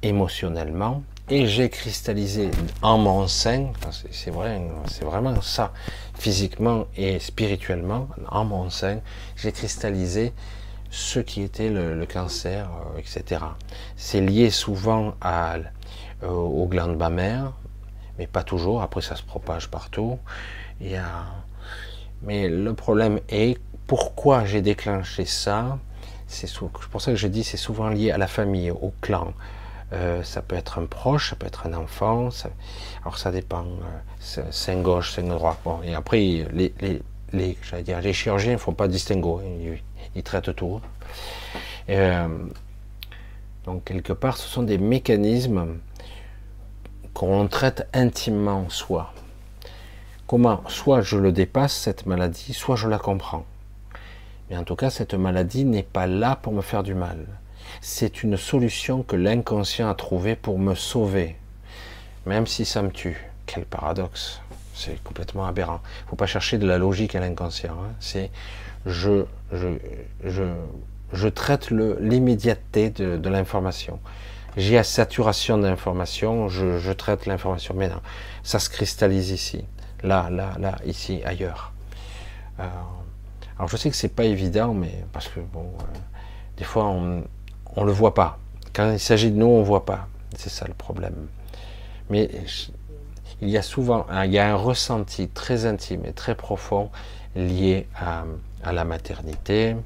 [SPEAKER 1] émotionnellement, et j'ai cristallisé en mon sein, c'est vrai, c'est vraiment ça, physiquement et spirituellement, en mon sein, j'ai cristallisé ce qui était le, cancer, euh, etc. C'est lié souvent euh, aux glandes mammaires, mais pas toujours. Après, ça se propage partout. Et, mais le problème est pourquoi j'ai déclenché ça. C'est pour ça que je dis c'est souvent lié à la famille, au clan, euh, ça peut être un proche, ça peut être un enfant. alors ça dépend. Euh, sein gauche, sein droit. Bon, et après, les, dire, les chirurgiens ne font pas distinguo. Ils, ils traitent tout. Euh, donc quelque part, ce sont des mécanismes qu'on traite intimement soi. Comment Soit je le dépasse, cette maladie, soit je la comprends. Mais en tout cas, cette maladie n'est pas là pour me faire du mal c'est une solution que l'inconscient a trouvée pour me sauver, même si ça me tue. Quel paradoxe C'est complètement aberrant. Il ne faut pas chercher de la logique à l'inconscient. Hein. C'est je, je, je, je traite l'immédiateté de, l'information. J'ai la saturation d'information, je, je, traite l'information. Mais non, ça se cristallise ici, là, là, là, ici, ailleurs. Euh, alors je sais que c'est pas évident, mais parce que bon, euh, des fois on, on ne le voit pas. Quand il s'agit de nous, on ne voit pas. C'est ça le problème. Mais il y a souvent il y a un ressenti très intime et très profond lié à, la maternité,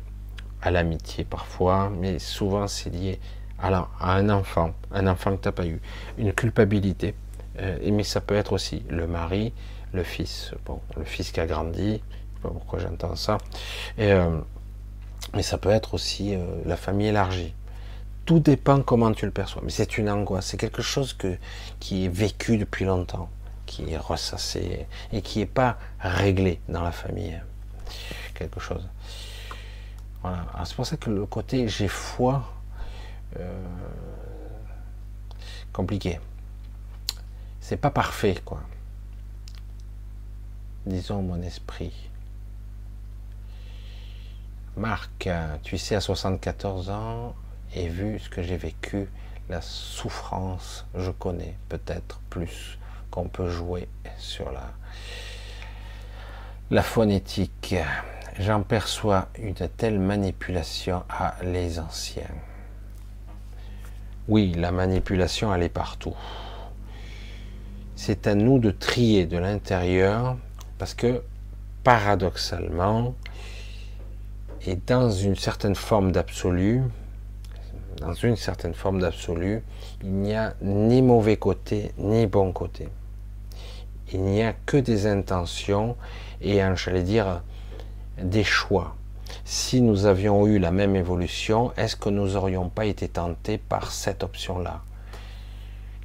[SPEAKER 1] à l'amitié parfois, mais souvent c'est lié à, un enfant, un enfant que tu n'as pas eu, une culpabilité. Euh, mais ça peut être aussi le mari, le fils, bon, le fils qui a grandi, je sais pas pourquoi j'entends ça, euh, mais ça peut être aussi euh, la famille élargie tout dépend comment tu le perçois. Mais c'est une angoisse, c'est quelque chose que, qui est vécu depuis longtemps, qui est ressassé et qui n'est pas réglé dans la famille. Quelque chose. Voilà. C'est pour ça que le côté j'ai foi, euh, compliqué. C'est pas parfait, quoi. Disons mon esprit. Marc, tu sais, à 74 ans, et vu ce que j'ai vécu, la souffrance, je connais peut-être plus qu'on peut jouer sur la, la phonétique. J'en perçois une telle manipulation à les anciens. Oui, la manipulation, elle est partout. C'est à nous de trier de l'intérieur parce que, paradoxalement, et dans une certaine forme d'absolu, dans une certaine forme d'absolu, il n'y a ni mauvais côté, ni bon côté. Il n'y a que des intentions et, j'allais dire, des choix. Si nous avions eu la même évolution, est-ce que nous n'aurions pas été tentés par cette option-là?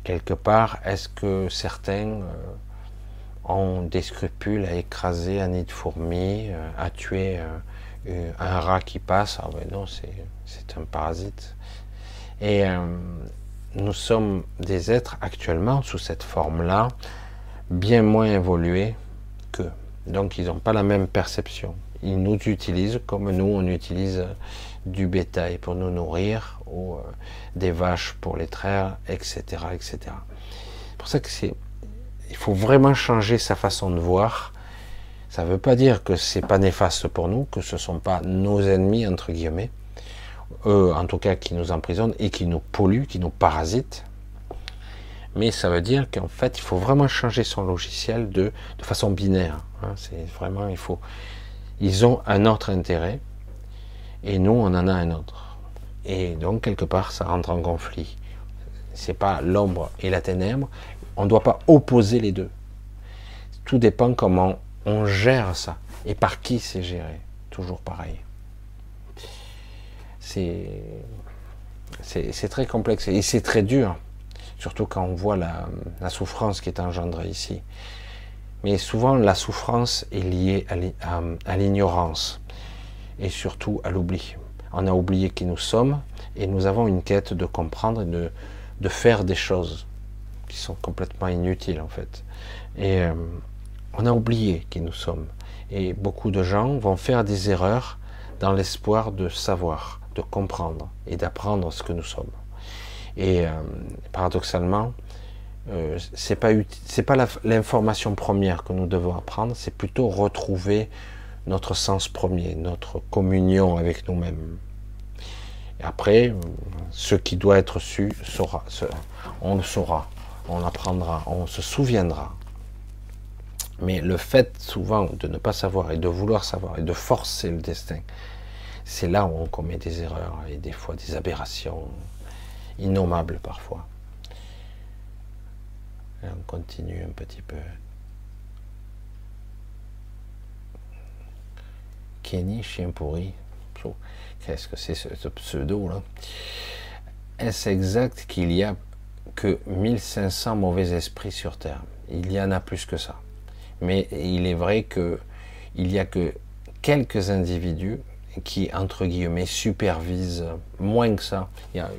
[SPEAKER 1] Quelque part, est-ce que certains euh, ont des scrupules à écraser un nid de fourmis, euh, à tuer euh, un rat qui passe? Ah ben non, c'est un parasite. Et euh, nous sommes des êtres actuellement sous cette forme-là, bien moins évolués qu'eux. Donc ils n'ont pas la même perception. Ils nous utilisent comme nous, on utilise du bétail pour nous nourrir, ou euh, des vaches pour les traire, etc. etc. C'est pour ça que c'est, il faut vraiment changer sa façon de voir. Ça ne veut pas dire que c'est pas néfaste pour nous, que ce ne sont pas nos ennemis, entre guillemets, eux en tout cas qui nous emprisonnent et qui nous polluent, qui nous parasitent. Mais ça veut dire qu'en fait, il faut vraiment changer son logiciel de, de façon binaire. Hein. C'est vraiment, il faut. Ils ont un autre intérêt et nous, on en a un autre. Et donc, quelque part, ça rentre en conflit. C'est pas l'ombre et la ténèbre. On ne doit pas opposer les deux. Tout dépend comment on gère ça et par qui c'est géré. Toujours pareil. C'est très complexe et c'est très dur, surtout quand on voit la, la, souffrance qui est engendrée ici. Mais souvent, la souffrance est liée à l'ignorance et surtout à l'oubli. On a oublié qui nous sommes et nous avons une quête de comprendre et de, de faire des choses qui sont complètement inutiles en fait. Et euh, on a oublié qui nous sommes. Et beaucoup de gens vont faire des erreurs dans l'espoir de savoir, de comprendre et d'apprendre ce que nous sommes. Et euh, paradoxalement, euh, c'est pas pas l'information première que nous devons apprendre, c'est plutôt retrouver notre sens premier, notre communion avec nous-mêmes. Après, ce qui doit être su on le saura, on l'apprendra, on se souviendra. Mais le fait souvent de ne pas savoir et de vouloir savoir et de forcer le destin, c'est là où on commet des erreurs et des fois des aberrations innommables parfois. Et on continue un petit peu. Kenny, chien pourri. Qu'est-ce que c'est ce, pseudo là Est-ce exact qu'il y a que 1500 mauvais esprits sur Terre? Il y en a plus que ça. Mais il est vrai que il y a que quelques individus qui, entre guillemets, supervisent moins que ça. Il y a,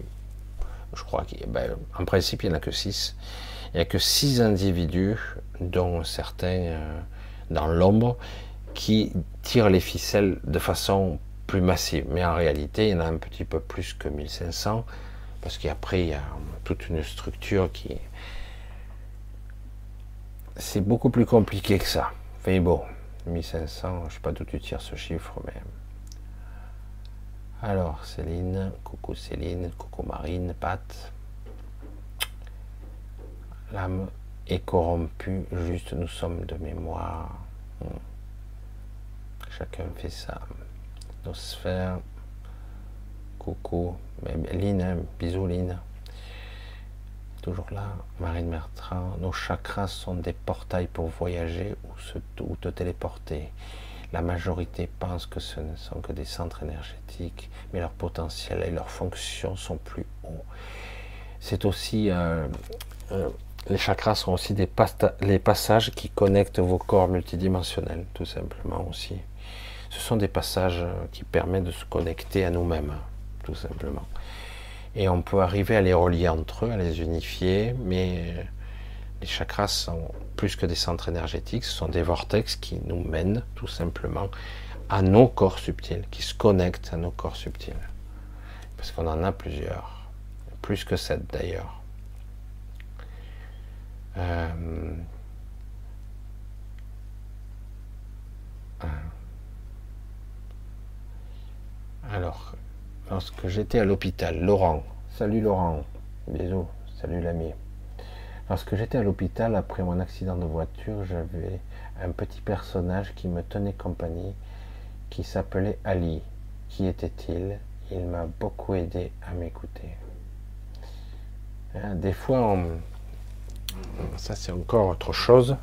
[SPEAKER 1] je crois qu'en ben, principe, il n'y en a que 6. Il n'y a que 6 individus, dont certains euh, dans l'ombre, qui tirent les ficelles de façon plus massive. Mais en réalité, il y en a un petit peu plus que 1500, parce qu'après, il y a toute une structure qui... C'est beaucoup plus compliqué que ça. Enfin bon, 1500, je ne sais pas d'où tu tires ce chiffre, mais... Alors, Céline, coucou Céline, coucou Marine, Pat. L'âme est corrompue, juste nous sommes de mémoire. Hmm. Chacun fait ça. Nos sphères. Coucou. Lynn, hein, bisous Lynn. Toujours là. Marine Bertrand. Nos chakras sont des portails pour voyager ou, te téléporter. La majorité pense que ce ne sont que des centres énergétiques, mais leur potentiel et leurs fonctions sont plus hauts. C'est aussi euh, euh, les chakras sont aussi des les passages qui connectent vos corps multidimensionnels, tout simplement aussi ce sont des passages euh, qui permettent de se connecter à nous-mêmes, tout simplement. Et on peut arriver à les relier entre eux, à les unifier, mais les chakras sont plus que des centres énergétiques, ce sont des vortex qui nous mènent tout simplement à nos corps subtils, qui se connectent à nos corps subtils. Parce qu'on en a plusieurs, plus que sept d'ailleurs. Euh, Alors, lorsque j'étais à l'hôpital, Laurent, salut Laurent, bisous, salut l'ami. Lorsque j'étais à l'hôpital après mon accident de voiture, j'avais un petit personnage qui me tenait compagnie, qui s'appelait Ali. Qui était-il? Il, m'a beaucoup aidé à m'écouter. Hein, des fois, ça c'est encore autre chose.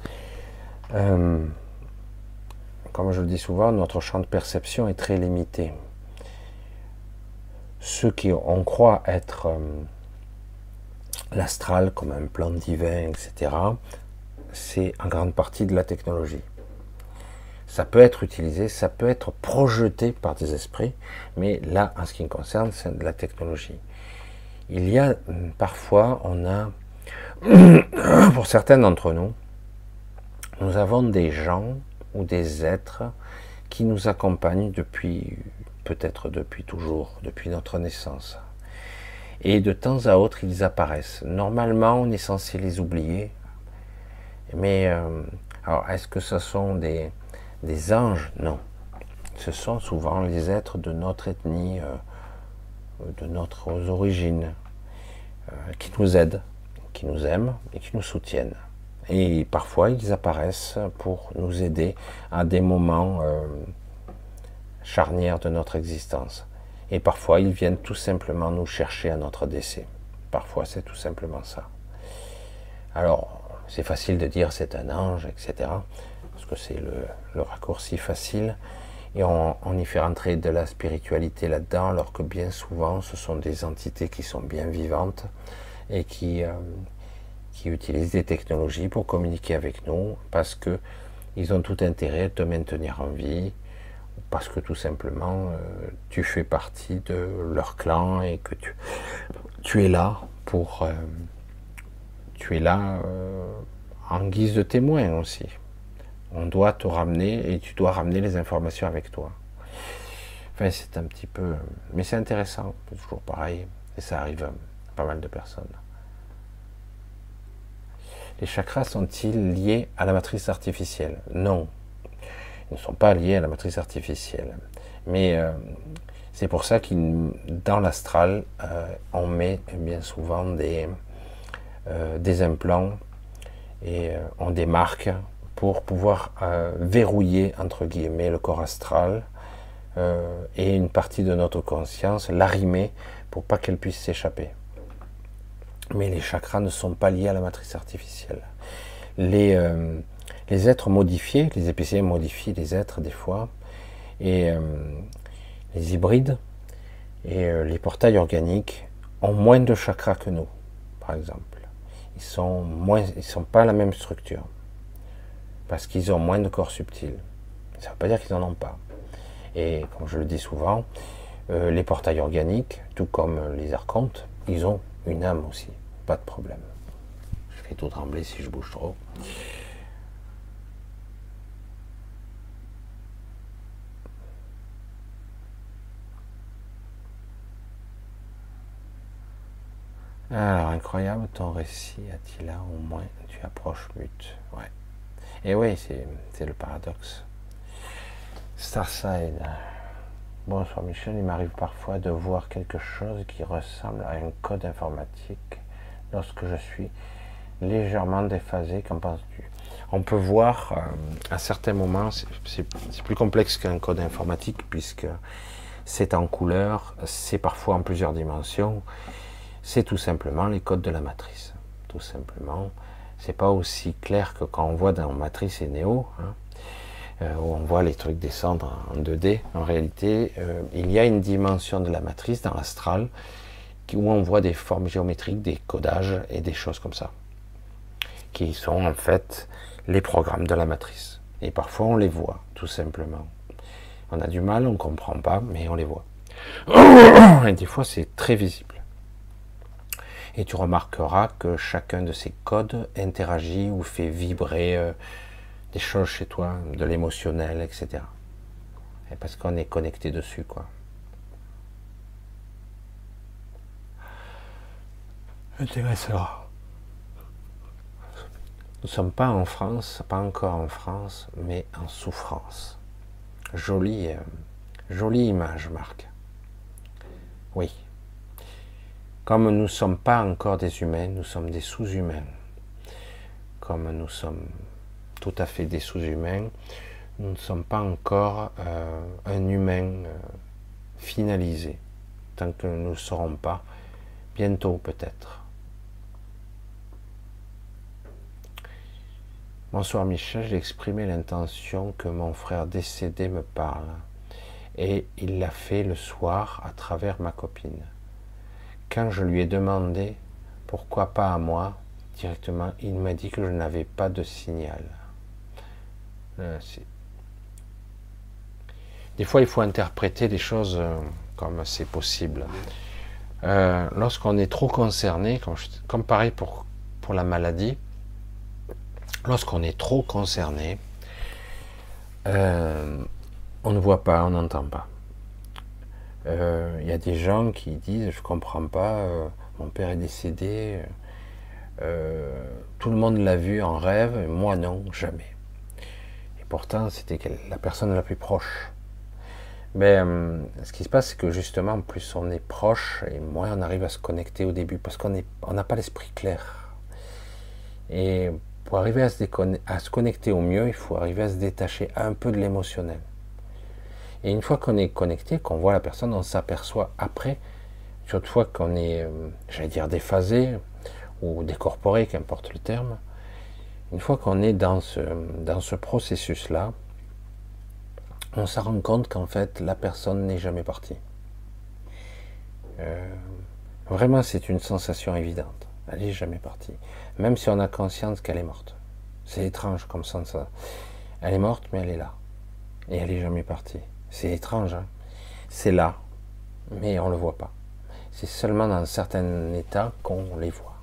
[SPEAKER 1] Euh, comme je le dis souvent, notre champ de perception est très limité ceux qui on croit être euh, l'astral comme un plan divin, etc., c'est en grande partie de la technologie. Ça peut être utilisé, ça peut être projeté par des esprits, mais là, en ce qui me concerne, c'est de la technologie. Il y a parfois, on a, pour certains d'entre nous, nous avons des gens ou des êtres qui nous accompagnent depuis, peut-être depuis toujours, depuis notre naissance. Et de temps à autre, ils apparaissent. Normalement, on est censé les oublier. Mais, euh, alors, est-ce que ce sont des, anges? Non. Ce sont souvent les êtres de notre ethnie, euh, de notre origines, euh, qui nous aident, qui nous aiment et qui nous soutiennent. Et parfois, ils apparaissent pour nous aider à des moments charnières de notre existence. Et parfois, ils viennent tout simplement nous chercher à notre décès. Parfois, c'est tout simplement ça. Alors, c'est facile de dire c'est un ange, etc. Parce que c'est le, raccourci facile. Et on, y fait rentrer de la spiritualité là-dedans, alors que bien souvent, ce sont des entités qui sont bien vivantes et qui, euh, utilisent des technologies pour communiquer avec nous parce que ils ont tout intérêt à te maintenir en vie, parce que tout simplement euh, tu fais partie de leur clan et que tu, tu es là pour euh, tu es là euh, en guise de témoin aussi. On doit te ramener et tu dois ramener les informations avec toi. Enfin, c'est un petit peu, mais c'est intéressant, toujours pareil, et ça arrive à pas mal de personnes. Les chakras sont-ils liés à la matrice artificielle? Non, ne sont pas liés à la matrice artificielle. Mais euh, c'est pour ça que dans l'astral, euh, on met bien souvent des, euh, des implants et on démarque pour pouvoir verrouiller, entre guillemets, le corps astral et une partie de notre conscience, l'arrimer pour pas qu'elle puisse s'échapper. Mais les chakras ne sont pas liés à la matrice artificielle. Les, les êtres modifiés, les épiciers modifient les êtres des fois, et euh, les hybrides et euh, les portails organiques ont moins de chakras que nous, par exemple. Ils sont moins, ils sont pas la même structure parce qu'ils ont moins de corps subtils. Ça ne veut pas dire qu'ils n'en ont pas. Et comme je le dis souvent, les portails organiques, tout comme les archontes, ils ont une âme aussi, pas de problème. Je fais tout trembler si je bouge trop. Alors, incroyable ton récit, Attila, au moins tu approches but. Ouais. Et oui, c'est le paradoxe. Starside. Bonsoir Michel, il m'arrive parfois de voir quelque chose qui ressemble à un code informatique lorsque je suis légèrement déphasé. Qu'en penses-tu? On peut voir euh, à certains moments, c'est plus complexe qu'un code informatique puisque c'est en couleur, c'est parfois en plusieurs dimensions. C'est tout simplement les codes de la matrice. Tout simplement, c'est pas aussi clair que quand on voit dans Matrice et Néo. Hein. Euh, où on voit les trucs descendre en 2D. En réalité, euh, il y a une dimension de la matrice dans l'astral où on voit des formes géométriques, des codages et des choses comme ça, qui sont en fait les programmes de la matrice. Et parfois on les voit, tout simplement. On a du mal, on ne comprend pas, mais on les voit. Et des fois c'est très visible. Et tu remarqueras que chacun de ces codes interagit ou fait vibrer euh, des choses chez toi, de l'émotionnel, etc. Et parce qu'on est connecté dessus, quoi. Intéressant. Nous ne sommes pas en France, pas encore en France, mais en souffrance. Jolie, euh, jolie image, Marc. Oui. Comme nous ne sommes pas encore des humains, nous sommes des sous-humains. Comme nous sommes tout à fait des sous-humains. Nous ne sommes pas encore euh, un humain euh, finalisé, tant que nous ne le serons pas, bientôt peut-être. Bonsoir Michel, j'ai exprimé l'intention que mon frère décédé me parle, et il l'a fait le soir à travers ma copine. Quand je lui ai demandé pourquoi pas à moi, directement, il m'a dit que je n'avais pas de signal. Euh, des fois, il faut interpréter les choses euh, comme c'est possible. Euh, lorsqu'on est trop concerné, comme, pareil pour, pour la maladie, lorsqu'on est trop concerné, on ne voit pas, on n'entend pas. Euh, il y a des gens qui disent je comprends pas, euh, mon père est décédé, tout le monde l'a vu en rêve, moi non, jamais. Et pourtant, c'était la personne la plus proche. Mais ce qui se passe, c'est que justement, plus on est proche, et moins on arrive à se connecter au début, parce qu'on n'a pas l'esprit clair. Et pour arriver à se, connecter au mieux, il faut arriver à se détacher un peu de l'émotionnel. Et une fois qu'on est connecté, qu'on voit la personne, on s'aperçoit après, surtout qu'on est, euh, j'allais dire, déphasé ou décorporé, qu'importe le terme, une fois qu'on est dans ce, dans ce processus-là, on se rend compte qu'en fait, la personne n'est jamais partie. Euh, vraiment, c'est une sensation évidente. Elle n'est jamais partie même si on a conscience qu'elle est morte. C'est étrange comme ça. Elle est morte, mais elle est là. Et elle n'est jamais partie. C'est étrange. Hein c'est là, mais on ne le voit pas. C'est seulement dans certains états qu'on les voit.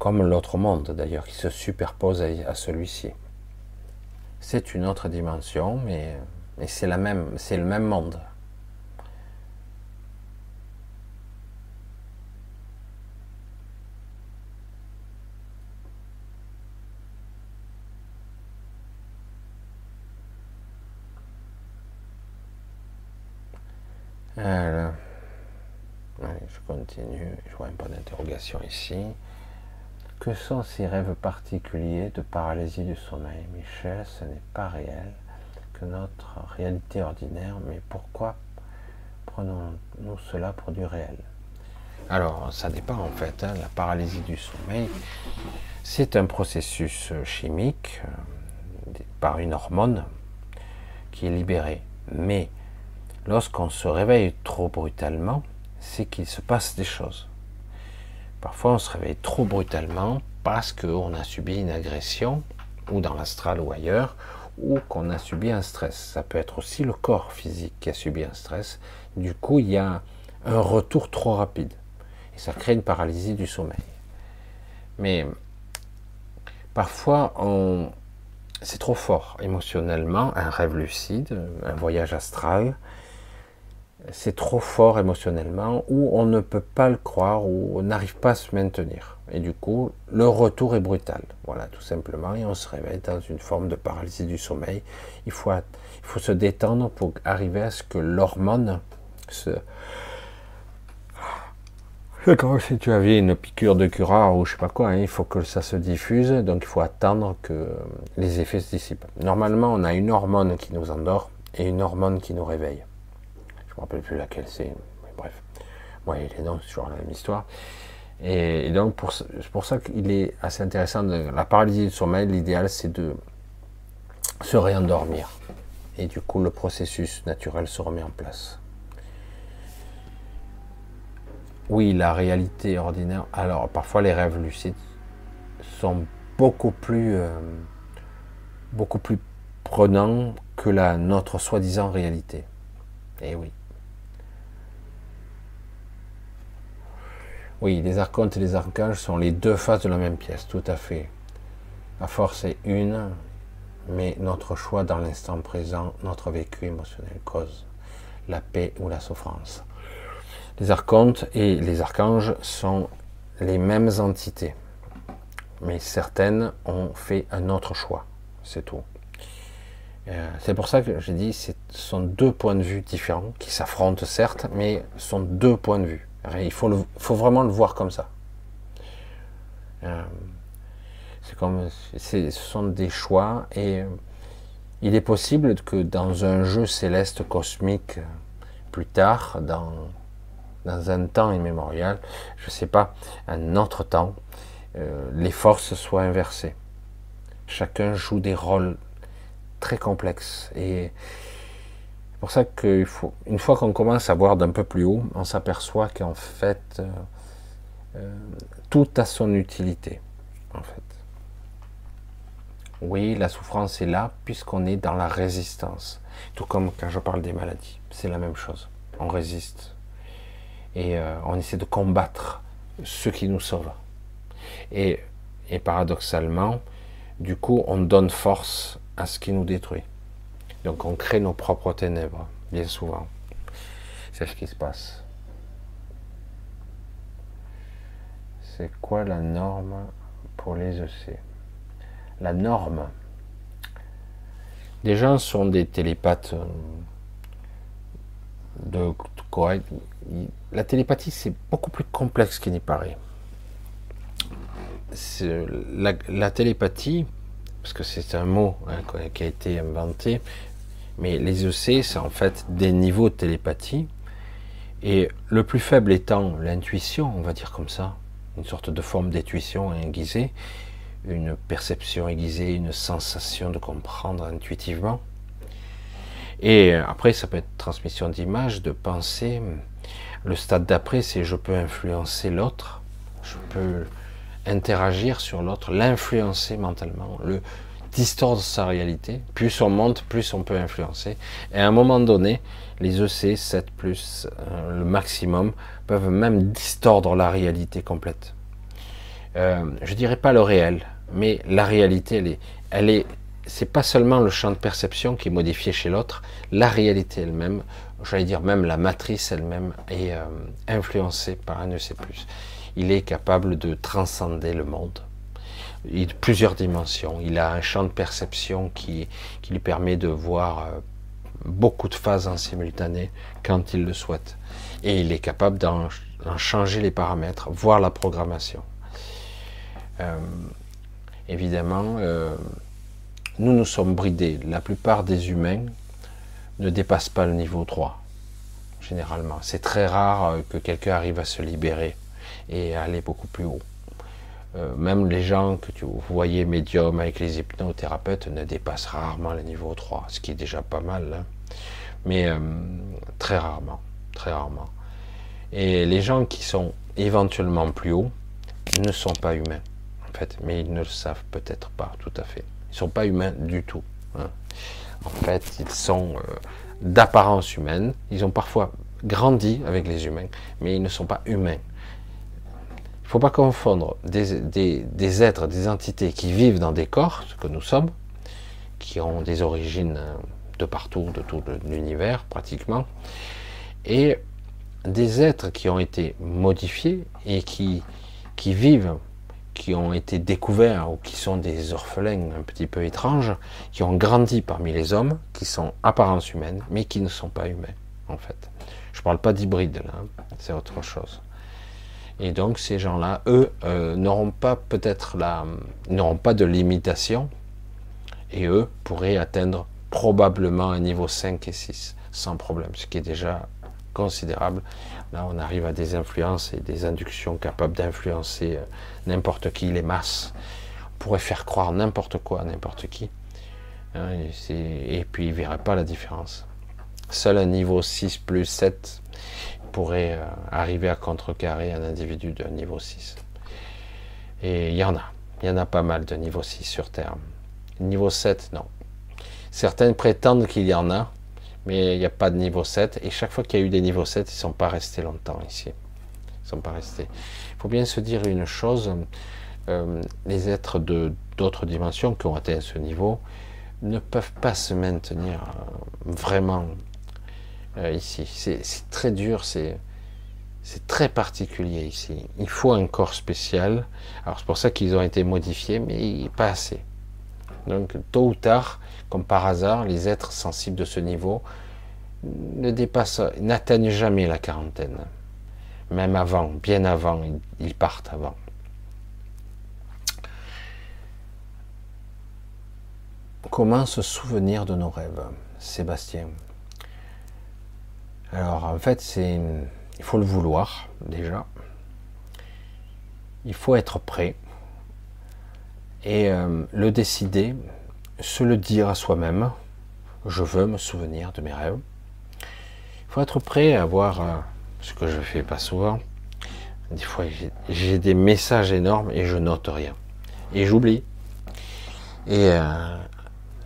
[SPEAKER 1] Comme l'autre monde, d'ailleurs, qui se superpose à, celui-ci. C'est une autre dimension, mais, c'est le même monde. Alors, je continue, je vois un point d'interrogation ici. Que sont ces rêves particuliers de paralysie du sommeil? Michel, ce n'est pas réel que notre réalité ordinaire, mais pourquoi prenons-nous cela pour du réel? Alors, ça dépend en fait. Hein. la paralysie du sommeil, c'est un processus chimique euh, par une hormone qui est libérée. Mais lorsqu'on se réveille trop brutalement, c'est qu'il se passe des choses. Parfois, on se réveille trop brutalement parce qu'on a subi une agression, ou dans l'astral ou ailleurs, ou qu'on a subi un stress. Ça peut être aussi le corps physique qui a subi un stress. Du coup, il y a un retour trop rapide. Et ça crée une paralysie du sommeil. Mais parfois, c'est trop fort émotionnellement, un rêve lucide, un voyage astral, c'est trop fort émotionnellement, ou on ne peut pas le croire, ou on n'arrive pas à se maintenir. Et du coup, le retour est brutal. Voilà, tout simplement, et on se réveille dans une forme de paralysie du sommeil. Il faut, se détendre pour arriver à ce que l'hormone se... C'est comme si tu avais une piqûre de curare ou je sais pas quoi, hein. il faut que ça se diffuse, donc il faut attendre que les effets se dissipent. Normalement, on a une hormone qui nous endort et une hormone qui nous réveille me rappelle plus laquelle c'est, bref. Ouais, il est donc toujours la même histoire. Et, donc, c'est pour ça qu'il est assez intéressant. De, la paralysie du sommeil, l'idéal, c'est de se réendormir. Et du coup, le processus naturel se remet en place. Oui, la réalité ordinaire. Alors, parfois, les rêves lucides sont beaucoup plus, euh, beaucoup plus prenants que la notre soi-disant réalité. Et oui. Oui, les archontes et les archanges sont les deux faces de la même pièce, tout à fait. La force est une, mais notre choix dans l'instant présent, notre vécu émotionnel cause la paix ou la souffrance. Les archontes et les archanges sont les mêmes entités, mais certaines ont fait un autre choix, c'est tout. Euh, c'est pour ça que j'ai dit ce sont deux points de vue différents qui s'affrontent certes, mais sont deux points de vue. Il faut, vraiment le voir comme ça. Euh, c'est comme, ce sont des choix et euh, il est possible que dans un jeu céleste cosmique plus tard, dans, dans un temps immémorial, je ne sais pas, un autre temps, euh, les forces soient inversées. Chacun joue des rôles très complexes et c'est pour ça qu'il faut, une fois qu'on commence à voir d'un peu plus haut, on s'aperçoit qu'en fait, euh, euh, tout a son utilité. En fait. Oui, la souffrance est là puisqu'on est dans la résistance. Tout comme quand je parle des maladies, c'est la même chose. On résiste et euh, on essaie de combattre ce qui nous sauve. Et paradoxalement, Du coup, on donne force à ce qui nous détruit. Donc on crée nos propres ténèbres, bien souvent. C'est ce qui se passe. C'est quoi la norme pour les EC La norme. Les gens sont des télépathes euh, de correct. La télépathie, c'est beaucoup plus complexe qu'il n'y paraît. La, télépathie, parce que c'est un mot hein, qui a été inventé, mais les EC, c'est en fait des niveaux de télépathie. Et le plus faible étant l'intuition, on va dire comme ça, une sorte de forme d'intuition aiguisée, une perception aiguisée, une sensation de comprendre intuitivement. Et après, ça peut être transmission d'images, de pensée. Le stade d'après, c'est je peux influencer l'autre, je peux interagir sur l'autre, l'influencer mentalement, le distordre sa réalité. Plus on monte, plus on peut influencer. Et à un moment donné, les EC 7 plus euh, le maximum peuvent même distordre la réalité complète. Euh, je dirais pas le réel, mais la réalité, elle est, elle est, c'est pas seulement le champ de perception qui est modifié chez l'autre, la réalité elle-même, j'allais dire même la matrice elle-même est euh, influencée par un EC+. Il est capable de transcender le monde. Il a plusieurs dimensions. Il a un champ de perception qui, lui permet de voir euh, beaucoup de phases en simultané quand il le souhaite. Et il est capable d'en changer les paramètres, voir la programmation. Euh, évidemment, euh, nous nous sommes bridés. La plupart des humains ne dépassent pas le niveau 3, généralement. C'est très rare que quelqu'un arrive à se libérer et à aller beaucoup plus haut. Même les gens que tu voyais médiums avec les hypnothérapeutes ne dépassent rarement le niveau 3, ce qui est déjà pas mal. Hein. Mais très rarement, très rarement. Et les gens qui sont éventuellement plus hauts ne sont pas humains fait, mais ils ne le savent peut-être pas tout à fait. Ils ne sont pas humains du tout. Hein. En fait, ils sont euh, d'apparence humaine. Ils ont parfois grandi avec les humains, mais ils ne sont pas humains. Il ne faut pas confondre des, êtres, des entités qui vivent dans des corps, ce que nous sommes, qui ont des origines euh, de partout, de tout l'univers pratiquement, et des êtres qui ont été modifiés et qui, qui vivent qui ont été découverts ou qui sont des orphelins un petit peu étranges, qui ont grandi parmi les hommes, qui sont apparence humaine, mais qui ne sont pas humains, en fait. Je ne parle pas d'hybride, là, hein. c'est autre chose. Et donc ces gens-là, eux, euh, n'auront pas peut-être la, n'auront pas de limitation, et eux pourraient atteindre probablement un niveau 5 et 6 sans problème, ce qui est déjà considérable. Là, on arrive à des influences et des inductions capables d'influencer euh, n'importe qui, les masses. On pourrait faire croire n'importe quoi à n'importe qui. Hein, et, puis, il ne verrait pas la différence. Seul un niveau 6 plus 7 pourrait euh, arriver à contrecarrer un individu de niveau 6. Et il y en a. Il y en a pas mal de niveau 6 sur Terre. Niveau 7, non. Certaines prétendent qu'il y en a, mais il n'y a pas de niveau 7. Et chaque fois qu'il y a eu des niveaux 7, ils ne sont pas restés longtemps ici. Ils sont pas restés. Il faut bien se dire une chose, euh, les êtres de d'autres dimensions qui ont atteint ce niveau ne peuvent pas se maintenir euh, vraiment euh, ici. C'est très dur, c'est très particulier ici. Il faut un corps spécial. Alors c'est pour ça qu'ils ont été modifiés, mais pas assez. Donc tôt ou tard, comme par hasard, les êtres sensibles de ce niveau ne dépassent, n'atteignent jamais la quarantaine. Même avant, bien avant, ils partent avant. Comment se souvenir de nos rêves, Sébastien? Alors en fait, c'est il faut le vouloir déjà. Il faut être prêt et euh, le décider, se le dire à soi-même, je veux me souvenir de mes rêves. Il faut être prêt à voir euh, ce que je fais pas souvent. Des fois, j'ai des messages énormes et je note rien. Et j'oublie. Et euh,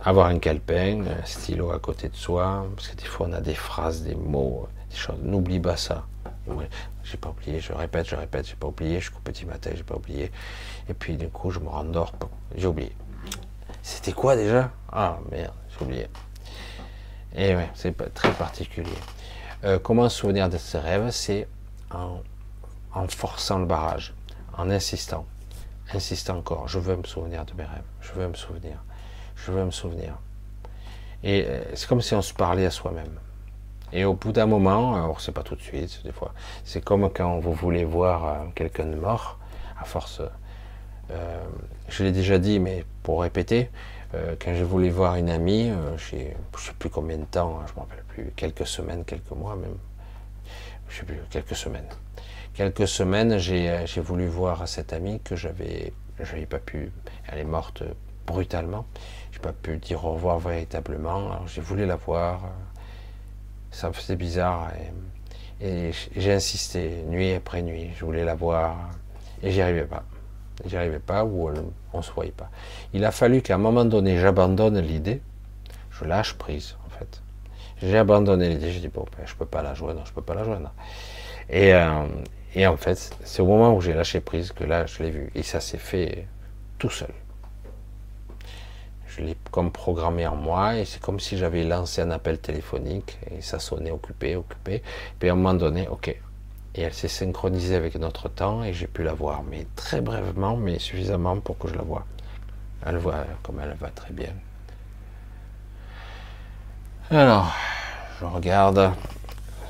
[SPEAKER 1] avoir un calepin, un stylo à côté de soi, parce que des fois on a des phrases, des mots, des choses. N'oublie pas ça. j'ai pas oublié, je répète, je répète, j'ai pas oublié, je coupe petit matin, j'ai pas oublié. Et puis du coup, je me rendors, j'ai oublié. C'était quoi déjà? Ah merde, j'ai oublié. Et ouais, c'est très particulier. Euh, comment se souvenir de ses rêves C'est en, en, forçant le barrage, en insistant, insistant encore. Je veux me souvenir de mes rêves. Je veux me souvenir. Je veux me souvenir. Et euh, c'est comme si on se parlait à soi-même. Et au bout d'un moment, alors c'est pas tout de suite, des fois, c'est comme quand vous voulez voir euh, quelqu'un de mort, à force, euh, je l'ai déjà dit, mais pour répéter, quand j'ai voulu voir une amie, je ne sais plus combien de temps, hein, je ne me rappelle plus, quelques semaines, quelques mois même, je sais plus, quelques semaines. Quelques semaines, j'ai voulu voir cette amie que j'avais, j'avais pas pu, elle est morte brutalement, pas pu dire au revoir véritablement, alors j'ai voulu la voir, ça me faisait bizarre, et, j'ai insisté, nuit après nuit, je voulais la voir, et j'y arrivais pas. J'y arrivais pas ou on se voyait pas. Il a fallu qu'à un moment donné, j'abandonne l'idée. Je lâche prise, en fait. J'ai abandonné l'idée. J'ai dit, bon, ben, je peux pas la joindre, je peux pas la joindre. Et, euh, et en fait, c'est au moment où j'ai lâché prise que là, je l'ai vu. Et ça s'est fait tout seul. Je l'ai comme programmé en moi et c'est comme si j'avais lancé un appel téléphonique et ça sonnait occupé, occupé. Puis à un moment donné, ok, et elle s'est synchronisée avec notre temps et j'ai pu la voir, mais très brièvement, mais suffisamment pour que je la vois. Elle voit comme elle va très bien. Alors, je regarde.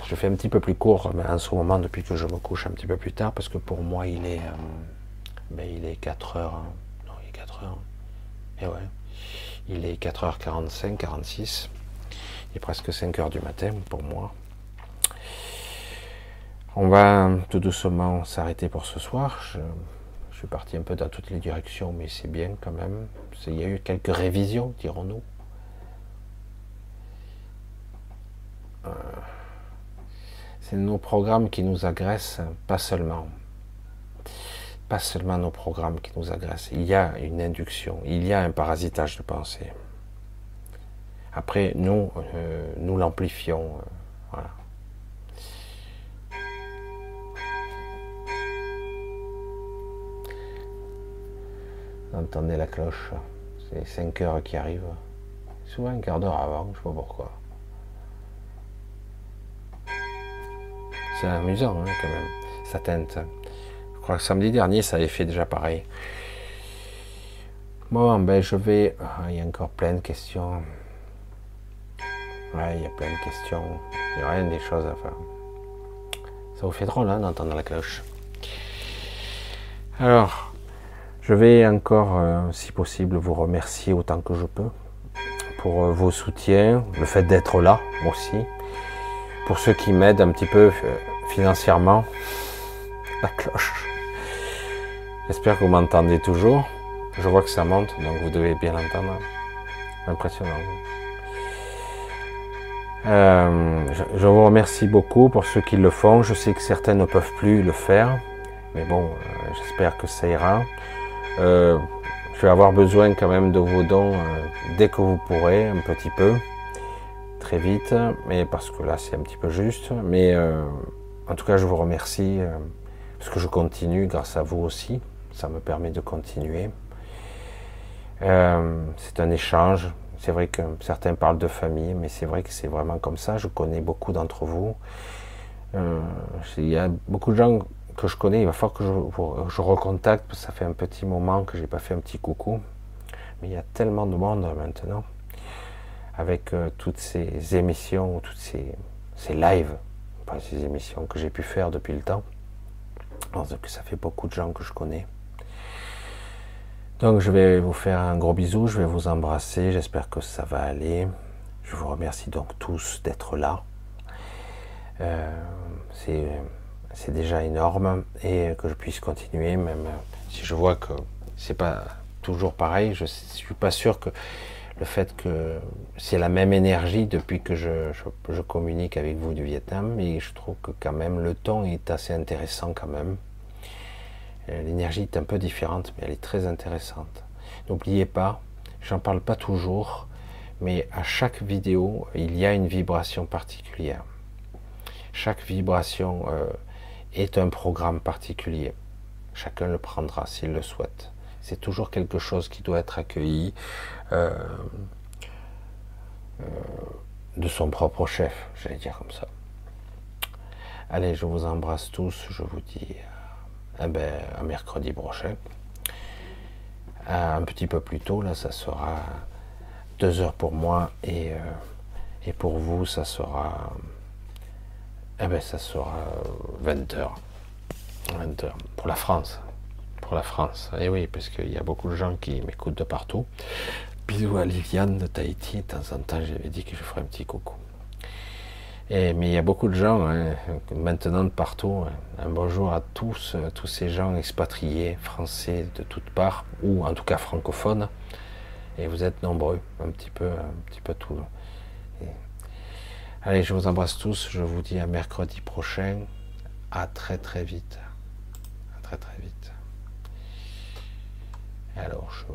[SPEAKER 1] Je fais un petit peu plus court, mais en ce moment, depuis que je me couche un petit peu plus tard, parce que pour moi, il est, euh, ben, il est 4 heures. Hein. Non, il est 4 heures. Et ouais, il est 4h45, 46. Il est presque 5 heures du matin pour moi. On va tout doucement s'arrêter pour ce soir. Je, suis parti un peu dans toutes les directions, mais c'est bien quand même. Il y a eu quelques révisions, dirons-nous. Euh, c'est nos programmes qui nous agressent, pas seulement. Pas seulement nos programmes qui nous agressent. Il y a une induction, il y a un parasitage de pensée. Après, nous, euh, nous l'amplifions. Euh, voilà. entendez la cloche. C'est 5 heures qui arrivent. Souvent un quart d'heure avant, je sais pas pourquoi. C'est amusant hein, quand même, ça teinte. Je crois que samedi dernier, ça avait fait déjà pareil. Bon, ben je vais. Ah, il y a encore plein de questions. Ouais, il y a plein de questions. Il y a rien des choses à faire. Ça vous fait drôle hein, d'entendre la cloche. Alors, je vais encore, euh, si possible, vous remercier autant que je peux pour euh, vos soutiens, le fait d'être là aussi, pour ceux qui m'aident un petit peu euh, financièrement. La cloche. J'espère que vous m'entendez toujours. Je vois que ça monte, donc vous devez bien l'entendre. Impressionnant. je, vous remercie beaucoup pour ceux qui le font. Je sais que certains ne peuvent plus le faire, mais bon, j'espère que ça ira. Euh, je vais avoir besoin quand même de vos dons euh, dès que vous pourrez, un petit peu, très vite, mais parce que là c'est un petit peu juste. Mais euh, en tout cas, je vous remercie parce que je continue grâce à vous aussi. Ça me permet de continuer. c'est un échange. C'est vrai que certains parlent de famille, mais c'est vrai que c'est vraiment comme ça. Je connais beaucoup d'entre vous. il y a beaucoup de gens que je connais, il va falloir que je, recontacte, parce que ça fait un petit moment que j'ai pas fait un petit coucou. Mais il y a tellement de monde maintenant, avec euh, toutes ces émissions, toutes ces, lives, pas ces émissions que j'ai pu faire depuis le temps. que ça fait beaucoup de gens que je connais. Donc je vais vous faire un gros bisou, je vais vous embrasser, j'espère que ça va aller. Je vous remercie donc tous d'être là. Euh, c'est déjà énorme et que je puisse continuer, même si je vois que c'est pas toujours pareil. Je suis pas sûr que le fait que c'est la même énergie depuis que je, je, communique avec vous du Vietnam, mais je trouve que quand même le ton est assez intéressant quand même. Euh, l'énergie est un peu différente, mais elle est très intéressante. N'oubliez pas, j'en parle pas toujours, mais à chaque vidéo, il y a une vibration particulière. Chaque vibration euh, est un programme particulier. Chacun le prendra s'il le souhaite. C'est toujours quelque chose qui doit être accueilli euh, de son propre chef, j'allais dire comme ça. Allez, je vous embrasse tous. Je vous dis eh ben, à mercredi prochain. Un petit peu plus tôt, là, ça sera deux heures pour moi et, et pour vous, ça sera eh ben, ça sera 20 heures. 20 heures. Pour la France. Pour la France. Et eh oui, parce qu'il y a beaucoup de gens qui m'écoutent de partout. Bisous à Liliane de Tahiti. De temps en temps, j'avais dit que je ferais un petit coucou. Et, mais il y a beaucoup de gens hein, maintenant de partout. Un bonjour à tous, tous ces gens expatriés, français de toutes parts, ou en tout cas francophones. Et vous êtes nombreux, un petit peu, un petit peu tout. Allez, je vous embrasse tous. Je vous dis à mercredi prochain. À très très vite. À très très vite. Alors, je